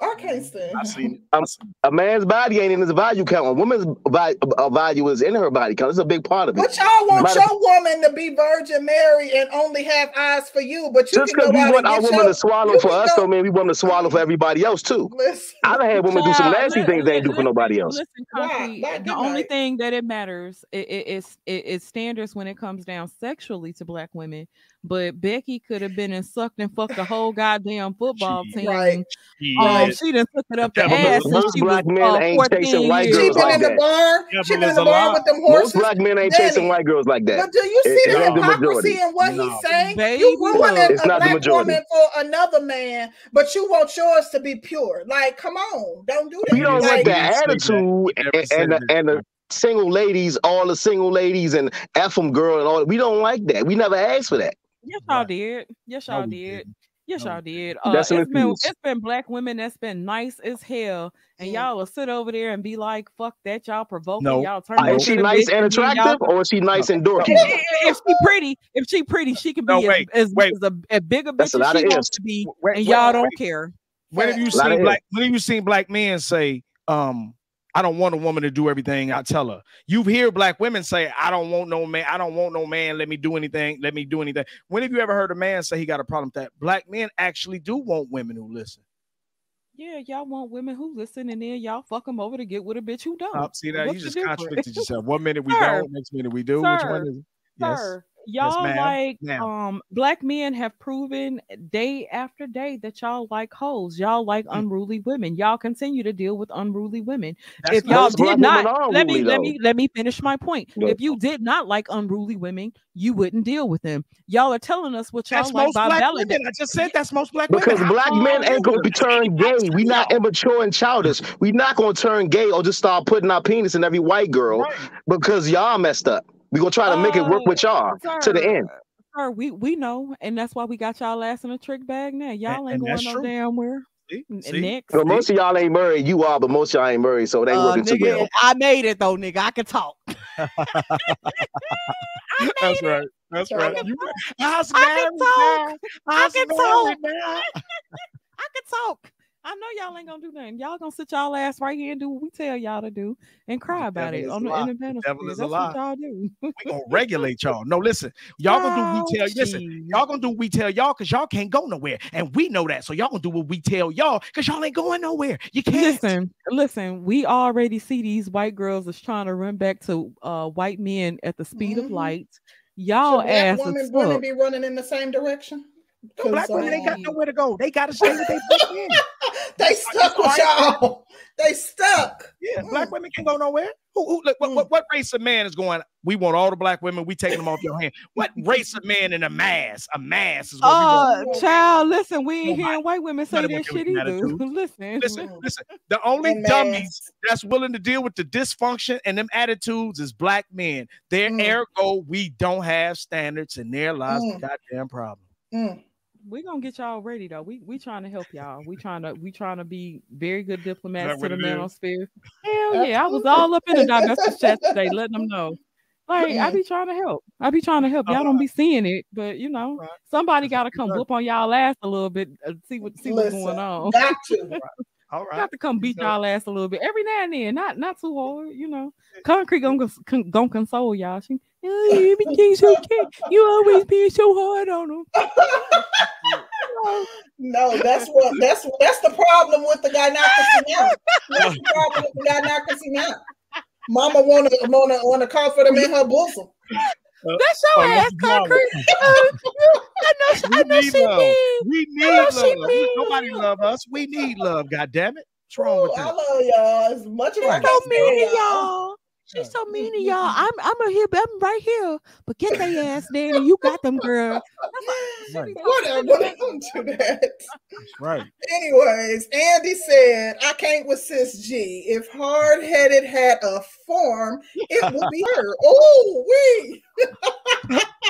trying to save. I can't stand. I seen Um, a man's body ain't in his value count. A woman's uh, value is in her body count. It's a big part of it. But y'all want Matter- your woman to be Virgin Mary and only have eyes for you, but you Just can because go we out want our get women your, to swallow you for us, go- don't mean we want them to swallow for everybody else too. Listen, I've had women do some nasty li- things they ain't do for nobody else. Listen, Concrete, Why the only night? thing that it matters i- i- is i- is standards when it comes down sexually to black women. But Becky could have been and sucked and fucked the whole goddamn football She- team. right. Um, Right. she done took it up the Devil ass since Most she was black men uh, ain't chasing 14 white years She girls been like in the that. bar. Yeah, She been in the a bar lot. with them horses. Most horses. black men ain't chasing white girls like that. But do you see it the ain't hypocrisy majority. in what No. he's saying? Baby, you no. ruining It's a not black woman for another man, but you want yours to be pure. Like, come on, don't do that. We don't Like- want He that didn't say that. attitude and, and, the, and the single ladies, all the single ladies and F them girl and all. We don't like that. We never asked for that. Yes, y'all Right. did. Yes, y'all we did. didn't. Yes, No, y'all did. Uh, That's an it's been excuse. it's been black women that's been nice as hell, and y'all will sit over there and be like, "Fuck that, y'all provoking, No. y'all turn is she nice and and then y'all attractive, or is she nice and dorky? if, if she pretty, if she pretty, she can be No, as, wait, as, wait. as a, a bigger That's bitch as she of wants ifs. to be, Wait, and y'all wait. don't care. When have you seen ifs. black? When have you seen black men say, um, "I don't want a woman to do everything I tell her"? You hear black women say, "I don't want no man. I don't want no man. Let me do anything. Let me do anything." When have you ever heard a man say he got a problem with that? Black men actually do want women who listen. Yeah, y'all want women who listen, and then y'all fuck them over to get with a bitch who don't. See that What's you just contradicted yourself. One minute we Sir. don't, next minute we do. Which one is it? Yes. Sir, y'all ma'am. like Ma'am. um black men have proven day after day that y'all like hoes. Y'all like Mm. unruly women. Y'all continue to deal with unruly women. That's if y'all did not let me unruly, let me let me finish my point. Go. If you did not like unruly women, you wouldn't deal with them. Y'all are telling us what y'all That's like most by black valid. women. I just said that's most black Because women. How black men ain't gonna be do turned gay. We not immature and childish. We not gonna turn gay or just start putting our penis in every white girl Right. because y'all messed up. We gonna try to make it work with y'all to the end. Sir, we we know, and that's why we got y'all ass in a trick bag now. Y'all ain't and going no true. damn where. See? See? Next. Well, most of y'all ain't Murray. You are, but most of y'all ain't Murray, so it ain't Uh, working too well. I made it though, nigga. I can talk. That's right. That's right. China. You, how's I married can talk. now? I can talk. I can talk. I know y'all ain't gonna do nothing. Y'all gonna sit y'all ass right here and do what we tell y'all to do and cry about it on the lie. independent. The devil sphere. is a That's lie. what y'all do. We gonna regulate y'all. No, listen, y'all gonna do what we tell you. Listen, y'all gonna do what we tell y'all because y'all can't go nowhere, and we know that. So y'all gonna do what we tell y'all because y'all ain't going nowhere. You can't. Listen, listen. We already see these white girls is trying to run back to uh, white men at the speed of Mhm. light. Y'all black ass women, is women be running in the same direction? No, black 'Cause, women ain't got um, nowhere to go. They gotta stay with their black men. They stuck with y'all. They stuck. Yeah, Mm. black women can't go nowhere. Who, who look, what, what, what race of man is going? We want all the black women. We taking them off your hand. What race of man in a mass? A mass is what we Uh, want. child, listen, we ain't Nobody- hearing white women say nobody that shit either. listen, Listen, Mm. listen. The only And dummies masks. that's willing to deal with the dysfunction and them attitudes is black men. Their Mm. ergo, we don't have standards, and there lies Mm. the goddamn problem. Mm. We gonna get y'all ready though. We we trying to help y'all. We trying to we trying to be very good diplomats to what the it is? manosphere. Hell yeah, I was all up in the divestors chat today, letting them know. Like I be trying to help. I be trying to help. Y'all don't be seeing it, but you know, Right. somebody got to come whoop on y'all ass a little bit. Uh, see what see what's going on. got to. All right. Got to come beat So- y'all ass a little bit every now and then. Not not too hard, you know. Concrete gonna cons- gonna console y'all. She, oh, everything's okay. You always being so hard on them. No, that's what that's that's the problem with the guy not kissing out. That's the problem with the guy not kissing out. Mama wanna wanna wanna comfort him in her bosom. Uh, that's Oh, your ass, that's drama. concrete. Uh, I know, she, We I know she love. mean. We need know love. she We- mean. Nobody love us. We need love. God damn it. What's wrong Ooh, with I love y'all as much as I Right. can so mean y'all. Y'all. She's so mean to y'all. I'm I'm a here, I'm right here. But get their ass there and you got them, girl. Right. Whatever, don't do that. Right. Anyways, Andy said, I can't with Sis G. If hard headed had a form, it would be her. Oh, we.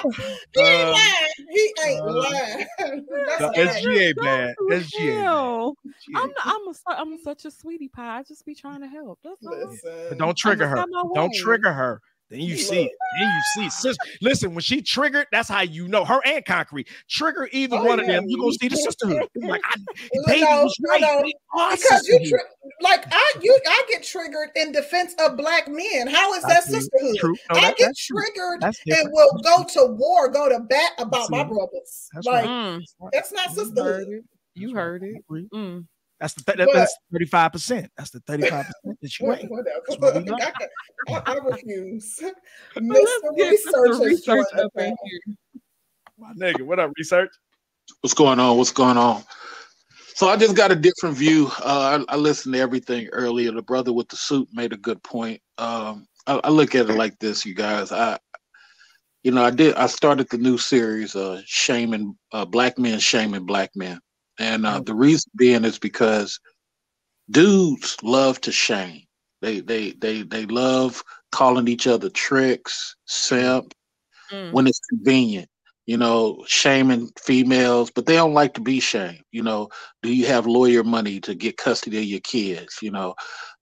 he ain't Uh, lying. He ain't uh, lying. That's No, a fact. SG ain't bad. SG ain't bad. Hell, She I'm ain't- I'm a, su- I'm such a sweetie pie. I just be trying to help. That's all. Don't trigger her. Don't trigger her. Then you see it. Then you see. Sis, listen, when she triggered, that's how you know her and concrete trigger either Oh, one of them. You gonna see the sisterhood. It's like I, No, baby no, was right. no, because you tri- like I you I get triggered in defense of black men. How is that That's true. sisterhood? True. No, I that- get that's triggered That's and will go to war, go to bat about my brothers. That's like right. that's not You sisterhood. heard it. You heard it. Mm. That's the th- that's thirty-five percent. That's the thirty-five percent that you What- ain't. Whatever. What. I, I, I refuse. Well, Mr. let's Research Mr. has Research up in here. My nigga, what up, research? What's going on? What's going on? So I just got a different view. Uh, I, I listened to everything earlier. The brother with the suit made a good point. Um, I, I look at it like this, you guys. I, you know, I did. I started the new series, uh, shaming uh, black men, shaming black men, and uh, the reason being is because dudes love to shame. They they they they love calling each other tricks, simp, Mm. when it's convenient. You know, shaming females, but they don't like to be shamed. You know, do you have lawyer money to get custody of your kids? You know,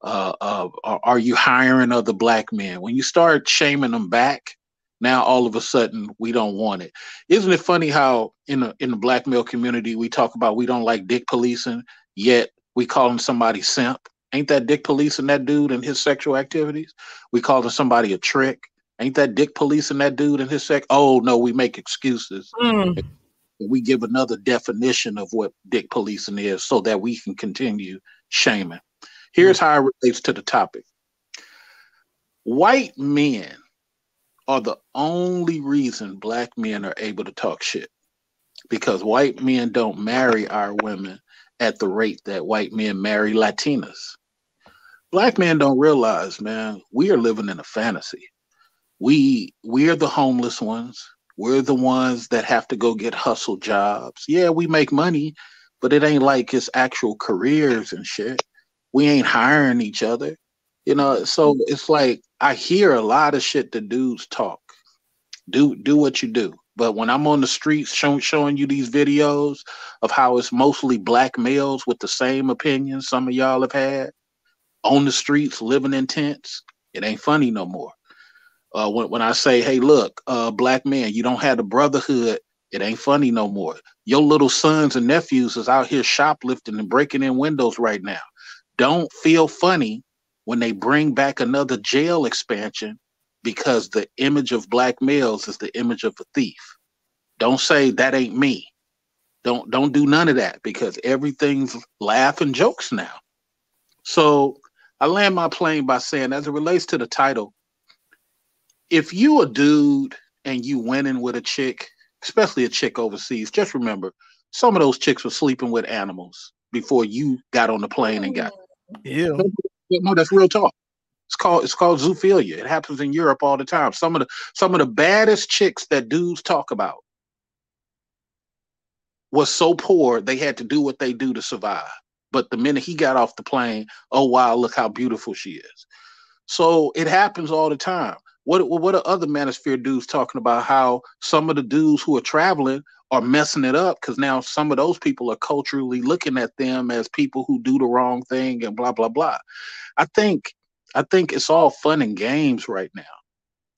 uh, uh, are, are you hiring other black men? When you start shaming them back, now all of a sudden we don't want it. Isn't it funny how in the in the black male community we talk about we don't like dick policing, yet we calling somebody simp? Ain't that dick policing that dude and his sexual activities? We calling somebody a trick. Ain't that dick policing that dude and his sex? Oh no, we make excuses. Mm. We give another definition of what dick policing is so that we can continue shaming. Here's how it relates to the topic. White men are the only reason black men are able to talk shit because white men don't marry our women at the rate that white men marry Latinas. Black men don't realize, man, we are living in a fantasy. We we're the homeless ones. We're the ones that have to go get hustle jobs. Yeah, we make money, but it ain't like it's actual careers and shit. We ain't hiring each other. You know, so it's like I hear a lot of shit the dudes talk. Do do what you do. But when I'm on the streets show, showing you these videos of how it's mostly black males with the same opinions some of y'all have had on the streets living in tents, it ain't funny no more. Uh, when, when I say, hey, look, uh, black man, you don't have the brotherhood, it ain't funny no more. Your little sons and nephews is out here shoplifting and breaking in windows right now. Don't feel funny when they bring back another jail expansion because the image of black males is the image of a thief. Don't say that ain't me. Don't don't do none of that because everything's laugh and jokes now. So I land my plane by saying, as it relates to the title, if you a dude and you winning with a chick, especially a chick overseas, just remember some of those chicks were sleeping with animals before you got on the plane and got. Yeah. No, that's real talk. It's called it's called zoophilia. It happens in Europe all the time. Some of the some of the baddest chicks that dudes talk about was so poor they had to do what they do to survive. But the minute he got off the plane, oh wow, look how beautiful she is. So it happens all the time. What what are other manosphere dudes talking about? How some of the dudes who are traveling are messing it up because now some of those people are culturally looking at them as people who do the wrong thing and blah blah blah. I think I think it's all fun and games right now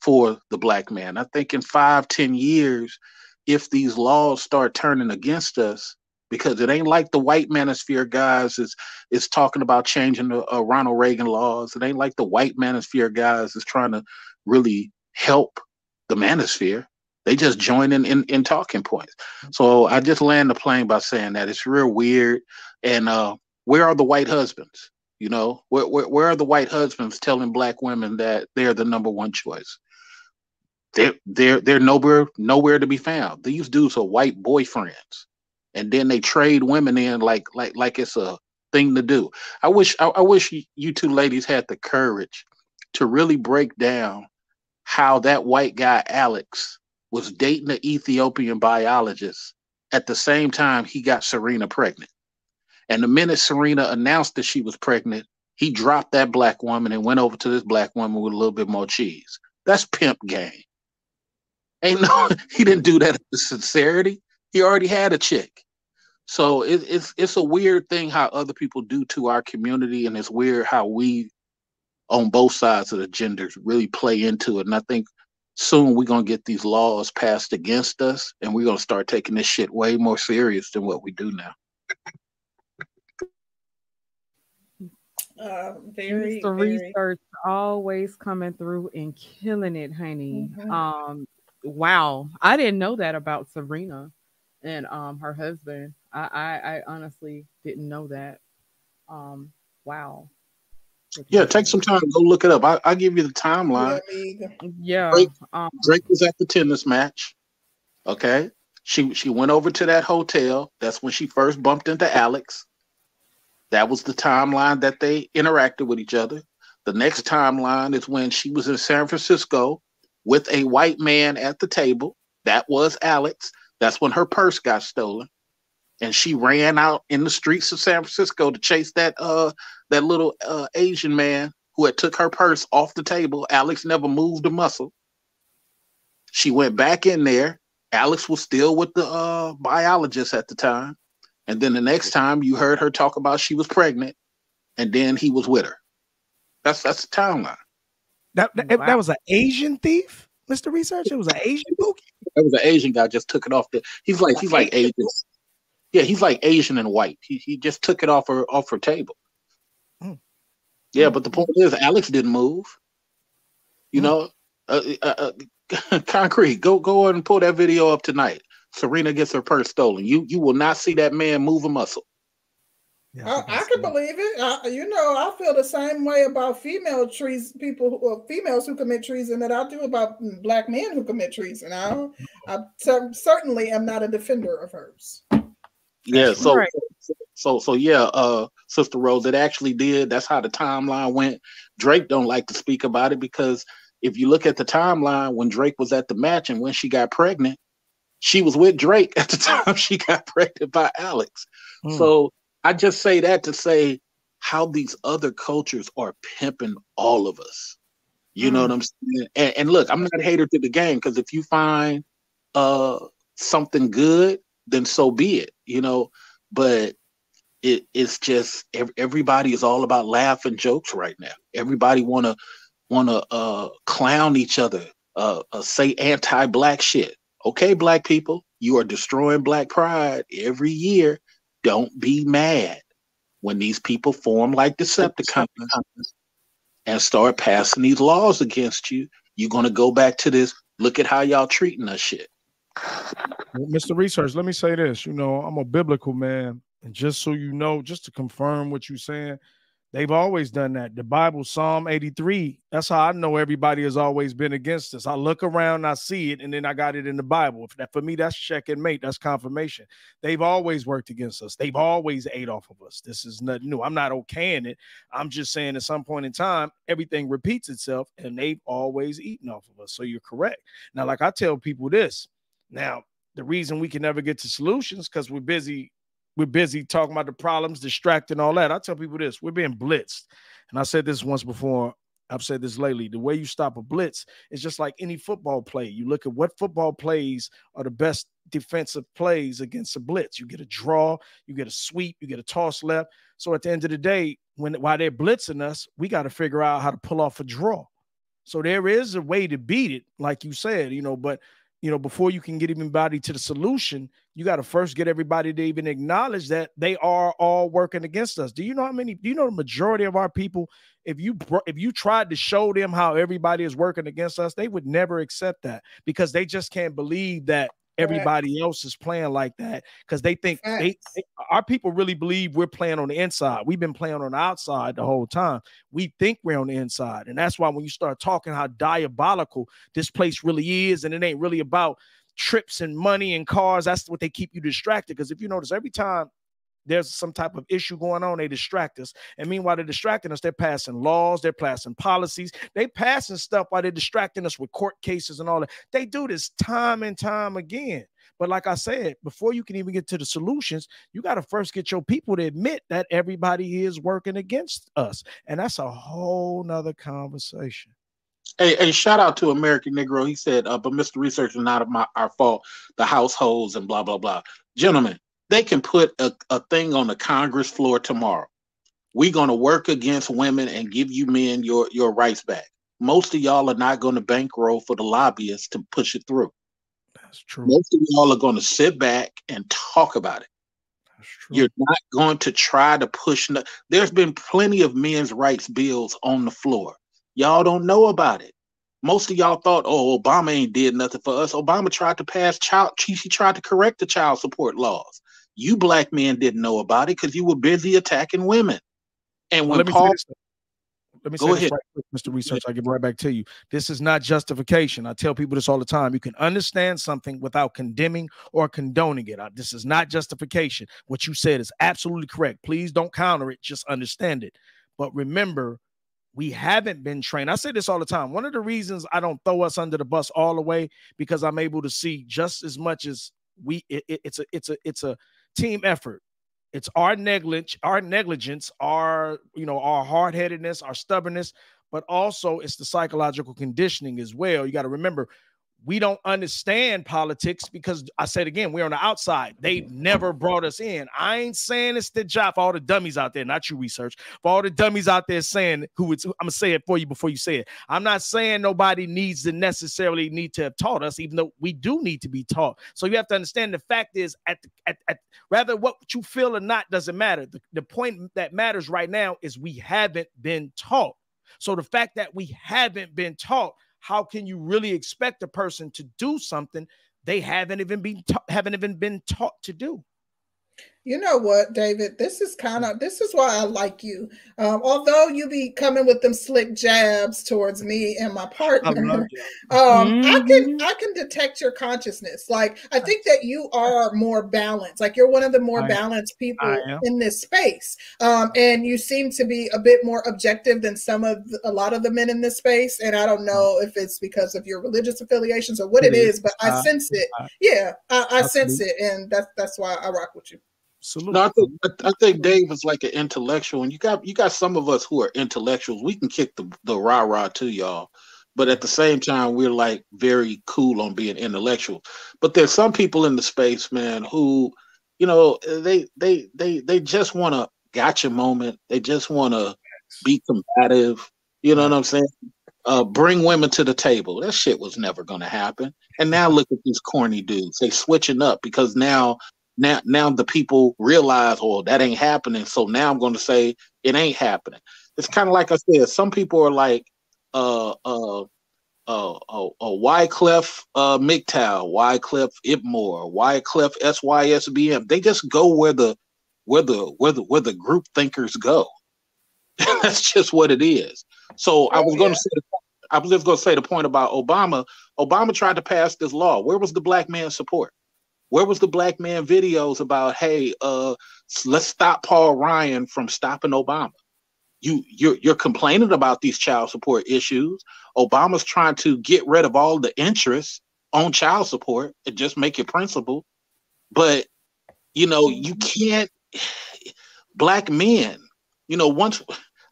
for the black man. I think in five, ten years, if these laws start turning against us, because it ain't like the white manosphere guys is is talking about changing the uh, Ronald Reagan laws. It ain't like the white manosphere guys is trying to really help the manosphere. They just join in, in in talking points. So I just land the plane by saying that it's real weird. And uh, where are the white husbands? You know, where, where where are the white husbands telling black women that they're the number one choice? They're they're they're nowhere nowhere to be found. These dudes are white boyfriends, and then they trade women in like like like it's a thing to do. I wish I, I wish you, you two ladies had the courage to really break down how that white guy Alex was dating an Ethiopian biologist at the same time he got Serena pregnant. And the minute Serena announced that she was pregnant, he dropped that black woman and went over to this black woman with a little bit more cheese. That's pimp game. Ain't no, he didn't do that with sincerity. He already had a chick. So it, it's it's a weird thing how other people do to our community, and it's weird how we on both sides of the genders really play into it. And I think soon we're gonna get these laws passed against us, and we're gonna start taking this shit way more serious than what we do now. Uh, very, the very. research always coming through and killing it, honey. Mhm. Um, wow, I didn't know that about Serena and um her husband. I, I I honestly didn't know that. Um, wow. Yeah, take some time go look it up. I, I'll give you the timeline. Yeah. Drake, Um, Drake was at the tennis match. Okay. She she went over to that hotel. That's when she first bumped into Alex. That was the timeline that they interacted with each other. The next timeline is when she was in San Francisco with a white man at the table. That was Alex. That's when her purse got stolen. And she ran out in the streets of San Francisco to chase that uh that little uh Asian man who had took her purse off the table. Alex never moved a muscle. She went back in there. Alex was still with the uh, biologist at the time. And then the next time you heard her talk about she was pregnant, and then he was with her. That's that's the timeline. That that, that was an Asian thief, Mr. Research. It was an Asian bookie. That was an Asian guy just took it off the. He's like he's like Asian. Yeah, he's like Asian and white. He he just took it off her off her table. Yeah, but the point is, Alex didn't move. You know, uh, uh, uh, concrete. Go go on and pull that video up tonight. Serena gets her purse stolen. You you will not see that man move a muscle. I, I can believe it. I, you know, I feel the same way about female trees people, who, or females who commit treason, that I do about black men who commit treason. I, I certainly am not a defender of hers. Yeah, so Right. so, so so yeah, uh Sister Rose, it actually did. That's how the timeline went. Drake don't like to speak about it because if you look at the timeline when Drake was at the match and when she got pregnant, she was with Drake at the time she got pregnant by Alex. Hmm. So I just say that to say how these other cultures are pimping all of us. You know what I'm saying? And, and look, I'm not a hater to the game because if you find uh something good, then so be it. You know, but it it's just everybody is all about laughing jokes right now. Everybody wanna wanna uh clown each other, uh, uh say anti-black shit. Okay, black people, you are destroying black pride every year. Don't be mad when these people form like Decepticons and start passing these laws against you. You're gonna go back to this. Look at how y'all treating us shit. Mr. Research, let me say this. You know, I'm a biblical man. And just so you know, just to confirm what you're saying, they've always done that. The Bible, Psalm 83, that's how I know everybody has always been against us. I look around, I see it, and then I got it in the Bible. If that, for me, that's check and mate. That's confirmation. They've always worked against us. They've always ate off of us. This is nothing new. I'm not okaying it. I'm just saying at some point in time, everything repeats itself, and they've always eaten off of us. So you're correct. Now, like I tell people this, now, the reason we can never get to solutions because we're busy, we're busy talking about the problems, distracting all that. I tell people this: we're being blitzed, and I said this once before. I've said this lately. The way you stop a blitz is just like any football play. You look at what football plays are the best defensive plays against a blitz. You get a draw, you get a sweep, you get a toss left. So at the end of the day, when while they're blitzing us, we got to figure out how to pull off a draw. So there is a way to beat it, like you said, you know, but you know, before you can get everybody to the solution, you got to first get everybody to even acknowledge that they are all working against us. Do you know how many? Do you know the majority of our people? If you if you tried to show them how everybody is working against us, they would never accept that because they just can't believe that everybody else is playing like that because they think they, they- our people really believe we're playing on the inside. We've been playing on the outside the whole time. We think we're on the inside, and that's why when you start talking how diabolical this place really is, and it ain't really about trips and money and cars. That's what they keep you distracted. Because if you notice, every time there's some type of issue going on, they distract us. And meanwhile, they're distracting us. They're passing laws, they're passing policies, they passing stuff while they're distracting us with court cases and all that. They do this time and time again. But like I said, before you can even get to the solutions, you got to first get your people to admit that everybody is working against us. And that's a whole nother conversation. Hey, hey, shout out to American Negro. He said, uh, but Mr. Research is not my, our fault. The households and blah, blah, blah. Gentlemen, they can put a, a thing on the Congress floor tomorrow we're going to work against women and give you men your your rights back. Most of y'all are not going to bankroll for the lobbyists to push it through. That's true. Most of y'all are going to sit back and talk about it. You're not going to try to push. No- There's been plenty of men's rights bills on the floor. Y'all don't know about it. Most of y'all thought, oh, Obama ain't did nothing for us. Obama tried to pass child. He he tried to correct the child support laws. You black men didn't know about it because you were busy attacking women. And Well, when let me Paul. Let me Go say this ahead. right Mr. Research. I get right back to you. This is not justification. I tell people this all the time. You can understand something without condemning or condoning it. This is not justification. What you said is absolutely correct. Please don't counter it. Just understand it. But remember, we haven't been trained. I say this all the time. One of the reasons I don't throw us under the bus all the way because I'm able to see just as much as we. it- it- it's a it's a it's a team effort. It's our negligence our negligence our you know our hard-headedness our stubbornness but also it's the psychological conditioning as well. You got to remember we don't understand politics because I said again, we're on the outside. They mm-hmm. never brought us in. I ain't saying it's the job for all the dummies out there, not you research, for all the dummies out there saying who it's I'm gonna say it for you before you say it. I'm not saying nobody needs to necessarily need to have taught us, even though we do need to be taught. So you have to understand the fact is at at, at rather what you feel or not doesn't matter. The, the point that matters right now is we haven't been taught. So the fact that we haven't been taught, how can you really expect a person to do something they haven't even been haven't even been taught to do? You know what, David? This is kind of this is why I like you. Um, although you be coming with them slick jabs towards me and my partner, love um, I can I can detect your consciousness. Like I think that you are more balanced. Like you're one of the more I- balanced people in this space, um, and you seem to be a bit more objective than some of the, a lot of the men in this space. And I don't know if it's because of your religious affiliations or what It it is. is, but I Uh, sense it. uh, Yeah, I, I sense it, and that's that's why I rock with you. Salute. No, I think I- I think Dave is like an intellectual, and you got you got some of us who are intellectuals. We can kick the the rah rah to y'all, but at the same time, we're like very cool on being intellectual. But there's some people in the space, man, who, you know, they they they they just want a gotcha moment. They just want to be combative. You know what I'm saying? Uh, bring women to the table. That shit was never going to happen. And now look at these corny dudes. They switching up because now now now the people realize, oh, that ain't happening. So now I'm going to say it ain't happening. It's kind of like I said. Some people are like, uh, uh, uh, uh, uh Wyclef uh, MGTOW, Wyclef Ipmore, Wyclef SYSBM. They just go where the where the where the where the group thinkers go. That's just what it is. So I was going to say, I was just going to say the point about Obama. Obama tried to pass this law. Where was the black man support? Where was the black man videos about, hey, uh, let's stop Paul Ryan from stopping Obama? You you're you're complaining about these child support issues. Obama's trying to get rid of all the interest on child support and just make it principal. But you know, you can't black men, you know, once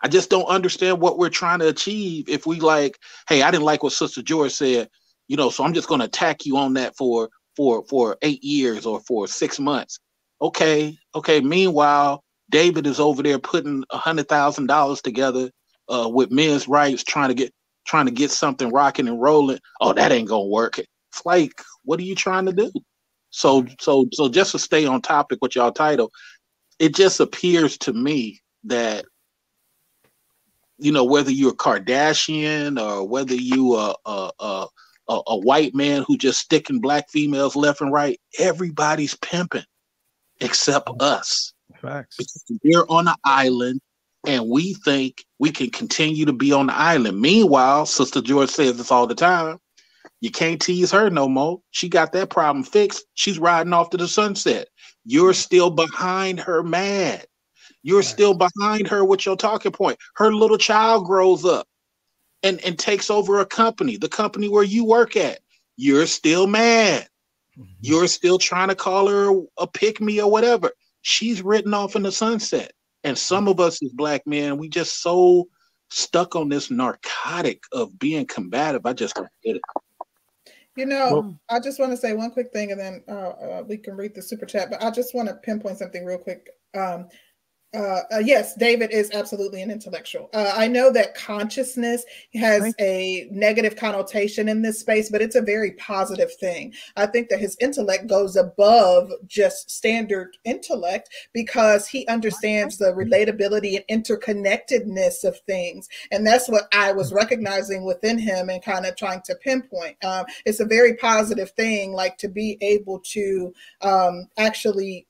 I just don't understand what we're trying to achieve if we like, hey, I didn't like what Sister George said, you know, so I'm just gonna attack you on that for for for eight years or for six months. Okay, okay. Meanwhile, David is over there putting a hundred thousand dollars together uh, with men's rights, trying to get trying to get something rocking and rolling. Oh, that ain't gonna work. It's like, what are you trying to do? So, so, so, just to stay on topic with y'all title, it just appears to me that you know whether you're a Kardashian or whether you are a, a, a, a white man who just sticking black females left and right, everybody's pimping except us. Facts. Because we're on an island and we think we can continue to be on the island. Meanwhile, Sister George says this all the time. You can't tease her no more. She got that problem fixed. She's riding off to the sunset. You're still behind her mad. You're still behind her with your talking point. Her little child grows up and, and takes over a company, the company where you work at. You're still mad. You're still trying to call her a pick me or whatever. She's written off in the sunset. And some of us as black men, we just so stuck on this narcotic of being combative. I just don't get it. You know, I just want to say one quick thing, and then uh, uh, we can read the super chat. But I just want to pinpoint something real quick. Um, Uh, uh, yes, David is absolutely an intellectual. Uh, I know that consciousness has Right. a negative connotation in this space, but it's a very positive thing. I think that his intellect goes above just standard intellect because he understands the relatability and interconnectedness of things. And that's what I was recognizing within him and kind of trying to pinpoint. Um, it's a very positive thing, like to be able to um, actually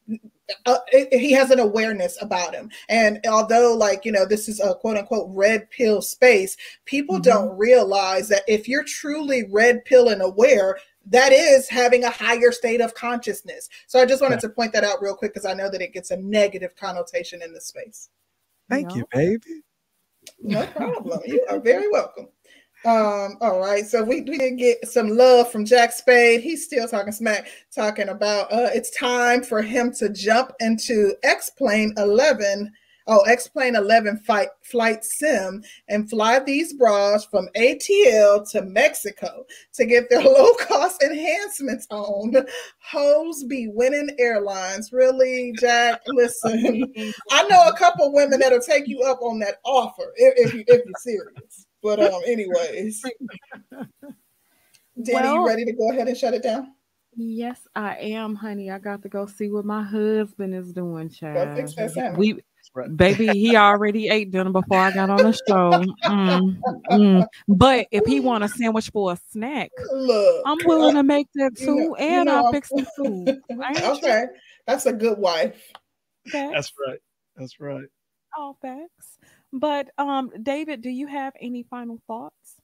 uh, it- he has an awareness about him. And although like you know this is a quote unquote red pill space people don't realize that if you're truly red pill and aware that is having a higher state of consciousness. So i just wanted to point that out real quick because i know that it gets a negative connotation in the space. Thank you, baby. no problem. You are very welcome um, all right, so we, we did get some love from Jack Spade. He's still talking smack, talking about uh it's time for him to jump into X Plane 11. Oh, X Plane 11 fight, flight sim and fly these bras from ATL to Mexico to get their low cost enhancements on. Hoes be winning airlines. Really, Jack? Listen, I know a couple women that'll take you up on that offer if, if, you, if you're serious. But um, anyways, Danny, Well- you ready to go ahead and shut it down? Yes, I am, honey. I got to go see what my husband is doing, child. fix that sandwich. We, baby, he already ate dinner before I got on the show. Mm, mm. But if he want a sandwich for a snack, Look, I'm willing to make that you too, know- you and know I'll fix some food. Ain't you? okay, that's a good wife. Okay. That's right. That's right. All facts. But um, David, do you have any final thoughts?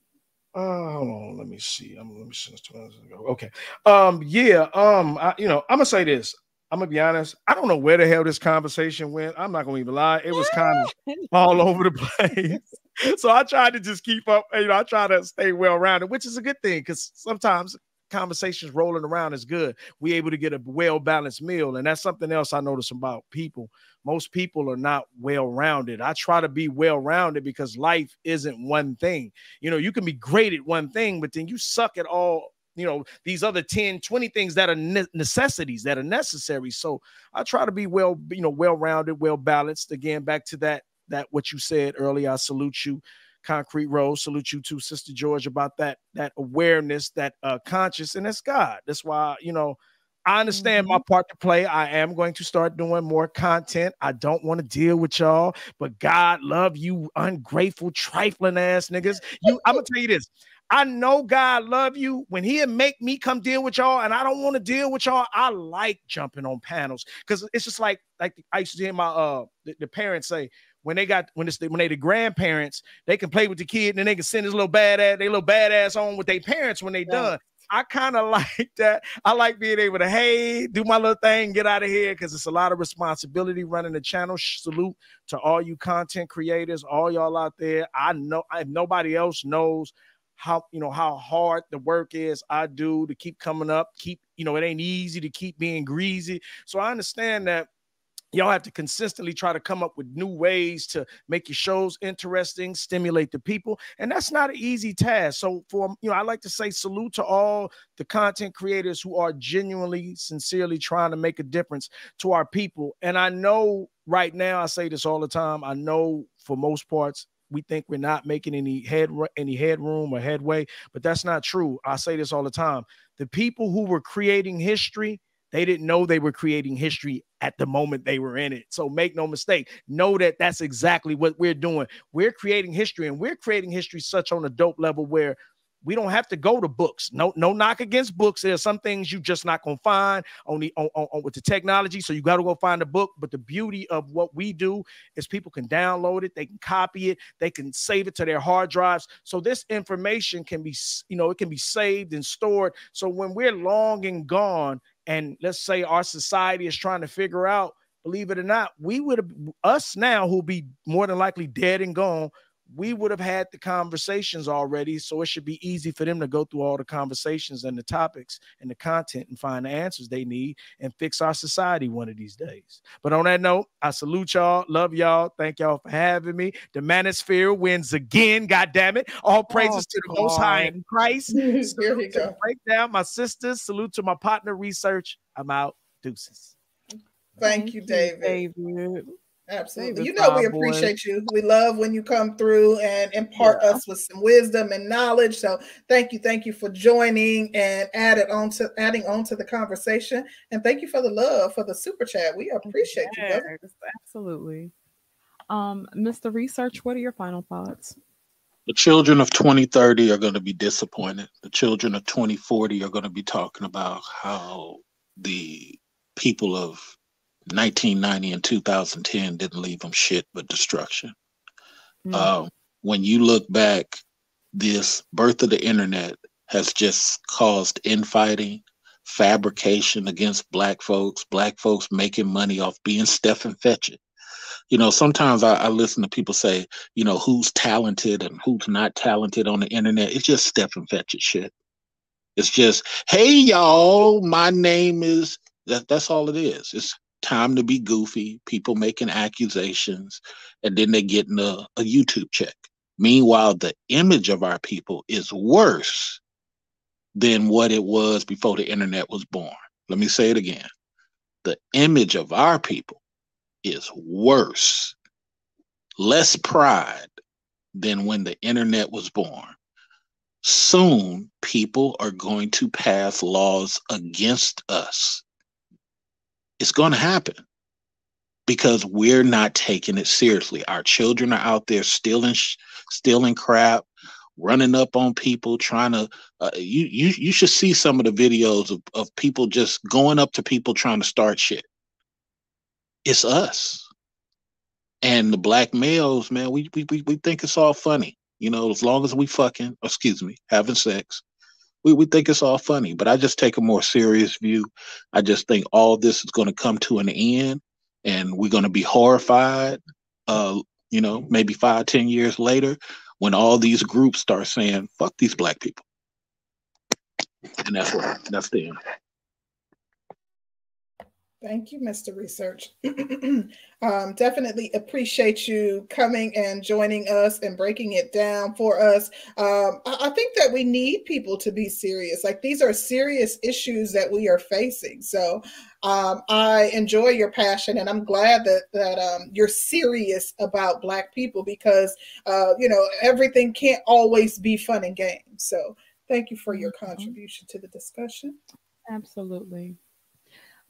Uh, hold on, let me see. I'm let me see. This two minutes ago. Okay. Um, yeah. Um, I, you know, I'm gonna say this. I'm gonna be honest. I don't know where the hell this conversation went. I'm not gonna even lie. It was kind of all over the place. so I tried to just keep up. You know, I try to stay well rounded, which is a good thing because sometimes conversations rolling around is good. We able to get a well balanced meal, and that's something else I notice about people. Most people are not well rounded. I try to be well rounded because life isn't one thing. You know, you can be great at one thing, but then you suck at all. You know, these other 10, 20 things that are ne- necessities that are necessary. So I try to be well, you know, well rounded, well balanced. Again, back to that, that what you said earlier. I salute you. Concrete Rose, salute you too, Sister George, about that that awareness, that uh conscious, and that's God. That's why you know I understand my part to play. I am going to start doing more content. I don't want to deal with y'all, but God love you, ungrateful, trifling ass niggas. You, I'm gonna tell you this. I know God love you when He'll make me come deal with y'all, and I don't want to deal with y'all. I like jumping on panels because it's just like like I used to hear my uh the, the parents say when they got when it's the, when they the grandparents, they can play with the kid and then they can send his little badass, they little badass on with their parents when they done. I kind of like that. I like being able to, hey, do my little thing, get out of here, because it's a lot of responsibility running the channel. Salute to all you content creators, all y'all out there. I know if nobody else knows how you know how hard the work is I do to keep coming up, keep you know, it ain't easy to keep being greasy. So I understand that y'all have to consistently try to come up with new ways to make your shows interesting stimulate the people and that's not an easy task. So for you know i like to say salute to all the content creators who are genuinely sincerely trying to make a difference to our people. And i know right now i say this all the time i know for most parts we think we're not making any head any headroom or headway but that's not true. I say this all the time. The people who were creating history they didn't know they were creating history at the moment they were in it. So make no mistake, know that that's exactly what we're doing. We're creating history and we're creating history such on a dope level where we don't have to go to books. No, no knock against books. There are some things you just not gonna find only on, on, on with the technology. So you got to go find a book. But the beauty of what we do is people can download it, they can copy it, they can save it to their hard drives. So this information can be, you know, it can be saved and stored. So when we're long and gone, and let's say our society is trying to figure out, believe it or not, we would us now who'll be more than likely dead and gone we would have had the conversations already. So it should be easy for them to go through all the conversations and the topics and the content and find the answers they need and fix our society one of these days. But on that note, I salute y'all, love y'all, thank y'all for having me. The Manosphere wins again, God damn it. All oh, praises to the most high in Christ. Here we go. the breakdown, my sisters. Salute to my partner research. I'm out. Deuces. Thank you, David. David. Absolutely. David You know we Cowboy. appreciate you. We love when you come through and impart Yeah. us with some wisdom and knowledge. So thank you, thank you for joining and added on to adding on to the conversation. And thank you for the love for the super chat. We appreciate you, brother. Absolutely. Um, Mr. Research, what are your final thoughts? The children of 2030 are going to be disappointed. The children of 2040 are going to be talking about how the people of 1990 and 2010 didn't leave them shit but destruction. Mm. Um, when you look back, this birth of the internet has just caused infighting, fabrication against black folks, black folks making money off being Stepin Fetchit. You know, sometimes I, I listen to people say, you know, who's talented and who's not talented on the internet. It's just Stepin Fetchit shit. It's just, hey y'all, my name is that that's all it is. It's time to be goofy, people making accusations, and then they getting a, a YouTube check. Meanwhile, the image of our people is worse than what it was before the internet was born. Let me say it again. The image of our people is worse, less pride than when the internet was born. Soon, people are going to pass laws against us. It's going to happen because we're not taking it seriously. Our children are out there stealing, stealing crap, running up on people, trying to. Uh, you you you should see some of the videos of of people just going up to people trying to start shit. It's us, and the black males, man. We we we, we think it's all funny, you know. As long as we fucking, excuse me, having sex. We, we think it's all funny, but I just take a more serious view. I just think all this is going to come to an end and we're going to be horrified uh you know maybe five ten years later when all these groups start saying fuck these black people and that's what that's the end Thank you, Mr. Research. um, definitely appreciate you coming and joining us and breaking it down for us. Um, I, I think that we need people to be serious. Like these are serious issues that we are facing. So um, I enjoy your passion, and I'm glad that that um, you're serious about Black people because uh, you know everything can't always be fun and games. So thank you for your contribution to the discussion. Absolutely.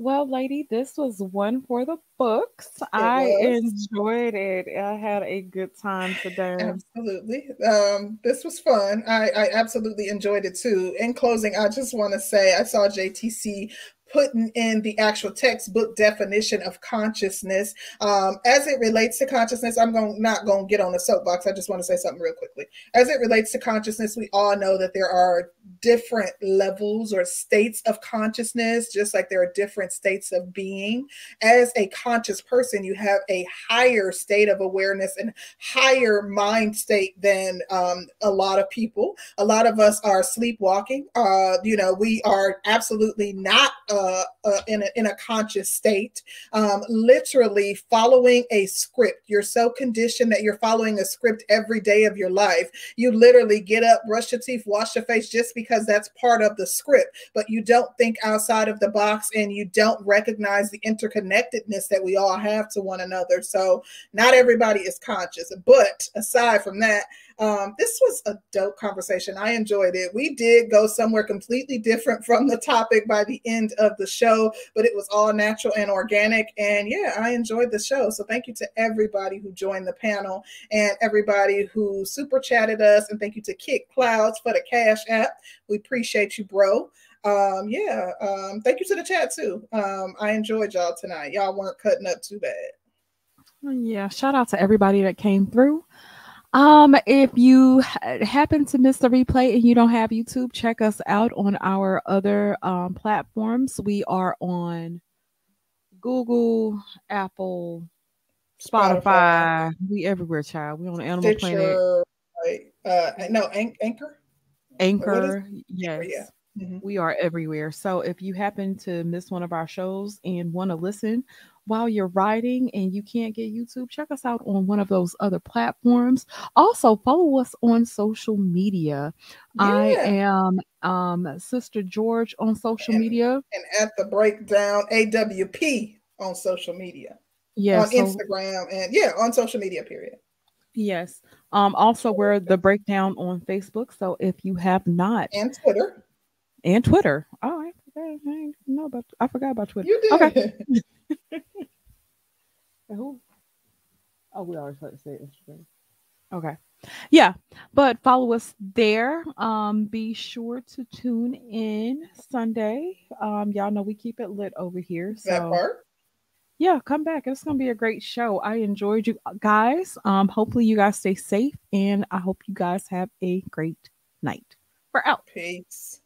Well, lady, this was one for the books. I was. enjoyed it. I had a good time today. Absolutely. Um, this was fun. I, I absolutely enjoyed it too. In closing, I just want to say I saw JTC putting in the actual textbook definition of consciousness. Um, as it relates to consciousness i'm going not going to get on the soapbox. I just want to say something real quickly. As it relates to consciousness we all know that there are different levels or states of consciousness just like there are different states of being. As a conscious person you have a higher state of awareness and higher mind state than um, a lot of people. A lot of us are sleepwalking. Uh, you know we are absolutely not uh, uh, in, a, in a conscious state um, literally following a script. You're so conditioned that you're following a script every day of your life. You literally get up brush your teeth wash your face just because that's part of the script but you don't think outside of the box and you don't recognize the interconnectedness that we all have to one another. So not everybody is conscious but aside from that um, this was a dope conversation. I enjoyed it. We did go somewhere completely different from the topic by the end of the show, but it was all natural and organic. And yeah, I enjoyed the show. So thank you to everybody who joined the panel and everybody who super chatted us. And thank you to Kick Clouds for the Cash App. We appreciate you, bro. Um, yeah, um, thank you to the chat too. Um, I enjoyed y'all tonight. Y'all weren't cutting up too bad. Yeah, shout out to everybody that came through. Um, if you happen to miss the replay and you don't have YouTube, check us out on our other um, platforms. We are on Google, Apple, Spotify. Spotify. We everywhere, child. We on Animal Planet, Stitcher, like, uh, no, An- Anchor. Anchor. Anchor, Yes. yeah. Mhm. We are everywhere. So if you happen to miss one of our shows and want to listen while you're riding and you can't get YouTube, check us out on one of those other platforms. Also, follow us on social media. I am um Sister George on social media. and at the breakdown AWP on social media. Yeah, on so- Instagram and yeah, on social media. Period. Yes. Um, also we're the breakdown on Facebook. So if you have not And Twitter. and Twitter. Oh, I forgot. I didn't know about I forgot about Twitter. You did. Okay. Who? Oh, we always like to say Instagram. Okay. Yeah, but follow us there. Um, be sure to tune in Sunday. Um, y'all know we keep it lit over here. So That part. yeah, come back. It's gonna be a great show. I enjoyed you guys. Um, hopefully you guys stay safe and I hope you guys have a great night. We're out. Peace.